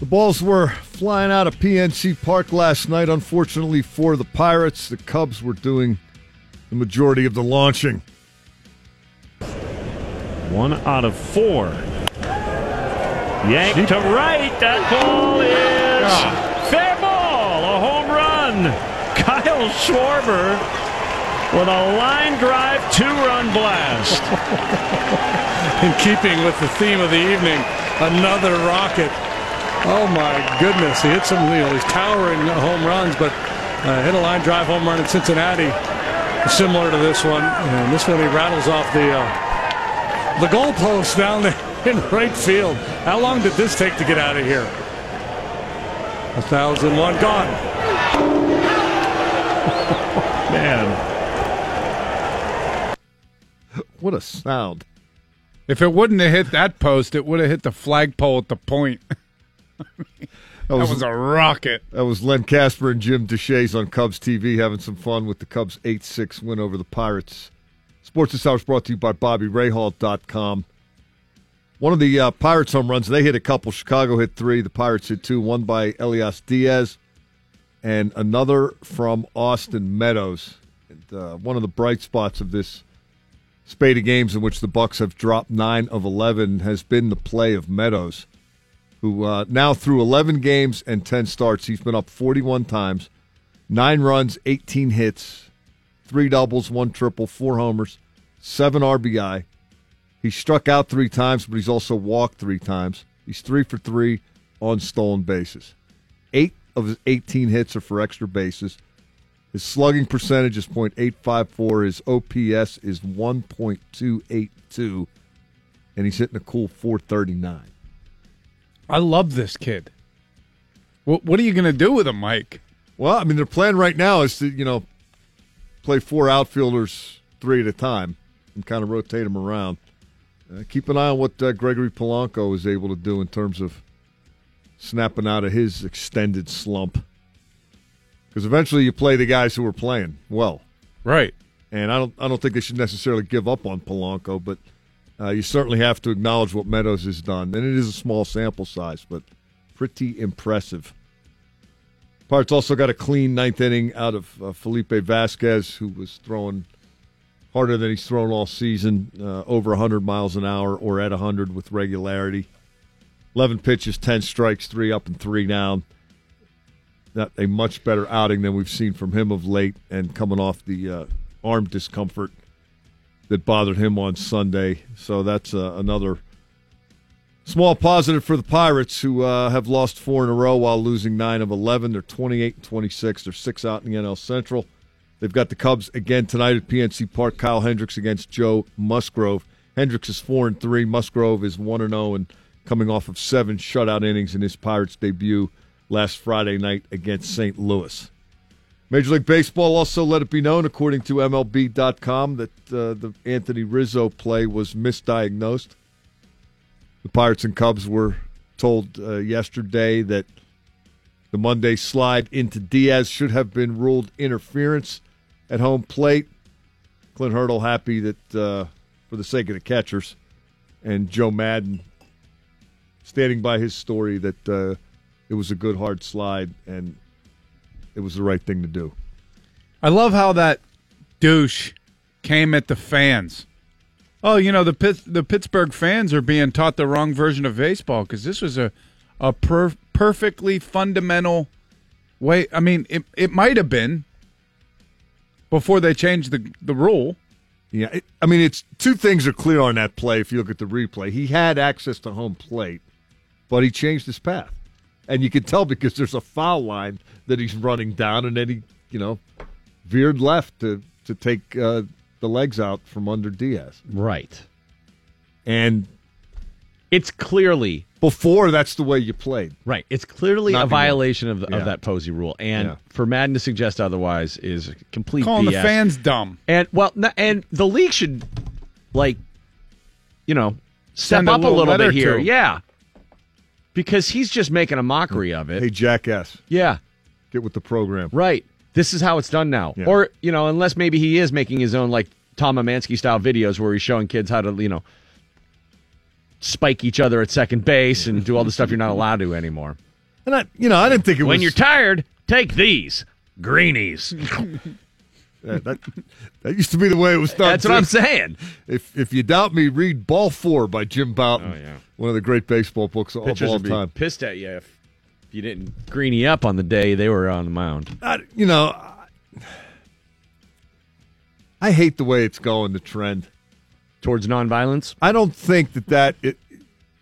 The balls were flying out of PNC Park last night. Unfortunately for the Pirates, the Cubs were doing the majority of the launching. One out of four. Yanked to right. That ball is ah. fair ball. A home run. Kyle Schwarber with a line drive two-run blast. In keeping with the theme of the evening, another rocket. Oh my goodness! He hit some, you know, these towering home runs, but uh, hit a line drive home run in Cincinnati, similar to this one. And this one he rattles off the uh, the goalpost down there in right field. How long did this take to get out of here? A thousand one gone. Man. What a sound. If it wouldn't have hit that post, it would have hit the flagpole at the point. that was, a rocket. That was Len Kasper and Jim Deshaies on Cubs TV having some fun with the Cubs 8 6 win over the Pirates. Sports this hour is brought to you by BobbyRahal.com. One of the uh, Pirates home runs, they hit a couple. Chicago hit three. The Pirates hit two. One by Elias Diaz and another from Austin Meadows. And, uh, one of the bright spots of this spate of games in which the Bucs have dropped nine of 11 has been the play of Meadows who uh, now through 11 games and 10 starts, he's been up 41 times, nine runs, 18 hits, three doubles, one triple, four homers, seven RBI. He struck out three times, but he's also walked three times. He's three for three on stolen bases. Eight of his 18 hits are for extra bases. His slugging percentage is .854. His OPS is 1.282, and he's hitting a cool 439. I love this kid. What What are you going to do with him, Mike? Well, I mean, their plan right now is to you know play four outfielders three at a time and kind of rotate them around. Uh, keep an eye on what uh, Gregory Polanco is able to do in terms of snapping out of his extended slump. Because eventually you play the guys who are playing well, right? And I don't, I don't think they should necessarily give up on Polanco, but uh, you certainly have to acknowledge what Meadows has done, and it is a small sample size, but pretty impressive. Pirates also got a clean ninth inning out of uh, Felipe Vasquez, who was throwing harder than he's thrown all season, uh, over 100 miles an hour or at 100 with regularity. 11 pitches, 10 strikes, three up and three down. Not a much better outing than we've seen from him of late, and coming off the uh, arm discomfort that bothered him on Sunday. So that's uh, another small positive for the Pirates, who uh, have lost four in a row while losing nine of 11. They're 28 and 26. They're six out in the NL Central. They've got the Cubs again tonight at PNC Park. Kyle Hendricks against Joe Musgrove. Hendricks is four and three. Musgrove is one and zero, and coming off of seven shutout innings in his Pirates debut last Friday night against St. Louis. Major League Baseball also let it be known, according to MLB.com, that uh, the Anthony Rizzo play was misdiagnosed. The Pirates and Cubs were told uh, yesterday that the Monday slide into Diaz should have been ruled interference at home plate. Clint Hurdle happy that, uh, for the sake of the catchers, and Joe Maddon standing by his story that uh, it was a good hard slide and it was the right thing to do. I love how that douche came at the fans. Oh, you know the Pitt, the Pittsburgh fans are being taught the wrong version of baseball because this was a a per, perfectly fundamental way. I mean, it it might have been before they changed the the rule. Yeah, it, I mean, it's two things are clear on that play. If you look at the replay, he had access to home plate, but he changed his path, and you can tell because there's a foul line that he's running down, and then he, you know, veered left to to take uh, the legs out from under Diaz. Right, and it's clearly before that's the way you played. Right, it's clearly Not a violation of, the, Yeah. of that Posey rule, and Yeah. for Maddon to suggest otherwise is complete Calling the fans dumb. And well, and the league should like, you know, step Send a up a little little bit here. to. Yeah, because he's just making a mockery of it. Hey, jackass, Yeah, get with the program. right. This is how it's done now. Yeah. Or you know, unless maybe he is making his own like Tom Emanski style videos where he's showing kids how to you know spike each other at second base and do all the stuff you're not allowed to anymore. And I, you know, I didn't think it when was. When you're tired, take these greenies. Yeah, that, that used to be the way it was done. That's what. I'm saying. If if you doubt me, read Ball Four by Jim Bouton. Oh, yeah. one of the great baseball books of Pitchers all would be time. pissed at you if you didn't greenie up on the day they were on the mound. I, you know, I, I hate the way it's going. The trend towards nonviolence. I don't think that that it.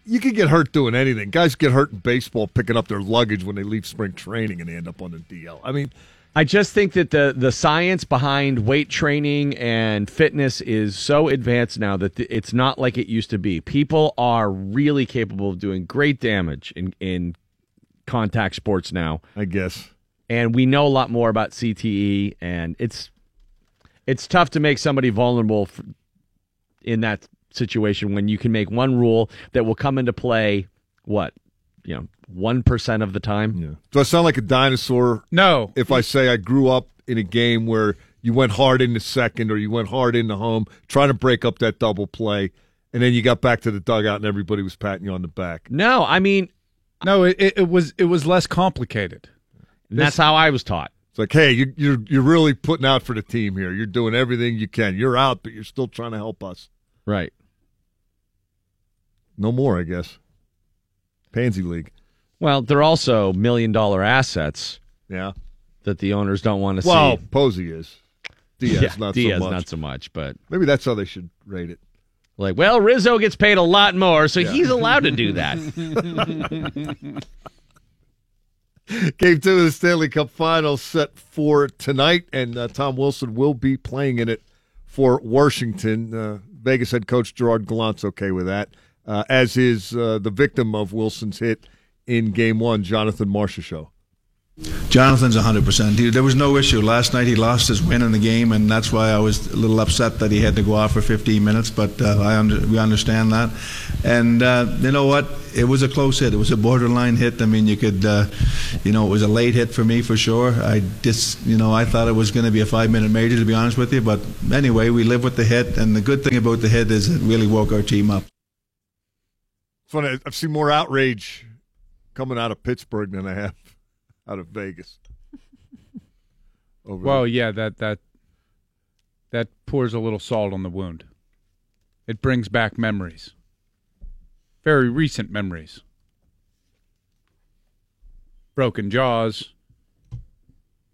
You can get hurt doing anything. Guys get hurt in baseball picking up their luggage when they leave spring training and they end up on the DL. I mean, I just think that the the science behind weight training and fitness is so advanced now that th- it's not like it used to be. People are really capable of doing great damage in in contact sports now. I guess. And we know a lot more about CTE and it's it's tough to make somebody vulnerable f in that situation when you can make one rule that will come into play what, you know, 1% of the time. Yeah. Do I sound like a dinosaur? No. If I say I grew up in a game where you went hard into second or you went hard into home, trying to break up that double play, and then you got back to the dugout and everybody was patting you on the back. No, I mean, no, it, it, it was it was less complicated. And that's how I was taught. It's like, hey, you, you're you're really putting out for the team here. You're doing everything you can. You're out, but you're still trying to help us. Right. No more, I guess. Pansy League. Well, they're also million dollar assets. Yeah. That the owners don't want to see. Well, see. Posey is. Diaz yeah, not Diaz so much. not so much, but Maybe that's how they should rate it. like, well, Rizzo gets paid a lot more, so he's allowed to do that. Game two of the Stanley Cup Finals set for tonight, and uh, Tom Wilson will be playing in it for Washington. Uh, Vegas head coach Gerard Gallant's okay with that, uh, as is uh, the victim of Wilson's hit in Game One, Jonathan Marchessault. Jonathan's 100%. He, there was no issue. Last night he lost his win in the game, and that's why I was a little upset that he had to go off for 15 minutes, but uh, I under, we understand that. And uh, you know what? It was a close hit. It was a borderline hit. I mean, you could, uh, you know, it was a late hit for me for sure. I just, you know, I thought it was going to be a five minute major, to be honest with you. But anyway, we live with the hit, and the good thing about the hit is it really woke our team up. It's funny. I've seen more outrage coming out of Pittsburgh than I have out of Vegas. Over Well, yeah, that that that pours a little salt on the wound. It brings back memories. Very recent memories. Broken jaws,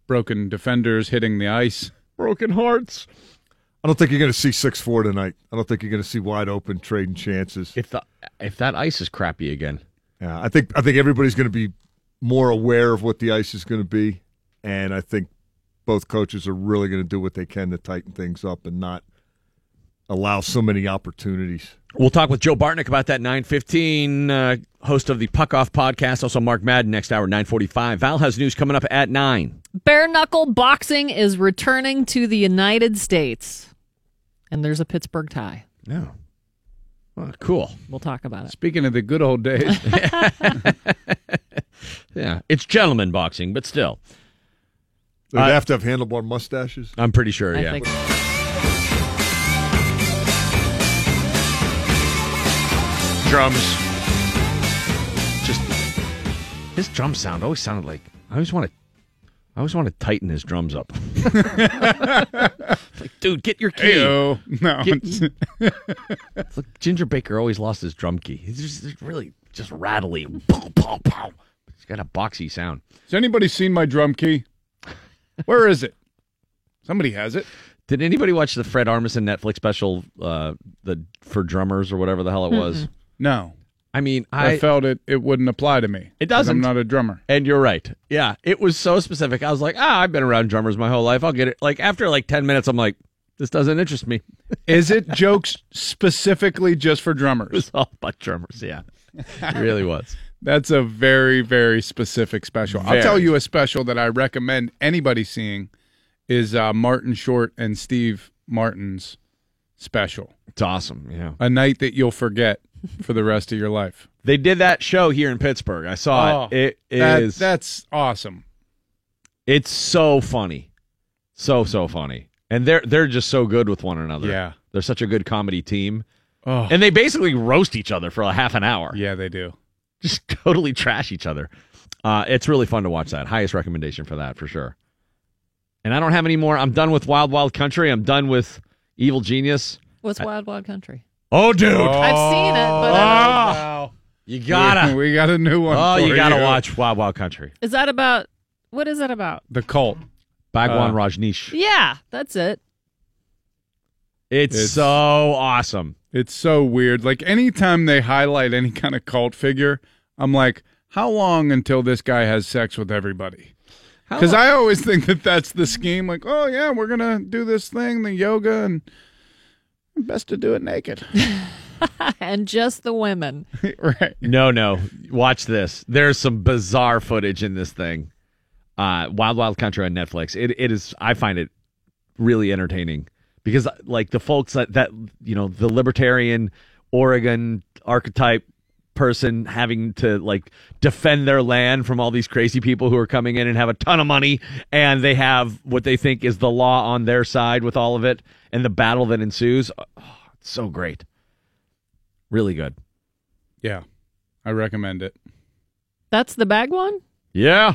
broken defenders hitting the ice, broken hearts. I don't think you're going to see six four tonight. I don't think you're going to see wide open trading chances. If the if that ice is crappy again, Yeah, I think I think everybody's going to be more aware of what the ice is going to be, and I think both coaches are really going to do what they can to tighten things up and not allow so many opportunities. We'll talk with Joe Bartnick about that 915, uh, host of the Puck Off podcast. Also, Mark Madden next hour, 945. Val has news coming up at 9. Bare knuckle boxing is returning to the United States. And there's a Pittsburgh tie. No. Well, cool. We'll talk about it. Speaking of the good old days, Yeah, it's gentleman boxing, but still. They'd Uh, have to have handlebar mustaches. I'm pretty sure, I yeah. think Drums. Just his drum sound always sounded like I always want to I always want to tighten his drums up. like, dude, get your key. Heyo. No, Get- it's- It's like Ginger Baker always lost his drum key. He's just it's really just rattly. Pow, pow, pow. He's got a boxy sound. has anybody seen my drum key? Where is it? Somebody has it. Did anybody watch the Fred Armisen Netflix special, uh, the for drummers or whatever the hell it was? No, I mean, I, I, felt it. It wouldn't apply to me. It doesn't. I'm not a drummer. And you're right. Yeah, it was so specific. I was like, ah, I've been around drummers my whole life. I'll get it. Like after like ten minutes, I'm like, this doesn't interest me. Is it jokes specifically just for It drummers? was all about drummers. Yeah, it really was. That's a very, very specific special. I'll tell you a special that I recommend anybody seeing is uh, Martin Short and Steve Martin's special. It's awesome. Yeah, A night that you'll forget for the rest of your life. they did that show here in Pittsburgh. I saw it. It that- is. that's awesome. It's so funny, so so funny, and they're they're just so good with one another. Yeah. they're such a good comedy team, Oh, and they basically roast each other for a half an hour. yeah, they do. just totally trash each other. Uh, it's really fun to watch that. Highest recommendation for that for sure. And I don't have any more. I'm done with Wild Wild Country. I'm done with Evil Genius. What's Wild Wild Country? Oh, dude, I've seen it, but I Ah, you gotta. We, we got a new one. Oh, you gotta watch Wild Wild Country. is that about what is that about? the cult. Bhagwan Uh, Rajneesh. Yeah, that's it. It's, It's- so awesome. It's so weird. Like anytime they highlight any kind of cult figure, I'm like, how long until this guy has sex with everybody? Because I always think that that's the scheme. Like, oh yeah, we're gonna do this thing, the yoga, and best to do it naked, and just the women. right? No, no. Watch this. There's some bizarre footage in this thing. Uh, Wild Wild Country on Netflix. It it is. I find it really entertaining because like the folks that that you know the libertarian Oregon archetype person having to like defend their land from all these crazy people who are coming in and have a ton of money and they have what they think is the law on their side with all of it and the battle that ensues. Oh, it's so great. Really good. Yeah, I recommend it. That's the bag one? Yeah.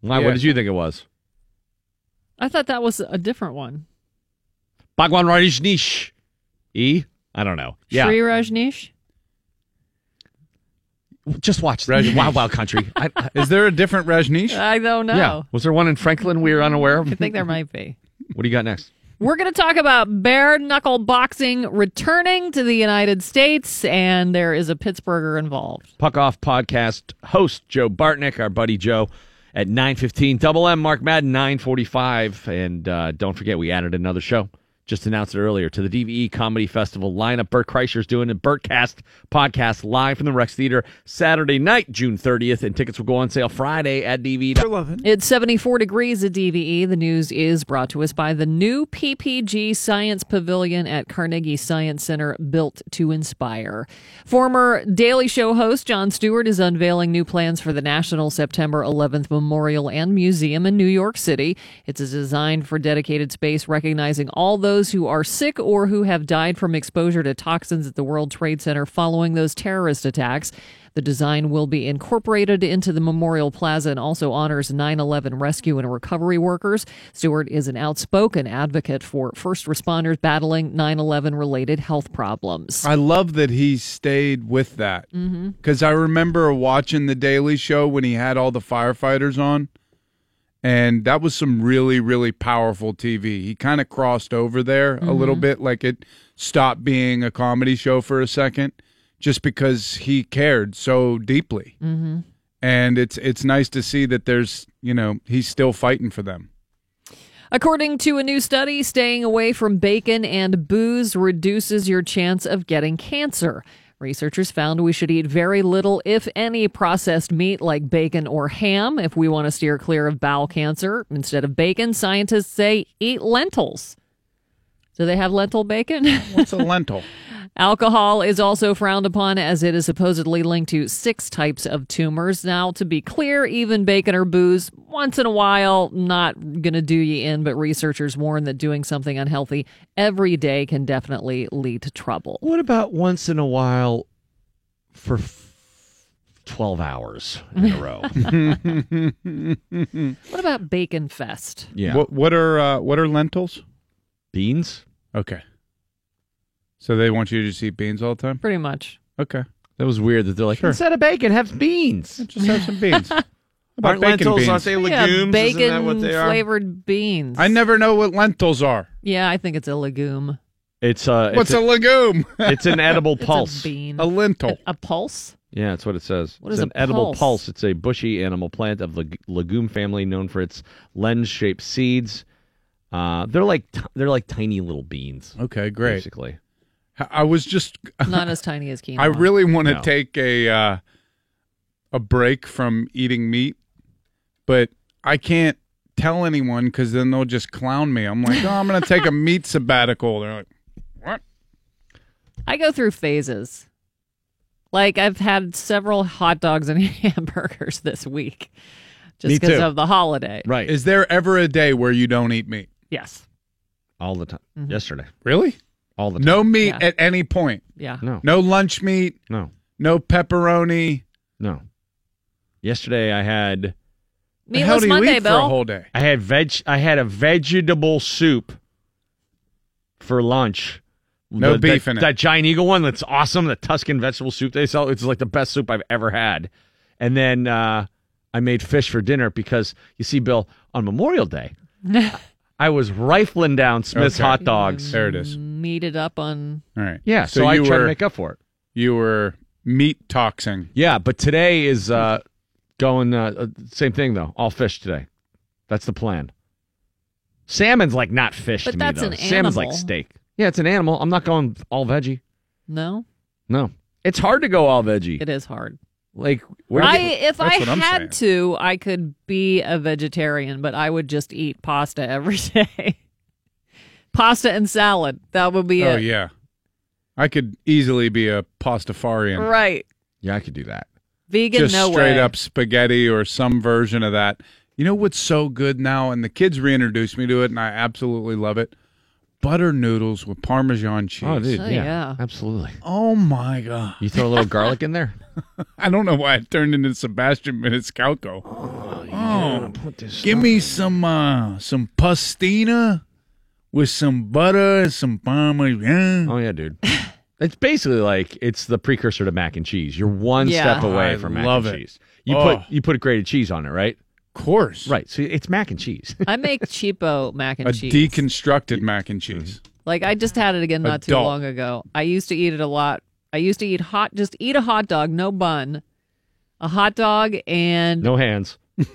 Why? Yeah. What did you think it was? I thought that was a different one. Bhagwan Rajneesh. E? I don't know. Yeah. Sri Rajneesh? Just watch Rajneesh. Wild Wild Country. I, I- Is there a different Rajneesh? I don't know. yeah. Was there one in Franklin we are unaware of? I think there might be. What do you got next? We're going to talk about bare knuckle boxing returning to the United States, and there is a Pittsburgher involved. Puck Off podcast host Joe Bartnick, our buddy Joe, at 9.15. Double M, Mark Madden, 9.45. And uh, don't forget, we added another show. Just announced it earlier to the DVE Comedy Festival lineup. Bert Kreischer's doing a Bertcast podcast live from the Rex Theater Saturday night, June 30th, and tickets will go on sale Friday at. DVE. It's 74 degrees at DVE. The news is brought to us by the new PPG Science Pavilion at Carnegie Science Center, built to inspire. Former Daily Show host Jon Stewart is unveiling new plans for the National September 11th Memorial and Museum in New York City. It's a design for dedicated space recognizing all those who are sick or who have died from exposure to toxins at the World Trade Center following those terrorist attacks. The design will be incorporated into the Memorial Plaza and also honors 9 11 rescue and recovery workers. Stewart is an outspoken advocate for first responders battling 9 11 related health problems. I love that he stayed with that mm-hmm. because I remember watching the Daily Show when he had all the firefighters on, and that was some really really powerful TV. He kind of crossed over there a little Mhm. bit, like it stopped being a comedy show for a second, just because he cared so deeply. Mm-hmm. And it's it's nice to see that there's you know he's still fighting for them. According to a new study, staying away from bacon and booze reduces your chance of getting cancer. Researchers found we should eat very little, if any, processed meat like bacon or ham if we want to steer clear of bowel cancer. Instead of bacon, scientists say eat lentils. Do they have lentil bacon? What's a lentil? Alcohol is also frowned upon as it is supposedly linked to six types of tumors. Now, to be clear, even bacon or booze, once in a while, not going to do you in, but researchers warn that doing something unhealthy every day can definitely lead to trouble. What about once in a while for f- 12 hours in a row? What about Bacon Fest? Yeah. What what are uh, what are lentils? Beans. Okay. So they want you to just eat beans all the time? Pretty much. Okay. That was weird that they're like, Sure. instead of bacon, have beans. Just have some beans. How about Aren't bacon lentils, beans? aren't they Yeah, legumes? bacon Isn't that what they are? flavored beans. I never know what lentils are. Yeah, I think it's a legume. It's uh, What's it's a, legume? It's an edible It's pulse. a bean. A lentil. A pulse? Yeah, that's what it says. What it's is an a edible pulse? pulse. It's a bushy animal plant of the legume family, known for its lens-shaped seeds. Uh, they're like t- they're like tiny little beans. Okay, great. Basically, I was just Not as tiny as quinoa. I really want to No. take a uh, a break from eating meat, but I can't tell anyone because then they'll just clown me. I'm like, oh, I'm going to take a meat sabbatical. They're like, what? I go through phases. Like I've had several hot dogs and hamburgers this week, just because of the holiday. right? Is there ever a day where you don't eat meat? Yes. all the time. Mhm. Yesterday, Really? All the time. No meat Yeah. at any point. Yeah. no, No lunch meat. no, No pepperoni. no. Yesterday, I had The Meatless Monday, eat for a Bill. whole day? I had veg. I had a vegetable soup for lunch. No The- beef that, in it. That giant eagle one. That's awesome. The Tuscan vegetable soup they sell. It's like the best soup I've ever had. And then uh, I made fish for dinner because you see, Bill, on Memorial Day, I was rifling down Smith's Okay. hot dogs. There it is. Meat it up on. All right. Yeah, so, I you tried were to make up for it. you were meat toxing. Yeah, but today is uh, going uh, uh, same thing though. All fish today. That's the plan. Salmon's like not fish But to that's me though. an Salmon's like animal. steak. Yeah, it's an animal. I'm not going all veggie. No, No, it's hard to go all veggie. it is hard. Like where I, you- if I that's what had to, I could be a vegetarian, but I would just eat pasta every day. pasta and salad. That would be Oh it. yeah. I could easily be a pastafarian. Right. yeah, I could do that. Vegan, Just no straight way. up spaghetti or some version of that. You know what's so good now? And the kids reintroduced me to it, and I absolutely love it. Butter noodles with Parmesan cheese. Oh, dude, Oh, yeah, yeah. absolutely. Oh my god! You throw a little garlic in there. I don't know why it turned into Sebastian Maniscalco. Oh, Put this give me some uh, some pastina with some butter and some Parmesan. Oh yeah, dude. It's basically like it's the precursor to mac and cheese. You're one Yeah. step away I from mac love and it. cheese. You Oh. put you put grated cheese on it, right? Course. Right. So it's mac and cheese. I make cheapo mac and a cheese. deconstructed mac and cheese. Mm-hmm. Like I just had it again not too Adult. long ago. I used to eat it a lot. I used to eat hot, just eat a hot dog, no bun, a hot dog, and No hands.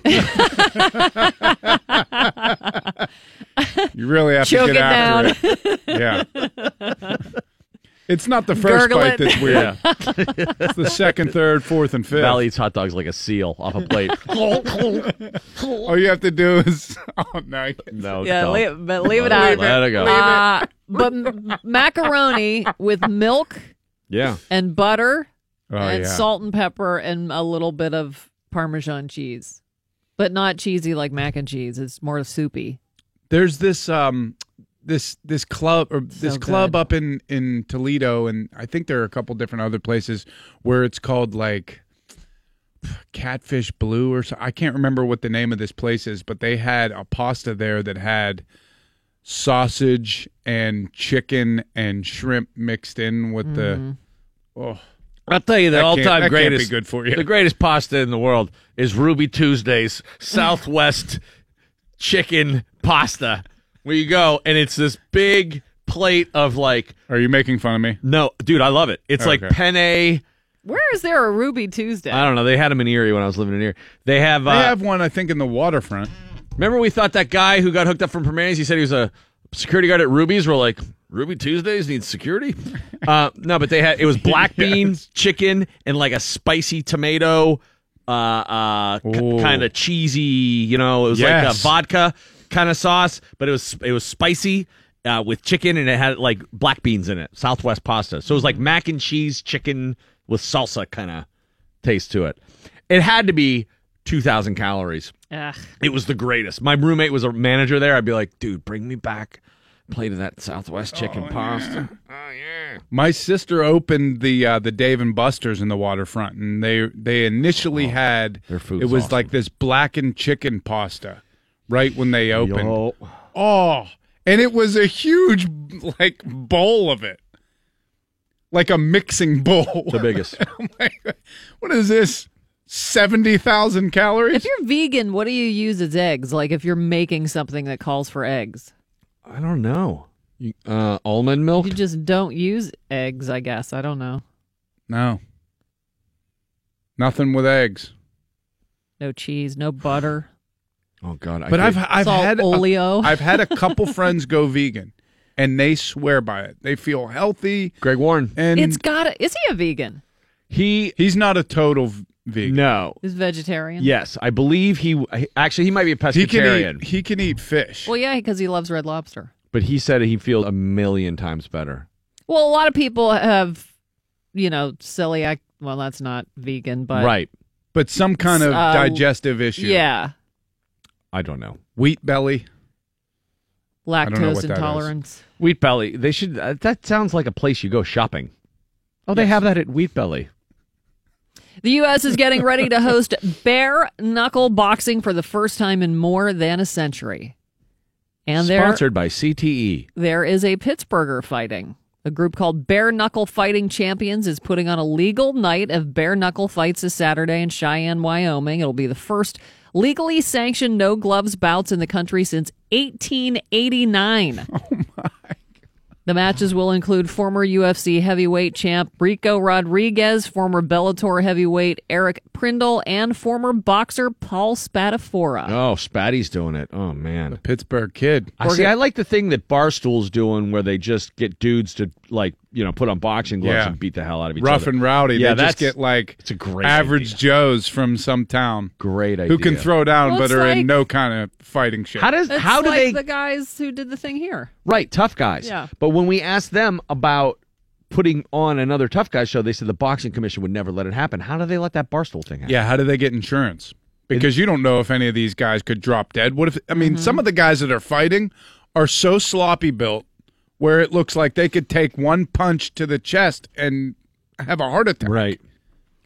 You really have Choke to it get after down. it. Yeah. It's not the first Gurgle bite it. that's weird. it's the second, third, fourth, and fifth. Val eats hot dogs like a seal off a plate. All you have to do is oh no, no, yeah, don't. leave, but leave it Let out. let it go. Uh, but m- macaroni with milk Yeah. and butter Oh, and yeah. salt and pepper and a little bit of Parmesan cheese, but not cheesy like mac and cheese. It's more soupy. There's this um this this club or this So club good. up in in Toledo, and I think there are a couple different other places where it's called like Catfish Blue or so. I can't remember what the name of this place is, but they had a pasta there that had sausage and chicken and shrimp mixed in with the. Mm-hmm. Oh, I'll tell you the all-time that can't be greatest. good for you. The greatest pasta in the world is Ruby Tuesdays Southwest chicken pasta. Where you go and it's this big plate of like. Are you making fun of me? No, dude, I love it. It's like Okay. penne. Where is there a Ruby Tuesday? I don't know. They had them in Erie when I was living in Erie. They have. Uh, They have one, I think, in the waterfront. Remember, we thought that guy who got hooked up from Primaries, he said he was a security guard at Ruby's. We're like, Ruby Tuesdays needs security? uh, no, but they had, it was black beans, chicken, and like a spicy tomato, uh, uh, Ooh. kind of cheesy, you know, it was like a Yes. vodka kind of sauce, but it was, it was spicy. Uh, with chicken and it had like black beans in it, Southwest pasta. So it was like mac and cheese chicken with salsa kind of taste to it. It had to be 2,000 calories. Ugh. It was the greatest. My roommate was a manager there. I'd be like, dude, bring me back a plate of that Southwest chicken pasta. My sister opened the uh, the Dave and Buster's in the waterfront, and they they initially had their food's it was awesome. like this blackened chicken pasta, right when they opened. Yo. Oh, and it was a huge like bowl of it, like a mixing bowl. The biggest. Like, what is this? Seventy thousand calories. If you're vegan, what do you use as eggs? Like if you're making something that calls for eggs, I don't know. You- Uh, almond milk? you just don't use eggs. I guess I don't know. no, nothing with eggs. No cheese, no butter. Oh, God. I But I've I've Salt, had a- oleo. I've had a couple friends go vegan, and they swear by it. They feel healthy. Greg Warren. And it's got. to Is he a vegan? He he's not a total vegan. No. He's vegetarian. Yes, I believe he actually he might be a He can pescatarian, eat. He can eat fish. Well, yeah, because he loves Red Lobster. but he said he feels a million times better. Well, a lot of people have, you know, celiac. Well, that's not vegan, but right. But some kind of Uh, digestive issue. Yeah, I don't know. Wheat belly. I don't know lactose what that is. intolerance. Wheat Belly. They should. Uh, that sounds like a place you go shopping. Oh, they have that at Wheat Belly. The U.S. is getting ready to host bare knuckle boxing for the first time in more than a century. And there, Sponsored by E. CTE. there is a Pittsburgher fighting. A group called Bare Knuckle Fighting Champions is putting on a legal night of bare knuckle fights this Saturday in Cheyenne, Wyoming. It'll be the first legally sanctioned no gloves bouts in the country since 1889. Oh my. The matches will include former UFC heavyweight champ Ricco Rodriguez, former Bellator heavyweight Eric Prindle, and former boxer Paul Spadafora. Oh, Spatty's doing it. Oh man, Pittsburgh kid. I see. I like the thing that Barstool's doing, where they just get dudes to like you know put on boxing gloves Yeah. and beat the hell out of each Rough other. Rough and rowdy. Yeah, they just that's- get like it's a great average Joes from some town. Great idea. Who can throw down Well, but are like- in no kind of fighting shape. How does It's how do like they the guys who did the thing here? right tough guys? Yeah. But when we asked them about putting on another tough guy show, they said the boxing commission would never let it happen. How do they let that Barstool thing happen? Yeah, how do they get insurance? Because you don't know if any of these guys could drop dead. What if I mean Mm-hmm. some of the guys that are fighting are so sloppy built where it looks like they could take one punch to the chest and have a heart attack. Right.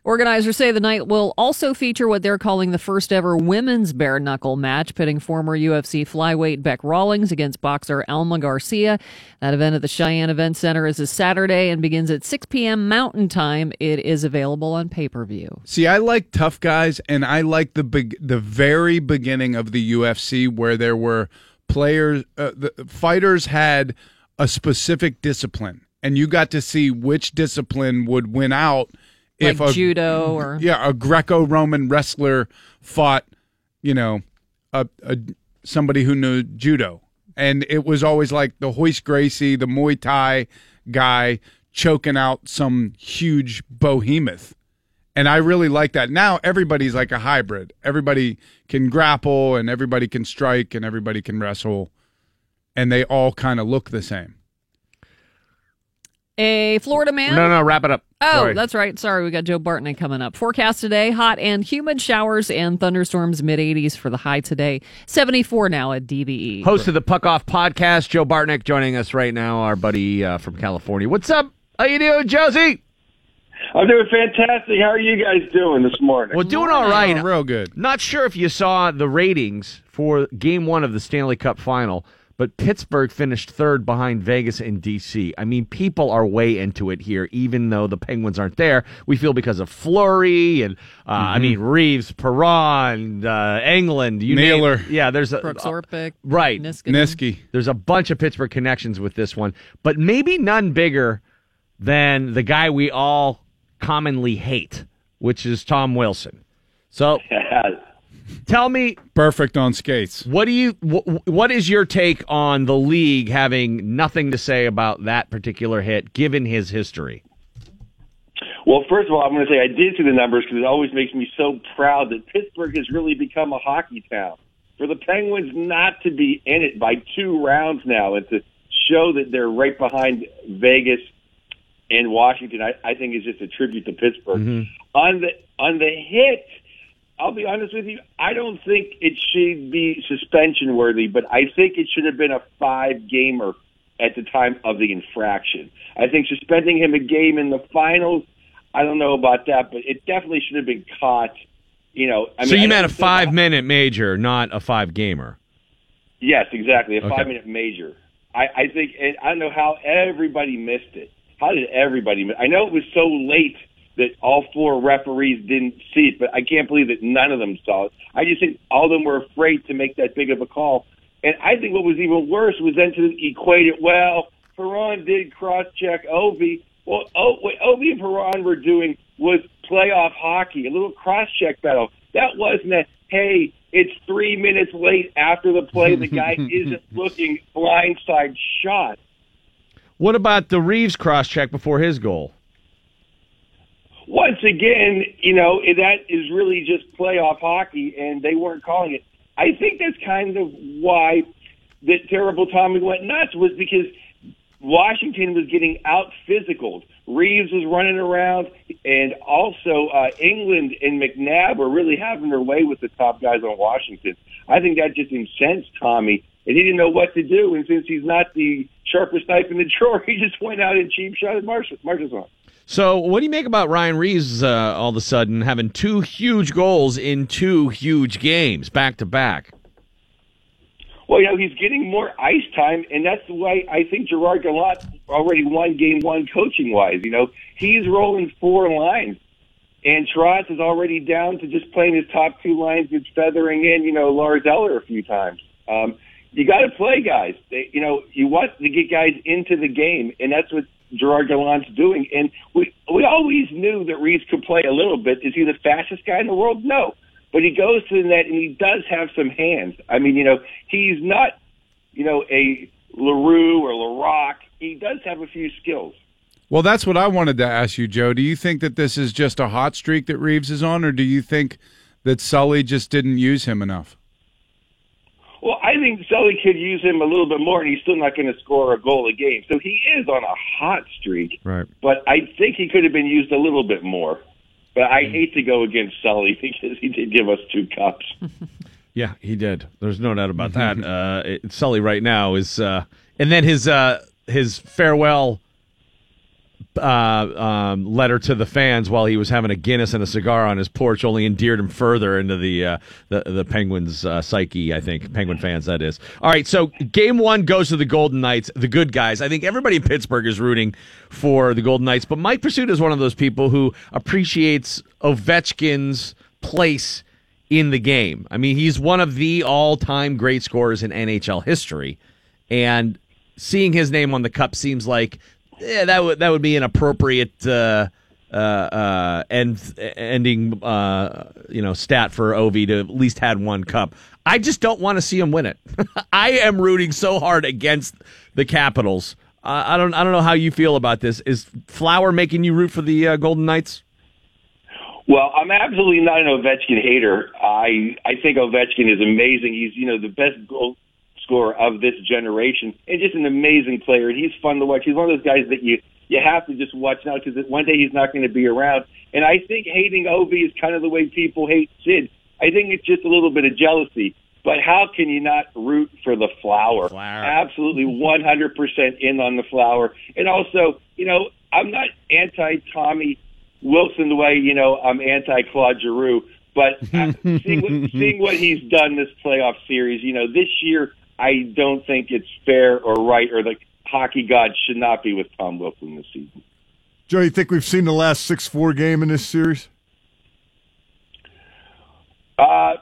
Organizers say the night will also feature what they're calling the first ever women's bare knuckle match, pitting former UFC flyweight Bec Rawlings against boxer Alma Garcia. That event at the Cheyenne Event Center is a Saturday and begins at 6 p.m. Mountain Time. It is available on pay per view. See, I like tough guys, and I like the big, the very beginning of the UFC where there were players, uh, the fighters had a specific discipline, and you got to see which discipline would win out. if Like a, judo or- yeah, a Greco-Roman wrestler fought, you know, a, a somebody who knew judo, and it was always like the Royce Gracie, the Muay Thai guy choking out some huge behemoth. And I really like that. Now everybody's like a hybrid. Everybody can grapple and everybody can strike and everybody can wrestle and they all kind of look the same. A Florida man. No, no, wrap it up. Oh, Sorry. that's right. Sorry, we got Joe Bartnick coming up. Forecast today hot and humid showers and thunderstorms, mid 80s for the high today. 74 now at E. DVE. Host of the Puck Off podcast, Joe Bartnick, joining us right now, our buddy uh, from California. What's up? How you doing, Josie? I'm doing fantastic. How are you guys doing this morning? Well, doing all right. Oh, real good. Not sure if you saw the ratings for Game One of the Stanley Cup Final, but Pittsburgh finished third behind Vegas and DC. I mean, people are way into it here, even though the Penguins aren't there. We feel because of Fleury and uh, I Mm-hmm. mean Reaves, Perron, uh, Engelland, you name- yeah, there's a Brooks Orpik. right Niskanen. Niski. There's a bunch of Pittsburgh connections with this one, but maybe none bigger than the guy we all commonly hate, which is Tom Wilson. So tell me Perfect on skates. what do you wh- what is your take on the league having nothing to say about that particular hit given his history? Well, first of all, I'm going to say I did see the numbers because it always makes me so proud that Pittsburgh has really become a hockey town. For the Penguins not to be in it by two rounds now and to show that they're right behind Vegas and Washington, I, I think is just a tribute to Pittsburgh. Mm-hmm. On the on the hit, I'll be honest with you. I don't think it should be suspension worthy, but I think it should have been a five gamer at the time of the infraction. I think suspending him a game in the finals, I don't know about that, but it definitely should have been caught. You know, I mean, so you meant a it's five minute major, not a five gamer. Yes, exactly. A Okay. five minute major. I, I think, I don't know how everybody missed it. How did everybody miss I know it was so late that all four referees didn't see it, but I can't believe that none of them saw it. I just think all of them were afraid to make that big of a call. And I think what was even worse was then to equate it, well, Perron did cross check Ovi. Well, o- what Ovi and Perron were doing was playoff hockey, a little cross check battle. That wasn't a, hey, it's three minutes late after the play, the guy isn't looking blindside shot. What about the Reaves cross check before his goal? Once again, you know, that is really just playoff hockey, and they weren't calling it. I think that's kind of why that terrible Tommy went nuts was because Washington was getting out physicaled. Reaves was running around, and also uh, Engelland and McNabb were really having their way with the top guys on Washington. I think that just incensed Tommy, and he didn't know what to do. And since he's not the sharpest knife in the drawer, he just went out and cheap shot at Marchessault. Marchessault's So, what do you make about Ryan Reaves uh, all of a sudden having two huge goals in two huge games back to back? Well, you know, he's getting more ice time, and that's why I think Gerard Gallant already won game one coaching wise. You know, he's rolling four lines, and Trotz is already down to just playing his top two lines and feathering in, you know, Lars Eller a few times. Um, you got to play guys. They, you know, you want to get guys into the game, and that's what Gerard Gallant's doing. And we we always knew that Reaves could play a little bit. Is he the fastest guy in the world? No. But he goes to the net and he does have some hands. I mean, you know, he's not, you know, a LaRue or LaRock. He does have a few skills. Well, that's what I wanted to ask you, Joe. Do you think that this is just a hot streak that Reaves is on, or do you think that Sully just didn't use him enough? Well, I think Sully could use him a little bit more, and he's still not going to score a goal a game. So he is on a hot streak. Right. But I think he could have been used a little bit more. But I hate to go against Sully because he did give us two cups. Yeah, he did. There's no doubt about that. Uh, it, Sully right now is, uh, and then his uh, his farewell uh, um, letter to the fans while he was having a Guinness and a cigar on his porch only endeared him further into the uh, the, the Penguins' uh, psyche. I think Penguin fans that is. All right, so game one goes to the Golden Knights, the good guys. I think everybody in Pittsburgh is rooting for the Golden Knights, but Mike Prisuta is one of those people who appreciates Ovechkin's place in the game. I mean, he's one of the all-time great scorers in NHL history, and seeing his name on the cup seems like yeah, that would that would be an appropriate uh, uh, uh, end ending uh, you know stat for Ovi to at least had one cup. I just don't want to see him win it. I am rooting so hard against the Capitals. Uh, I don't I don't know how you feel about this. Is Flower making you root for the uh, Golden Knights? Well, I'm absolutely not an Ovechkin hater. I I think Ovechkin is amazing. He's you know the best goal scorer of this generation, and just an amazing player. And he's fun to watch. He's one of those guys that you you have to just watch now because one day he's not going to be around. And I think hating Ovi is kind of the way people hate Sid. I think it's just a little bit of jealousy. But how can you not root for the flower? Flower. Absolutely 100% in on the flower. And also, you know, I'm not anti Tommy Wilson the way, you know, I'm anti Claude Giroux. But uh, seeing, what, seeing what he's done this playoff series, you know, this year, I don't think it's fair or right or the hockey gods should not be with Tom Wilson this season. Joe, you think we've seen the last six four game in this series? Uh,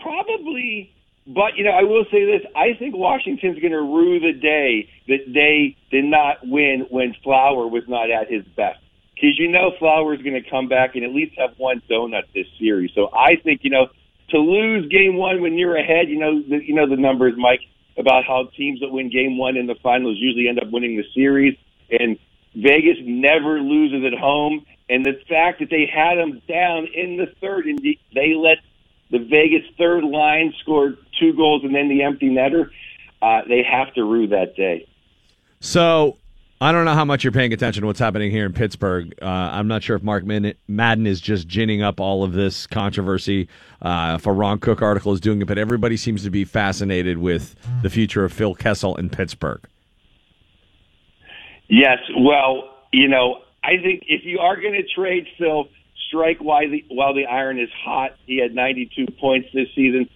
probably, but you know, I will say this: I think Washington's going to rue the day that they did not win when Flower was not at his best. Because you know Flower is going to come back and at least have one donut this series. So I think you know to lose game one when you're ahead, you know, the, you know the numbers, Mike, about how teams that win game one in the finals usually end up winning the series, and Vegas never loses at home. And the fact that they had them down in the third, and they let the Vegas third line score two goals and then the empty netter, uh, they have to rue that day. So I don't know how much you're paying attention to what's happening here in Pittsburgh. Uh, I'm not sure if Mark Madden is just ginning up all of this controversy. Uh, if a Ron Cook article is doing it, but everybody seems to be fascinated with the future of Phil Kessel in Pittsburgh. Yes, well, you know, I think if you are going to trade Phil, strike while the while the iron is hot. He had 92 points this season.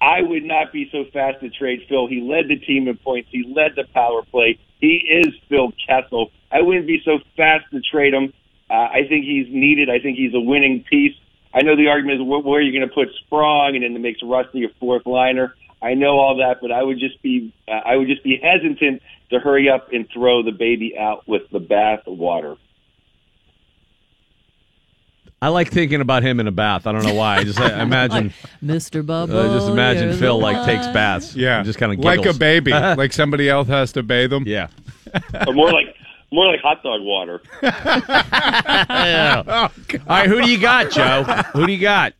I would not be so fast to trade Phil. He led the team in points. He led the power play. He is Phil Kessel. I wouldn't be so fast to trade him. Uh, I think he's needed. I think he's a winning piece. I know the argument is where, where are you going to put Sprong, and then it makes Rusty a fourth liner. I know all that, but I would just be uh, I would just be hesitant to hurry up and throw the baby out with the bath water. I like thinking about him in a bath. I don't know why. I just I imagine Mr. Bubble. Uh, I just imagine Phil the like takes baths. Yeah, just kind of like a baby, like somebody else has to bathe him. Yeah, or more like more like hot dog water. Yeah. Oh, All right, who do you got, Joe? Who do you got?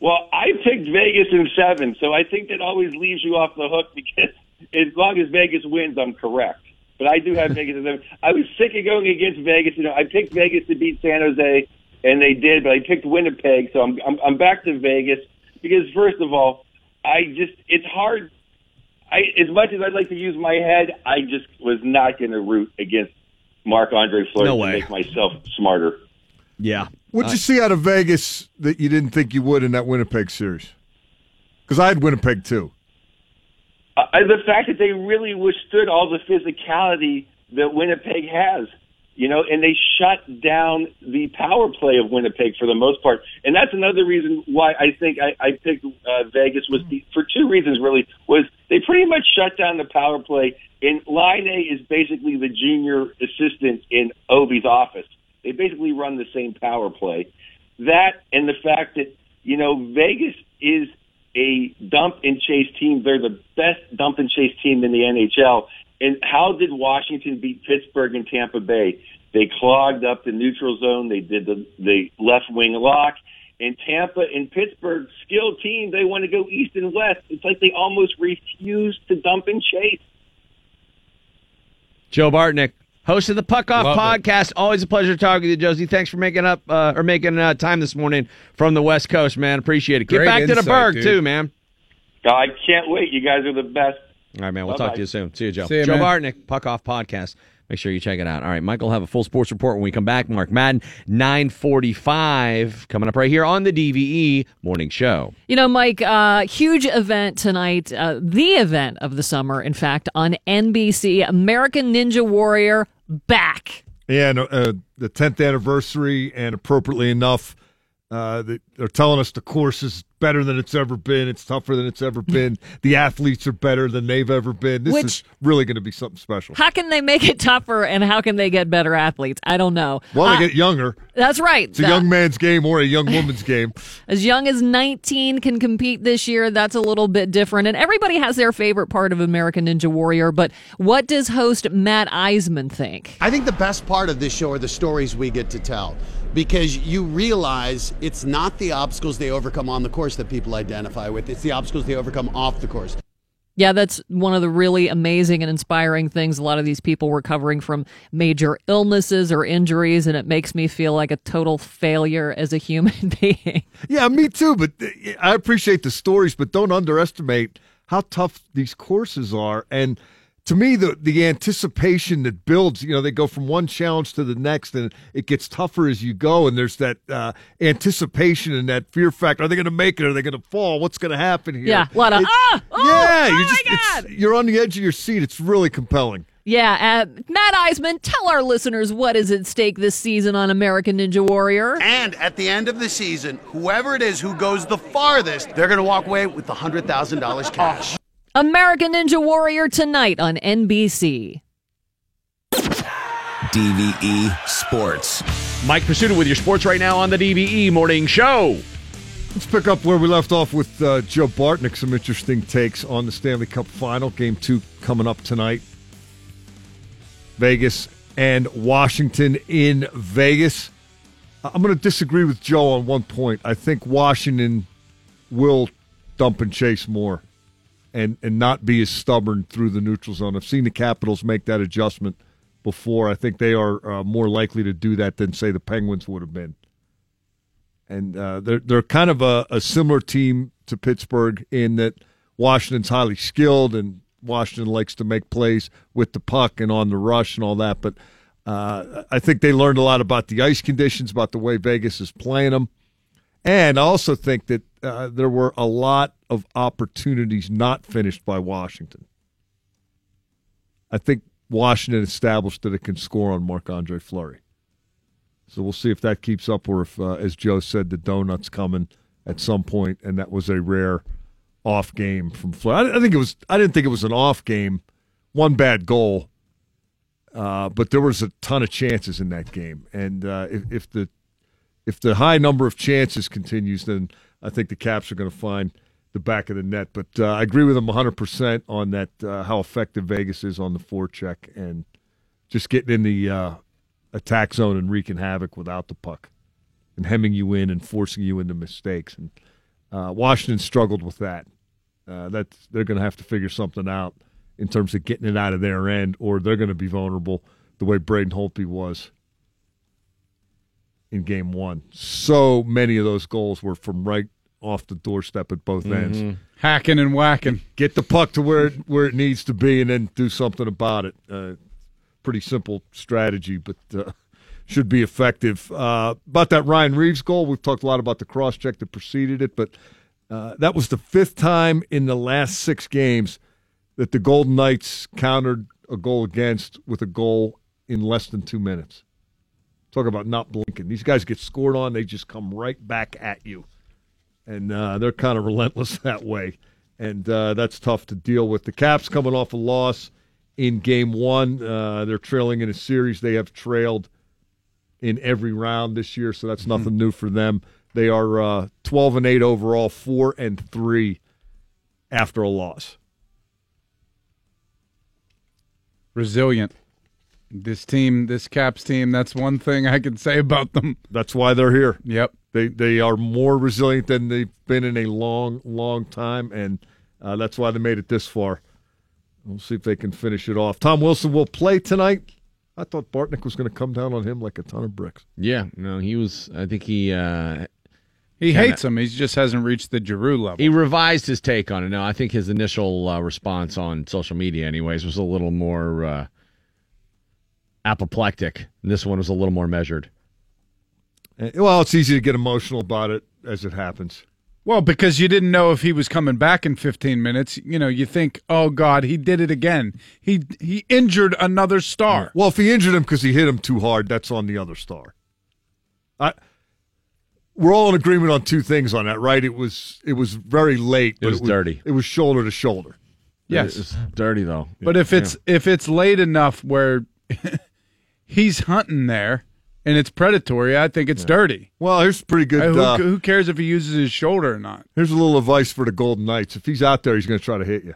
Well, I picked Vegas in seven, so I think that always leaves you off the hook because as long as Vegas wins, I'm correct. But I do have Vegas in seven. I was sick of going against Vegas. You know, I picked Vegas to beat San Jose, and they did, but I picked Winnipeg, so I'm I'm, I'm back to Vegas because first of all, I just it's hard. I as much as I'd like to use my head, I just was not going to root against Marc Andre Fleury No to way. make myself smarter. Yeah. What'd you see out of Vegas that you didn't think you would in that Winnipeg series? Because I had Winnipeg too. uh, the fact that they really withstood all the physicality that Winnipeg has, you know, and they shut down the power play of Winnipeg for the most part. And that's another reason why I think I, I picked uh, Vegas was the, for two reasons really was they pretty much shut down the power play. And Line A is basically the junior assistant in Ovi's office. They basically run the same power play. That and the fact that you know Vegas is a dump and chase team. They're the best dump and chase team in the NHL. And how did Washington beat Pittsburgh and Tampa Bay? They clogged up the neutral zone. They did the, the left wing lock. And Tampa and Pittsburgh, skilled team, they want to go east and west. It's like they almost refuse to dump and chase. Joe Bartnick, host of the Puck Off Love it. podcast. Always a pleasure talking to you, Josie. Thanks for making up uh, or making uh, time this morning from the West Coast, man. Appreciate it. Get Great back to the insight, Berg dude. too, man. I can't wait. You guys are the best. All right, man. We'll Bye-bye. talk to you soon. See you, Joe. See ya, Joe man. Bartnick, Puck Off Podcast. Make sure you check it out. All right, Michael will have a full sports report when we come back. Mark Madden, 945, coming up right here on the DVE Morning Show. You know, Mike, uh, huge event tonight, uh, the event of the summer, in fact, on NBC. American Ninja Warrior back. Yeah, and, uh, the 10th anniversary, and appropriately enough, uh, they- they're telling us the course is better than it's ever been. It's tougher than it's ever been. the athletes are better than they've ever been. This Which- is really going to be something special. How can they make it tougher and how can they get better athletes? I don't know. Well, Uh, they get younger. That's right. It's a young man's game or a young woman's game. As young as 19 can compete this year. That's a little bit different. And everybody has their favorite part of American Ninja Warrior. But what does host Matt Iseman think? I think the best part of this show are the stories we get to tell because you realize it's not the obstacles they overcome on the course that people identify with, it's the obstacles they overcome off the course. Yeah, that's one of the really amazing and inspiring things. A lot of these people were recovering from major illnesses or injuries, and it makes me feel like a total failure as a human being. Yeah, me too. But I appreciate the stories, but don't underestimate how tough these courses are. And to me, the the anticipation that builds, you know, they go from one challenge to the next, and it gets tougher as you go. And there's that uh, anticipation and that fear factor: Are they going to make it? Are they going to fall? What's going to happen here? Yeah, a lot of, It- ah, oh, yeah, oh you my just God. it's, you're on the edge of your seat. It's really compelling. Yeah, uh, Matt Iseman, tell our listeners what is at stake this season on American Ninja Warrior. And at the end of the season, whoever it is who goes the farthest, they're going to walk away with the $100,000 cash. American Ninja Warrior tonight on NBC. DVE Sports. Mike Prisuta with your sports right now on the DVE Morning Show. Let's pick up where we left off with uh, Joe Bartnick. Some interesting takes on the Stanley Cup final. Game two coming up tonight. Vegas and Washington in Vegas. I'm going to disagree with Joe on one point. I think Washington will dump and chase more and, and not be as stubborn through the neutral zone. I've seen the Capitals make that adjustment before. I think they are uh, more likely to do that than, say, the Penguins would have been and uh, they're they're kind of a, a similar team to Pittsburgh in that Washington's highly skilled and Washington likes to make plays with the puck and on the rush and all that. But uh, I think they learned a lot about the ice conditions, about the way Vegas is playing them, and I also think that uh, there were a lot of opportunities not finished by Washington. I think Washington established that it can score on Marc Andre Fleury. So we'll see if that keeps up, or if, uh, as Joe said, the donuts coming at some point, and that was a rare off game from Fleury. I, I think it was. I didn't think it was an off game. One bad goal, uh, but there was a ton of chances in that game, and uh, if, if the if the high number of chances continues, then I think the Caps are going to find the back of the net. But uh, I agree with him 100 percent on that. Uh, how effective Vegas is on the forecheck and just getting in the uh, attack zone and wreaking havoc without the puck and hemming you in and forcing you into mistakes. And uh, Washington struggled with that. Uh, that's they're going to have to figure something out in terms of getting it out of their end, or they're going to be vulnerable the way Braden Holtby was in Game One. So many of those goals were from right off the doorstep at both ends. Mhm. Hacking and whacking. Get the puck to where it, where it needs to be, and then do something about it. Uh, pretty simple strategy, but uh, should be effective. Uh, about that Ryan Reaves goal, we've talked a lot about the cross check that preceded it, but uh, that was the fifth time in the last six games that the Golden Knights countered a goal against with a goal in less than two minutes. Talk about not blinking. These guys get scored on, they just come right back at you. And uh, they're kind of relentless that way. And uh, that's tough to deal with. The Caps coming off a loss in game one. Uh, they're trailing in a series. They have trailed in every round this year, so that's nothing new for them. They are uh, 12 and 8 overall, 4 and 3 after a loss. Resilient. This team, this Caps team, that's one thing I can say about them. That's why they're here. Yep. They they are more resilient than they've been in a long, long time, and uh, that's why they made it this far. We'll see if they can finish it off. Tom Wilson will play tonight. I thought Bartnick was going to come down on him like a ton of bricks. Yeah, no, he was. I think he uh, He Can- hates him. He just hasn't reached the Giroux level. He revised his take on it. No, I think his initial uh, response on social media, anyways, was a little more uh, apoplectic. This one was a little more measured. Uh, Well, it's easy to get emotional about it as it happens. Well, because you didn't know if he was coming back in 15 minutes, you know, you think, "Oh God, he did it again. He he injured another star." Well, if he injured him because he hit him too hard, that's on the other star. I, we're all in agreement on two things on that, right? It was it was very late. but was dirty. It was shoulder to shoulder. Yes. It's dirty though. But if it's if it's late enough where he's hunting there and it's predatory, I think it's dirty. Well, here's pretty good. Uh, who, uh, who cares if he uses his shoulder or not? Here's a little advice for the Golden Knights. If he's out there, he's going to try to hit you.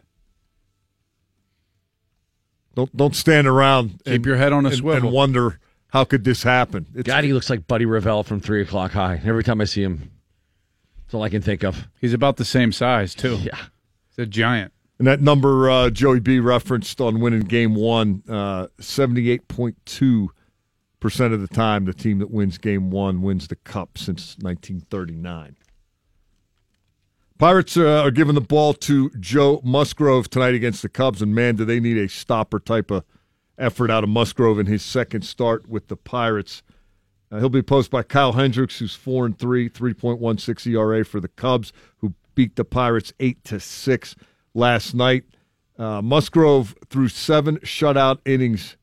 Don't don't stand around. Keep and- your head on a and- swivel. and wonder how could this happen. It's, God, he looks like Buddy Revell from Three O'clock High. Every time I see him, that's all I can think of. He's about the same size too. Yeah, he's a giant. And that number uh, Joey B referenced on winning game one, uh, 78.2% of the time, the team that wins game one wins the cup since 1939. Pirates uh, are giving the ball to Joe Musgrove tonight against the Cubs, and man, do they need a stopper type of effort out of Musgrove in his second start with the Pirates. Uh, he'll be opposed by Kyle Hendricks, who's four and three, three point one six ERA for the Cubs, who beat the Pirates eight to six last night. Uh, Musgrove threw seven shutout innings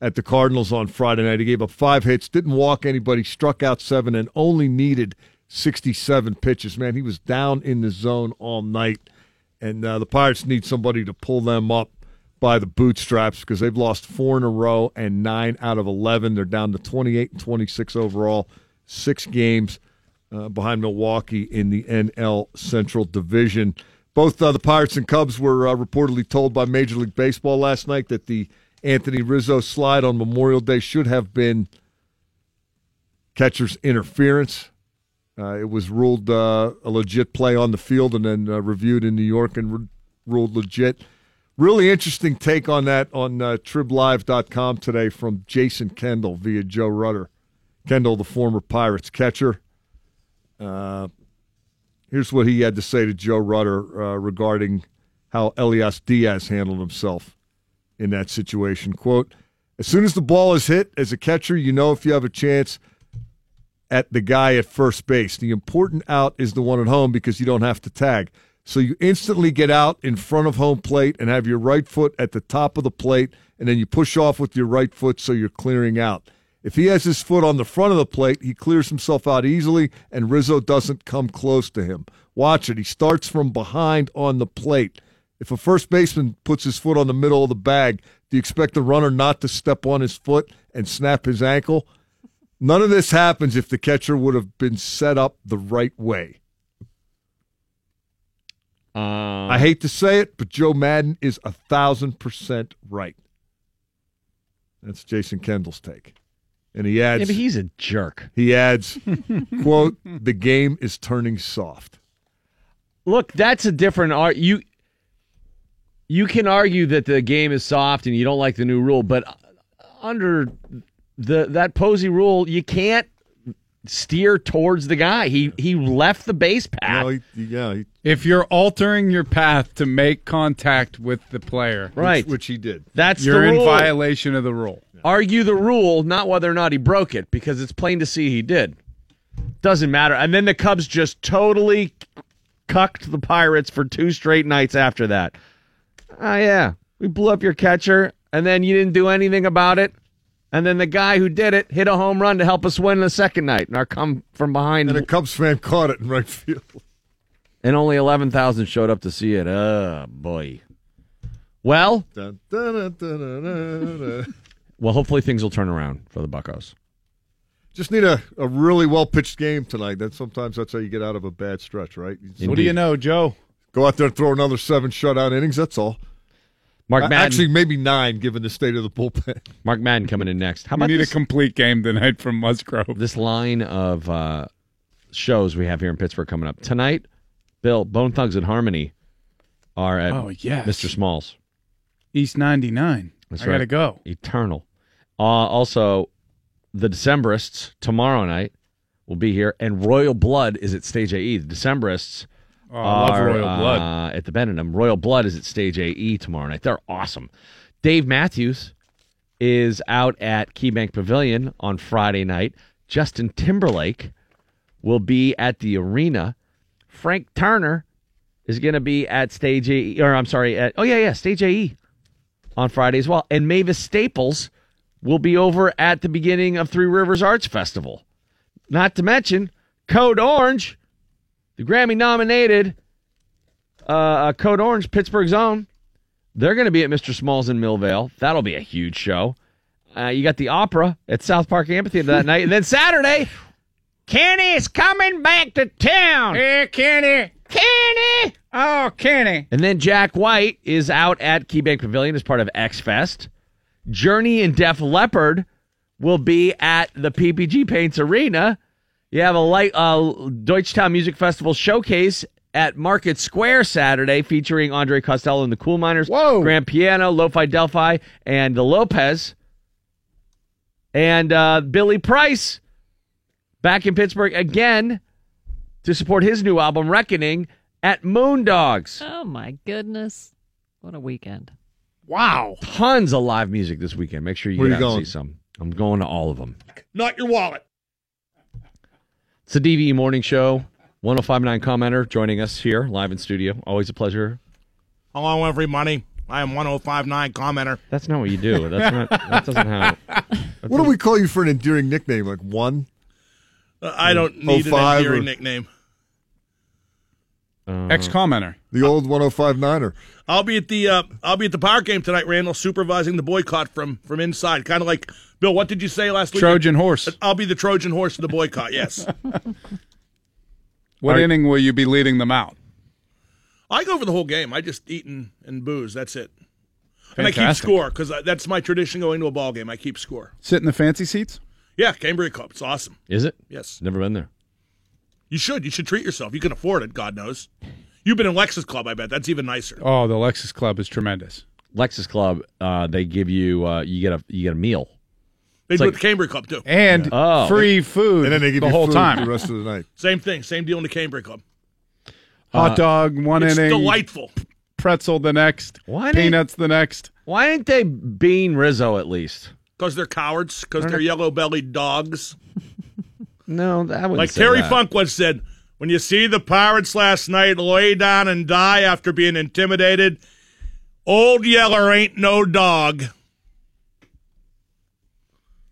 at the Cardinals on Friday night. He gave up five hits, didn't walk anybody, struck out seven, and only needed 67 pitches. Man, he was down in the zone all night, and uh, the Pirates need somebody to pull them up by the bootstraps because they've lost four in a row and nine out of 11. They're down to 28 and 26 overall, six games uh, behind Milwaukee in the NL Central Division. Both uh, the Pirates and Cubs were uh, reportedly told by Major League Baseball last night that the Anthony Rizzo slide on Memorial Day should have been catcher's interference. Uh, it was ruled uh, a legit play on the field and then uh, reviewed in New York and re- ruled legit. Really interesting take on that on uh, triblive.com today from Jason Kendall via Joe Rutter. Kendall, the former Pirates catcher. Uh, here's what he had to say to Joe Rutter uh, regarding how Elias Diaz handled himself in that situation. Quote, as soon as the ball is hit, as a catcher, you know if you have a chance at the guy at first base. The important out is the one at home because you don't have to tag. So you instantly get out in front of home plate and have your right foot at the top of the plate, and then you push off with your right foot so you're clearing out. If he has his foot on the front of the plate, he clears himself out easily, and Rizzo doesn't come close to him. Watch it. He starts from behind on the plate. If a first baseman puts his foot on the middle of the bag, do you expect the runner not to step on his foot and snap his ankle? None of this happens if the catcher would have been set up the right way. Um, I hate to say it, but Joe Maddon is a thousand percent right. That's Jason Kendall's take. And he adds Yeah, but he's a jerk. He adds, quote, the game is turning soft. Look, that's a different art. You you can argue that the game is soft and you don't like the new rule, but uh, under the that Posey rule, you can't steer towards the guy. He he left the base path. No, he, yeah, he, If you're altering your path to make contact with the player, Right. which he did. That's you're the in violation of the rule. Argue the rule, not whether or not he broke it, because it's plain to see he did. Doesn't matter. And then the Cubs just totally cucked the Pirates for two straight nights after that. Oh yeah, we blew up your catcher, and then you didn't do anything about it. And then the guy who did it hit a home run to help us win the second night, and our come from behind. And a Cubs fan caught it in right field. and only eleven thousand showed up to see it. Oh boy. Well, Dun, dun, dun, dun, dun, dun, dun. well, hopefully things will turn around for the Buccos. Just need a, a really well pitched game tonight. Then sometimes that's how you get out of a bad stretch, right? You What do you know, Joe? Go out there and throw another seven shutout innings. That's all. Mark Uh, Madden, Actually, maybe nine, given the state of the bullpen. Mark Madden coming in next. How We need this, a complete game tonight from Musgrove. this line of uh, shows we have here in Pittsburgh coming up tonight? Bill, Bone Thugs and Harmony are at Oh, yes. Mr. Smalls. East 99. That's I right. gotta go. Eternal. Uh, also, the Decemberists tomorrow night will be here, and Royal Blood is at Stage AE. The Decemberists Oh, I love are, Royal Blood. uh, at the Benedum. Royal Blood is at Stage AE tomorrow night. They're awesome. Dave Matthews is out at KeyBank Pavilion on Friday night. Justin Timberlake will be at the arena. Frank Turner is going to be at Stage AE, or I'm sorry, at, oh yeah, yeah, Stage AE on Friday as well. And Mavis Staples will be over at the beginning of Three Rivers Arts Festival. Not to mention Code Orange, the Grammy nominated uh, Code Orange, Pittsburgh's own. They're going to be at Mr. Smalls in Millvale. That'll be a huge show. Uh, you got the opera at South Park Amphitheater that night. And then Saturday, Kenny's coming back to town. Hey, Kenny. Kenny. Oh, Kenny. And then Jack White is out at KeyBank Pavilion as part of X Fest. Journey and Def Leppard will be at the PPG Paints Arena. You have a light uh, Deutschtown Music Festival showcase at Market Square Saturday featuring Andre Costello and the Cool Miners, Whoa. Grand Piano, Lo-Fi Delphi, and the Lopez. And uh, Billy Price back in Pittsburgh again to support his new album, Reckoning, at Moondogs. Oh my goodness. What a weekend. Wow. Tons of live music this weekend. Make sure you Where get you out and see some. I'm going to all of them. Not your wallet. It's the DVE Morning Show. 1059 commenter joining us here live in studio. Always a pleasure. Hello, everybody. I am 1059 commenter. That's not what you do. That's not. That doesn't how. What do we call you for an endearing nickname? Like one? Uh, I don't need an 05 endearing or- nickname. Ex commenter. The old 1059er. I'll be at the uh, I'll be at the power game tonight, Randall, supervising the boycott from from inside. Kind of like Bill. What did you say last week? Trojan horse. I'll be the Trojan horse of the boycott. Yes, What inning will you be leading them out? I go for the whole game. I just eat and, and booze. That's it. And I keep score because that's my tradition going to a ball game. I keep score. Sit in the fancy seats? Yeah, Cambria Cup. It's awesome. Is it? Yes. Never been there. You should. You should treat yourself. You can afford it. God knows. You've been in Lexus Club. I bet that's even nicer. Oh, the Lexus Club is tremendous. Lexus Club, uh, they give you uh, you get a you get a meal. They It's do like- it at the Cambria Club too. And Oh. free food And then they give the you whole food time. the rest of the night. Same thing. Same deal in the Cambria Club. Hot dog one It's inning, delightful. pretzel the next, Why didn't- peanuts the next. Why didn't they bean Rizzo at least? Because they're cowards. Because they're yellow bellied dogs. No, that would Like Terry Funk once said, when you see the Pirates last night lay down and die after being intimidated, Old Yeller ain't no dog.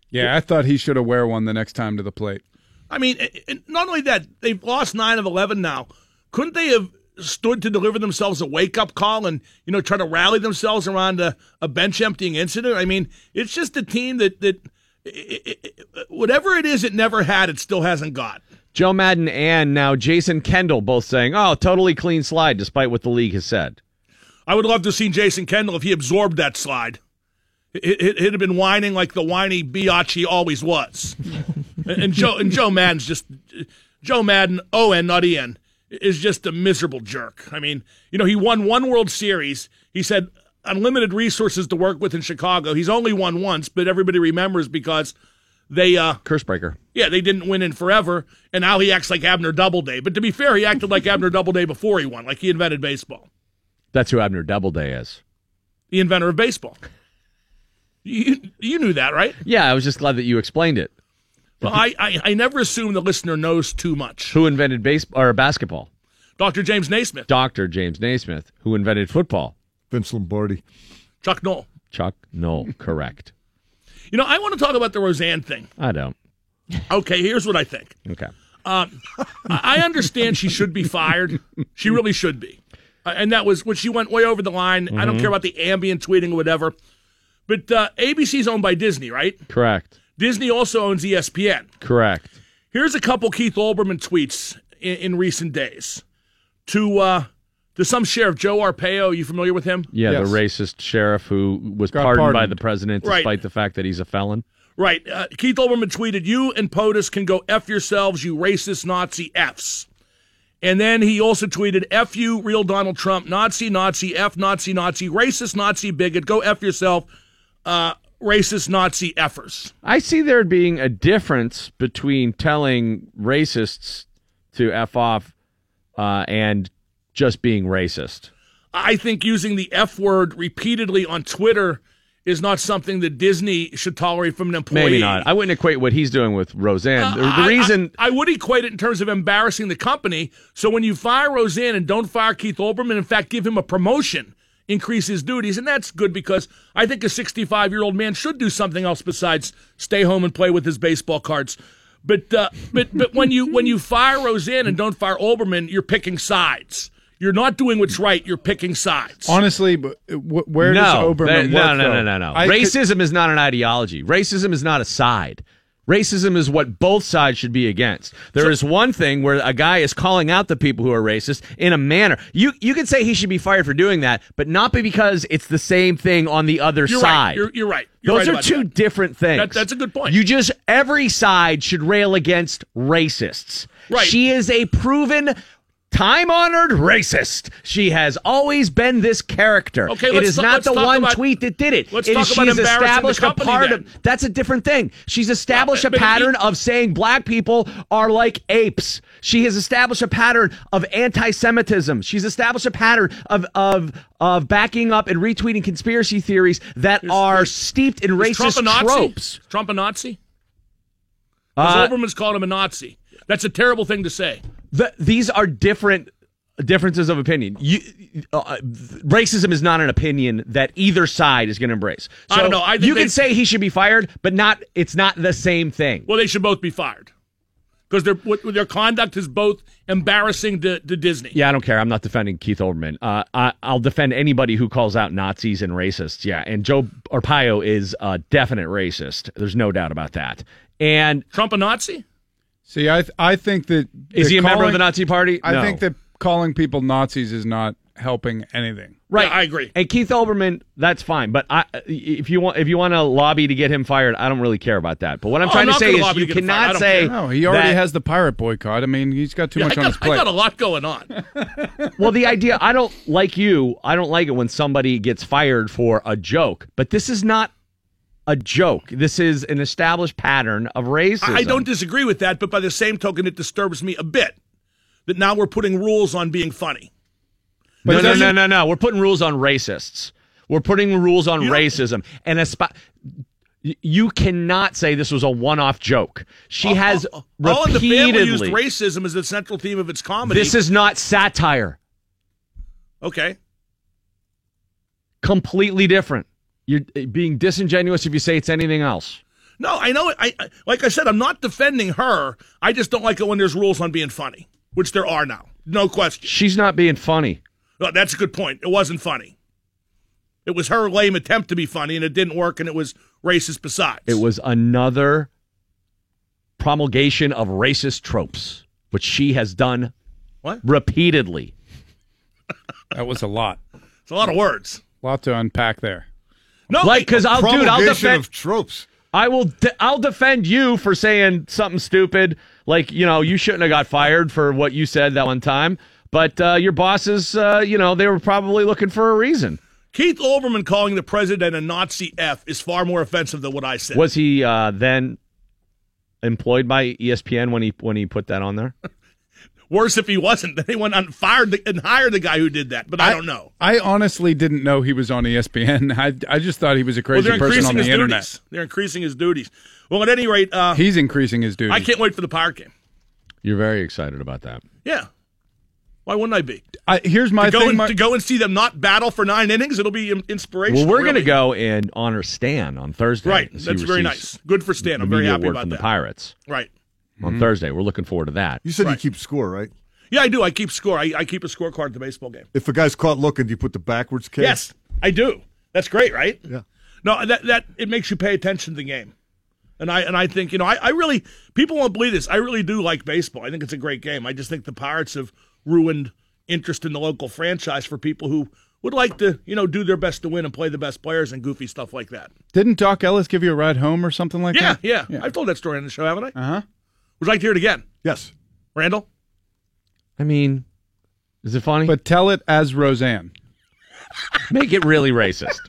Yeah, I thought he should have wear one the next time to the plate. I mean, and- and not only that, they've lost nine of 11 now. Couldn't they have stood to deliver themselves a wake up call and, you know, try to rally themselves around a, a bench emptying incident? I mean, it's just a team that, that i- i- i- whatever it is it never had, it still hasn't got. Joe Maddon and now Jason Kendall both saying, "Oh, totally clean slide," despite what the league has said. I would love to see Jason Kendall if he absorbed that slide. It, it, it'd have been whining like the whiny biatch he always was. and, and Joe and Joe Maddon's just Joe Maddon, O N, not E N, is just a miserable jerk. I mean, you know, he won one World Series. He said unlimited resources to work with in Chicago. He's only won once, but everybody remembers because they uh Curse breaker. yeah, they didn't win in forever, and now he acts like Abner Doubleday. But to be fair, he acted like Abner Doubleday before he won, like he invented baseball. That's who Abner Doubleday is. the inventor of baseball. You, you knew that, right? Yeah, I was just glad that you explained it. Well, I, I, I never assume the listener knows too much. Who invented baseball or basketball? Dr. James Naismith, Dr. James Naismith. Who invented football? Vince Lombardi. Chuck Noll. Chuck Noll. Correct. You know, I want to talk about the Roseanne thing. I don't. Okay, here's what I think. Okay. Um, I I understand she should be fired. She really should be. Uh, and that was when she went way over the line. I don't Mhm. care about the Ambien tweeting or whatever. But uh, ABC's owned by Disney, right? Correct. Disney also owns ESPN. Correct. Here's a couple Keith Olbermann tweets in, in recent days to uh, to some sheriff Joe Arpaio. You familiar with him? Yeah, Yes. the racist sheriff who was Got pardoned, by the president Right. despite the fact that he's a felon. Right. Uh, Keith Olbermann tweeted, "You and POTUS can go f yourselves, you racist Nazi f's." And then he also tweeted, "F you, real Donald Trump, Nazi, Nazi, f Nazi, Nazi, racist Nazi bigot, go f yourself." Uh, racist Nazi effers. I see there being a difference between telling racists to f off uh, and just being racist. I think using the F word repeatedly on Twitter is not something that Disney should tolerate from an employee. Maybe not. I wouldn't equate what he's doing with Roseanne. the, the I- reason I, I would equate it in terms of embarrassing the company. So when you fire Roseanne and don't fire Keith Olbermann, in fact, give him a promotion, increase his duties, and that's good because I think a 65 year old man should do something else besides stay home and play with his baseball cards. But uh, but but when you when you fire Roseanne and don't fire Olbermann, you're picking sides. You're not doing what's right. You're picking sides. Honestly, but uh, where no, does Olbermann that- work? no, no, no, no, no. I could- Racism is not an ideology. Racism is not a side. Racism is what both sides should be against. There is one thing where a guy is calling out the people who are racist in a manner. You you could say he should be fired for doing that, but not because it's the same thing on the other You're side. right. You're, you're right. You're Those right are two that. different things. That- that's a good point. You just every side should rail against racists. Right. She is a proven time honored racist. She has always been this character. Okay, it is not the one about- tweet that did it. let's It talk is- about she has embarrassing the established a part then. of that's a different thing. She's established a but he- pattern of saying black people are like apes. She has established a pattern of anti-Semitism. She's established a pattern of of of backing up and retweeting conspiracy theories that are steeped in Is Trump racist a Nazi? tropes. Trump a Nazi? Uh, Because Olbermann's called him a Nazi. That's a terrible thing to say. The, these are different differences of opinion. You, uh, racism is not an opinion that either side is going to embrace. So I don't know. I you they- can say he should be fired, but not. It's not the same thing. Well, they should both be fired because their their conduct is both embarrassing to, to Disney. Yeah, I don't care. I'm not defending Keith Olbermann. Uh, I, I'll defend anybody who calls out Nazis and racists. Yeah, and Joe Arpaio is a definite racist. There's no doubt about that. And Trump a Nazi? See, I th- I think that Is he a member of the Nazi Party? I No. think that calling people Nazis is not helping anything. Right, I agree. And Keith Olbermann, that's fine. But I, if you want, if you want to lobby to get him fired, I don't really care about that. But what I'm Oh, trying I'm to say is, you to get him fired. I cannot say care. No, he already that- has the pirate boycott. I mean, he's got too Yeah, much I, on his plate. I plate. got a lot going on. well, the idea, I don't like you. I don't like it when somebody gets fired for a joke. But this is not a joke. This is an established pattern of racism. I, don't disagree with that, but by the same token, it disturbs me a bit that now we're putting rules on being funny. But No, no, no, no, no. We're putting rules on racists. We're putting rules on racism. And you cannot say this was a one-off joke. She uh, has uh, uh, All in the Family used repeatedly. racism as the central theme of its comedy. This is not satire. okay. Completely different. You're uh, being disingenuous if you say it's anything else. No, I know. it. I, I like I said, I'm not defending her. I just don't like it when there's rules on being funny, which there are now. No question. She's not being funny. No, that's a good point. It wasn't funny. It was her lame attempt to be funny, and it didn't work, and it was racist besides. It was another promulgation of racist tropes, which she has done What? repeatedly. That was a lot. It's a lot of words. A lot to unpack there. No, like because I'll dude, I'll defend of tropes. I will. De- I'll defend you for saying something stupid, like you know you shouldn't have got fired for what you said that one time. But uh, your bosses, uh, you know, they were probably looking for a reason. Keith Olbermann calling the president a Nazi F is far more offensive than what I said. Was he uh, then employed by ESPN when he when he put that on there? Worse if he wasn't. Then they went and fired the, and hired the guy who did that. But I, don't know. I honestly didn't know he was on ESPN. I, I just thought he was a Well, crazy they're person increasing on the his internet. duties. They're increasing his duties. Well, at any rate, uh, He's increasing his duties. I can't wait for the Pirate game. You're very excited about that. Yeah. Why wouldn't I be? I, here's my to go thing. and, my- to go and see them not battle for nine innings, it'll be inspirational. Well, we're going to go and honor Stan on Thursday. Right. That's very nice. Good for Stan. I'm very media happy award about from that. the Pirates Right. On Thursday. We're looking forward to that. You said Right. you keep score, right? Yeah, I do. I keep score. I, I keep a scorecard at the baseball game. If a guy's caught looking, do you put the backwards K? Yes, I do. That's great, right? Yeah. No, that that it makes you pay attention to the game. And I and I think, you know, I, I really people won't believe this. I really do like baseball. I think it's a great game. I just think the Pirates have ruined interest in the local franchise for people who would like to, you know, do their best to win and play the best players and goofy stuff like that. Didn't Doc Ellis give you a ride home or something like yeah, that? Yeah, yeah, I've told that story on the show, haven't I? Uh huh. Would you like to hear it again? Yes. Randall? I mean, is it funny? But tell it as Roseanne. Make it really racist.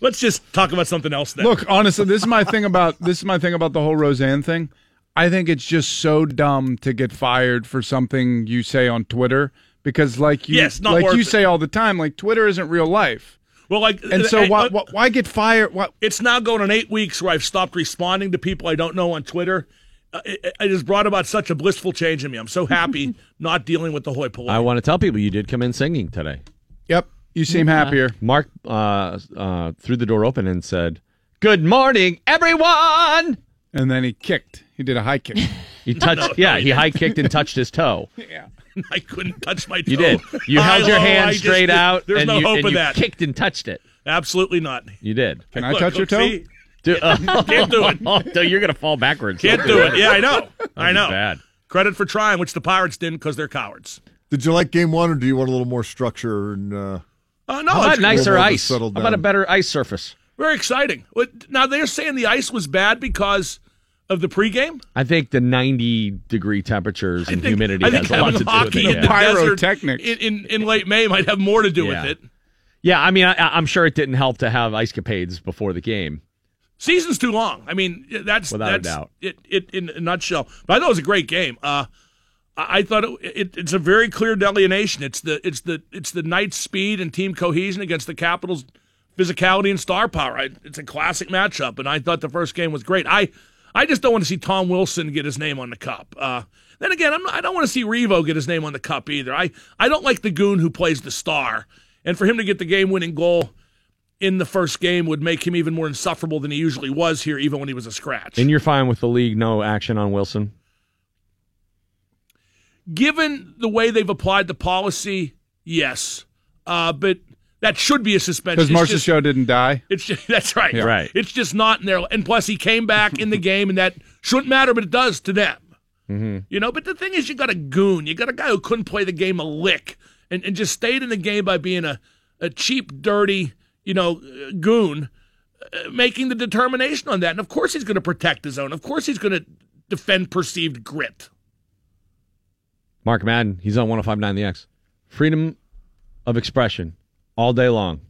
Let's just talk about something else then. Look, honestly, this is my thing about this is my thing about the whole Roseanne thing. I think it's just so dumb to get fired for something you say on Twitter because like you yes, like you it. say all the time like Twitter isn't real life. Well, like, And so hey, why, why why get fired? Why, It's now going on eight weeks where I've stopped responding to people I don't know on Twitter. Uh, it, it has brought about such a blissful change in me. I'm so happy not dealing with the hoi polloi. I want to tell people you did come in singing today. Yep, you seem happier. Mark uh, uh, threw the door open and said, "Good morning, everyone." And then he kicked. He did a high kick. He touched. no, yeah, he he high kicked and touched his toe. yeah. I couldn't touch my toe. You did. You held your hand I just straight did- out, There's and no you, hope and of you that. kicked and touched it. Absolutely not. You did. Can I Look, touch your look, toe? see? Dude, Can't do it. Oh, you're gonna fall backwards. Can't do it. Yeah, I know. I know. bad. Credit for trying, which the Pirates didn't because they're cowards. Did you like game one, or do you want a little more structure and? Uh, Uh, no, How about nicer more of a ice? How about a better ice surface? very exciting. Now they're saying the ice was bad because of the pregame. I think the 90 degree temperatures and I think, humidity I think has a lot to do with it. in yeah. Pyrotechnics. in, in, in late May might have more to do Yeah. with it. Yeah, I mean, I, I'm sure it didn't help to have ice capades before the game. Season's too long. I mean, that's Without a that's doubt. It, it in a nutshell. But I thought it was a great game. Uh, I I thought it, it, it's a very clear delineation. It's the it's the it's the Knights' speed and team cohesion against the Capitals' physicality and star power. I, it's a classic matchup, and I thought the first game was great. I I just don't want to see Tom Wilson get his name on the cup. Uh, then again, I'm, I don't want to see Revo get his name on the cup either. I I don't like the goon who plays the star, and for him to get the game-winning goal in the first game would make him even more insufferable than he usually was here, even when he was a scratch. And you're fine with the league no action on Wilson? Given the way they've applied the policy, yes, uh, but that should be a suspension. Because It's Marcia just- Show didn't die. It's just, that's right. Yeah. Right. It's just not in there. And plus, he came back in the game, and that shouldn't matter, but it does to them. Mm-hmm. You know, but the thing is, you got a goon. You got a guy who couldn't play the game a lick and, and just stayed in the game by being a, a cheap, dirty, you know, uh, goon, uh, making the determination on that. And of course, he's going to protect his own. Of course, he's going to defend perceived grit. Mark Madden, he's on 1059 The X. Freedom of expression all day long.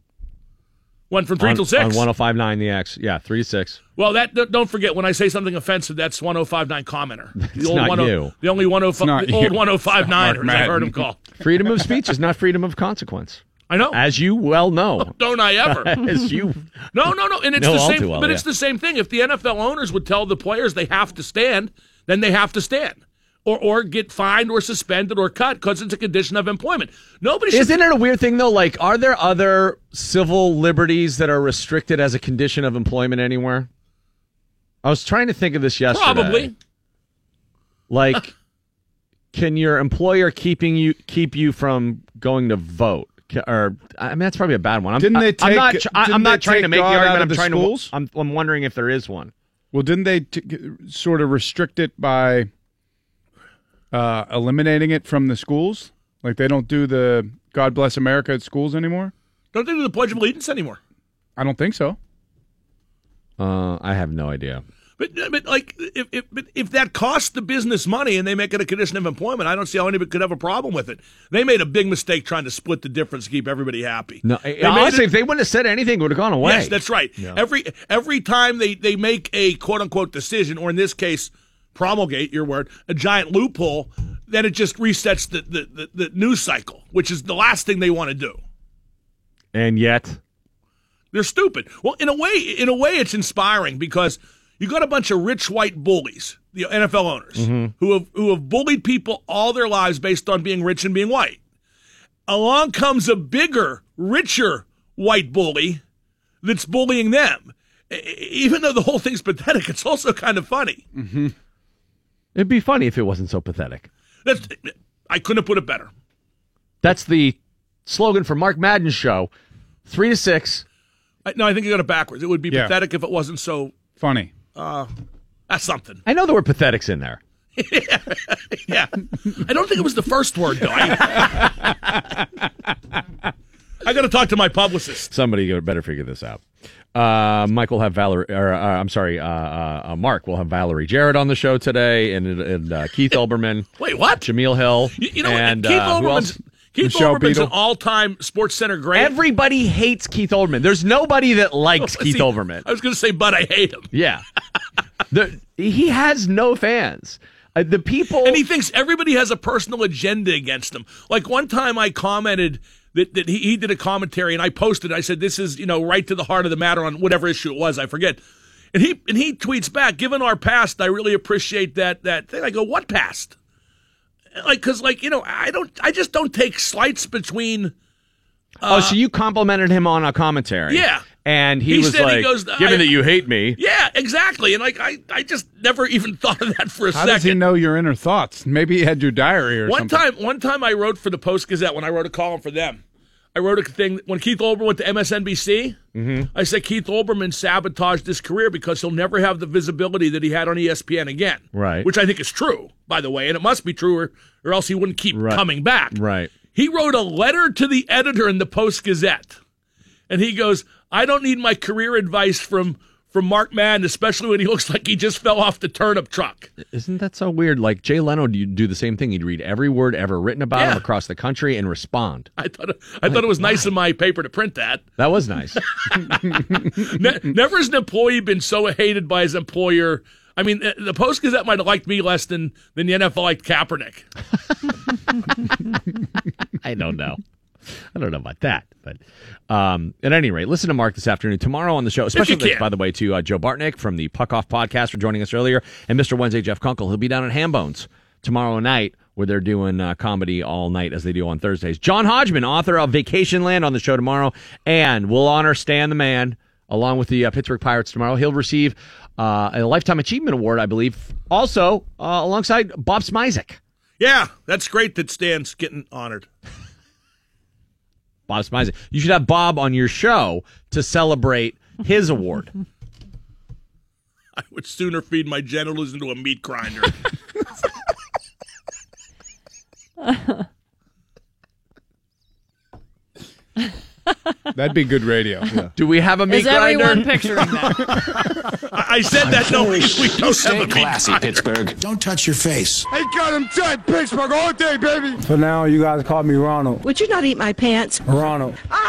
Went from three on, till six. On 1059 The X. Yeah, 3 to 6. Well, that don't- don't forget when I say something offensive, that's 1059 commenter. The It's not 10 you. The only 105 the old you. 1059ers I've heard him call. Freedom of speech is not freedom of consequence. I know. As you well know. Don't I ever? As you No, no, no. And it's Know the same. well, but yeah. it's the same thing. If the NFL owners would tell the players they have to stand, then they have to stand, or or get fined or suspended or cut because it's a condition of employment. Nobody should. Isn't it a weird thing though? Like, are there other civil liberties that are restricted as a condition of employment anywhere? I was trying to think of this yesterday. Probably. Like, can your employer keeping you keep you from going to vote? Or I mean, that's probably a bad one. I'm, Didn't they I- I'm not, take- tr- I- I'm didn't they trying to make the God out argument. I'm the trying schools? to. I'm, I'm wondering if there is one. Well, didn't they t- sort of restrict it by uh, eliminating it from the schools? Like they don't do the "God Bless America" at schools anymore. Don't they do the Pledge of Allegiance anymore? I don't think so. Uh, I have no idea. But, but like if, if if that costs the business money and they make it a condition of employment, I don't see how anybody could have a problem with it. They made a big mistake trying to split the difference to keep everybody happy. No, They made honestly, it- if they wouldn't have said anything, it would have gone away. Yes, that's right. Every every time they they make a quote unquote decision, or in this case, promulgate your word, a giant loophole, then it just resets the the, the, the news cycle, which is the last thing they want to do. and yet, They're stupid. Well, in a way, in a way, it's inspiring because you got a bunch of rich white bullies, the NFL owners, Mhm. who have who have bullied people all their lives based on being rich and being white. Along comes a bigger, richer white bully that's bullying them. Even though the whole thing's pathetic, it's also kind of funny. mm-hmm. It'd be funny if it wasn't so pathetic. That's I couldn't have put it better. That's the slogan for Mark Madden's show. Three to six. I, no, I think you got it backwards. It would be Yeah. pathetic if it wasn't so. Funny. Uh, that's something. I know there were pathetics in there. yeah. I don't think it was the first word, though. I, I got to talk to my publicist. Somebody better figure this out. Uh, Mike will have Valerie, or uh, I'm sorry, uh, uh, uh, Mark will have Valerie Jarrett on the show today, and, and uh, Keith Olbermann. Wait, what? Jemele Hill. You, you know, and? Keith Olbermann's? Keith Michelle Olbermann's an all-time Sports Center great. Everybody hates Keith Olbermann. There's nobody that likes Keith See, Olbermann. I was going to say, but I hate him. Yeah. the, he has no fans. Uh, the people. And he thinks everybody has a personal agenda against him. Like one time I commented that, that he, he did a commentary and I posted, I said, this is, you know, right to the heart of the matter on whatever issue it was, I forget. And he and he tweets back, given our past, I really appreciate that that thing. I go, what past? Like, cause like, you know, I don't, I just don't take slights between. oh, so uh, you complimented him on a commentary? Yeah. And he, He was said he like, goes, given I- that you hate me. Yeah, exactly. And like, I, I just never even thought of that for a How second. does he know your inner thoughts? Maybe he had your diary or One something. time, one time I wrote for the Post Gazette when I wrote a column for them. I wrote a thing when Keith Olbermann went to MSNBC. Mm-hmm. I said Keith Olbermann sabotaged his career because he'll never have the visibility that he had on ESPN again. Right. Which I think is true, by the way, and it must be true, or, or else he wouldn't keep Right. coming back. Right. He wrote a letter to the editor in the Post Gazette, and he goes, "I don't need my career advice from from Mark Madden, especially when he looks like he just fell off the turnip truck." Isn't that so weird? Like Jay Leno, do do the same thing. He'd read every word ever written about Yeah. him across the country and respond. I thought it, I thought it was nice in my paper to print that. That was nice. Ne- never has an employee been so hated by his employer. I mean, the Post Gazette might have liked me less than than the NFL liked Kaepernick. I don't know. I don't know about that, but um, at any rate, listen to Mark this afternoon. Tomorrow on the show, special thanks, by the way, to uh, Joe Bartnick from the Puck Off podcast for joining us earlier, and Mr. Wednesday Jeff Kunkel. He'll be down at Hambones tomorrow night, where they're doing uh, comedy all night as they do on Thursdays. John Hodgman, author of Vacationland, on the show tomorrow, and we'll honor Stan the Man along with the uh, Pittsburgh Pirates tomorrow. He'll receive uh, a Lifetime Achievement Award, I believe, also uh, alongside Bob Smizek. Yeah, that's great that Stan's getting honored. Bob Smizek. You should have Bob on your show to celebrate his award. I would sooner feed my genitals into a meat grinder. That'd be good radio. Do we have a meat Is everyone grinder? picturing that? I I said that. No, we, we don't have a meat grinder. Pittsburgh. Don't touch your face. They got him dead, Pittsburgh, all day, baby. For now, you guys call me Ronald. Would you not eat my pants? Ronald. Ah!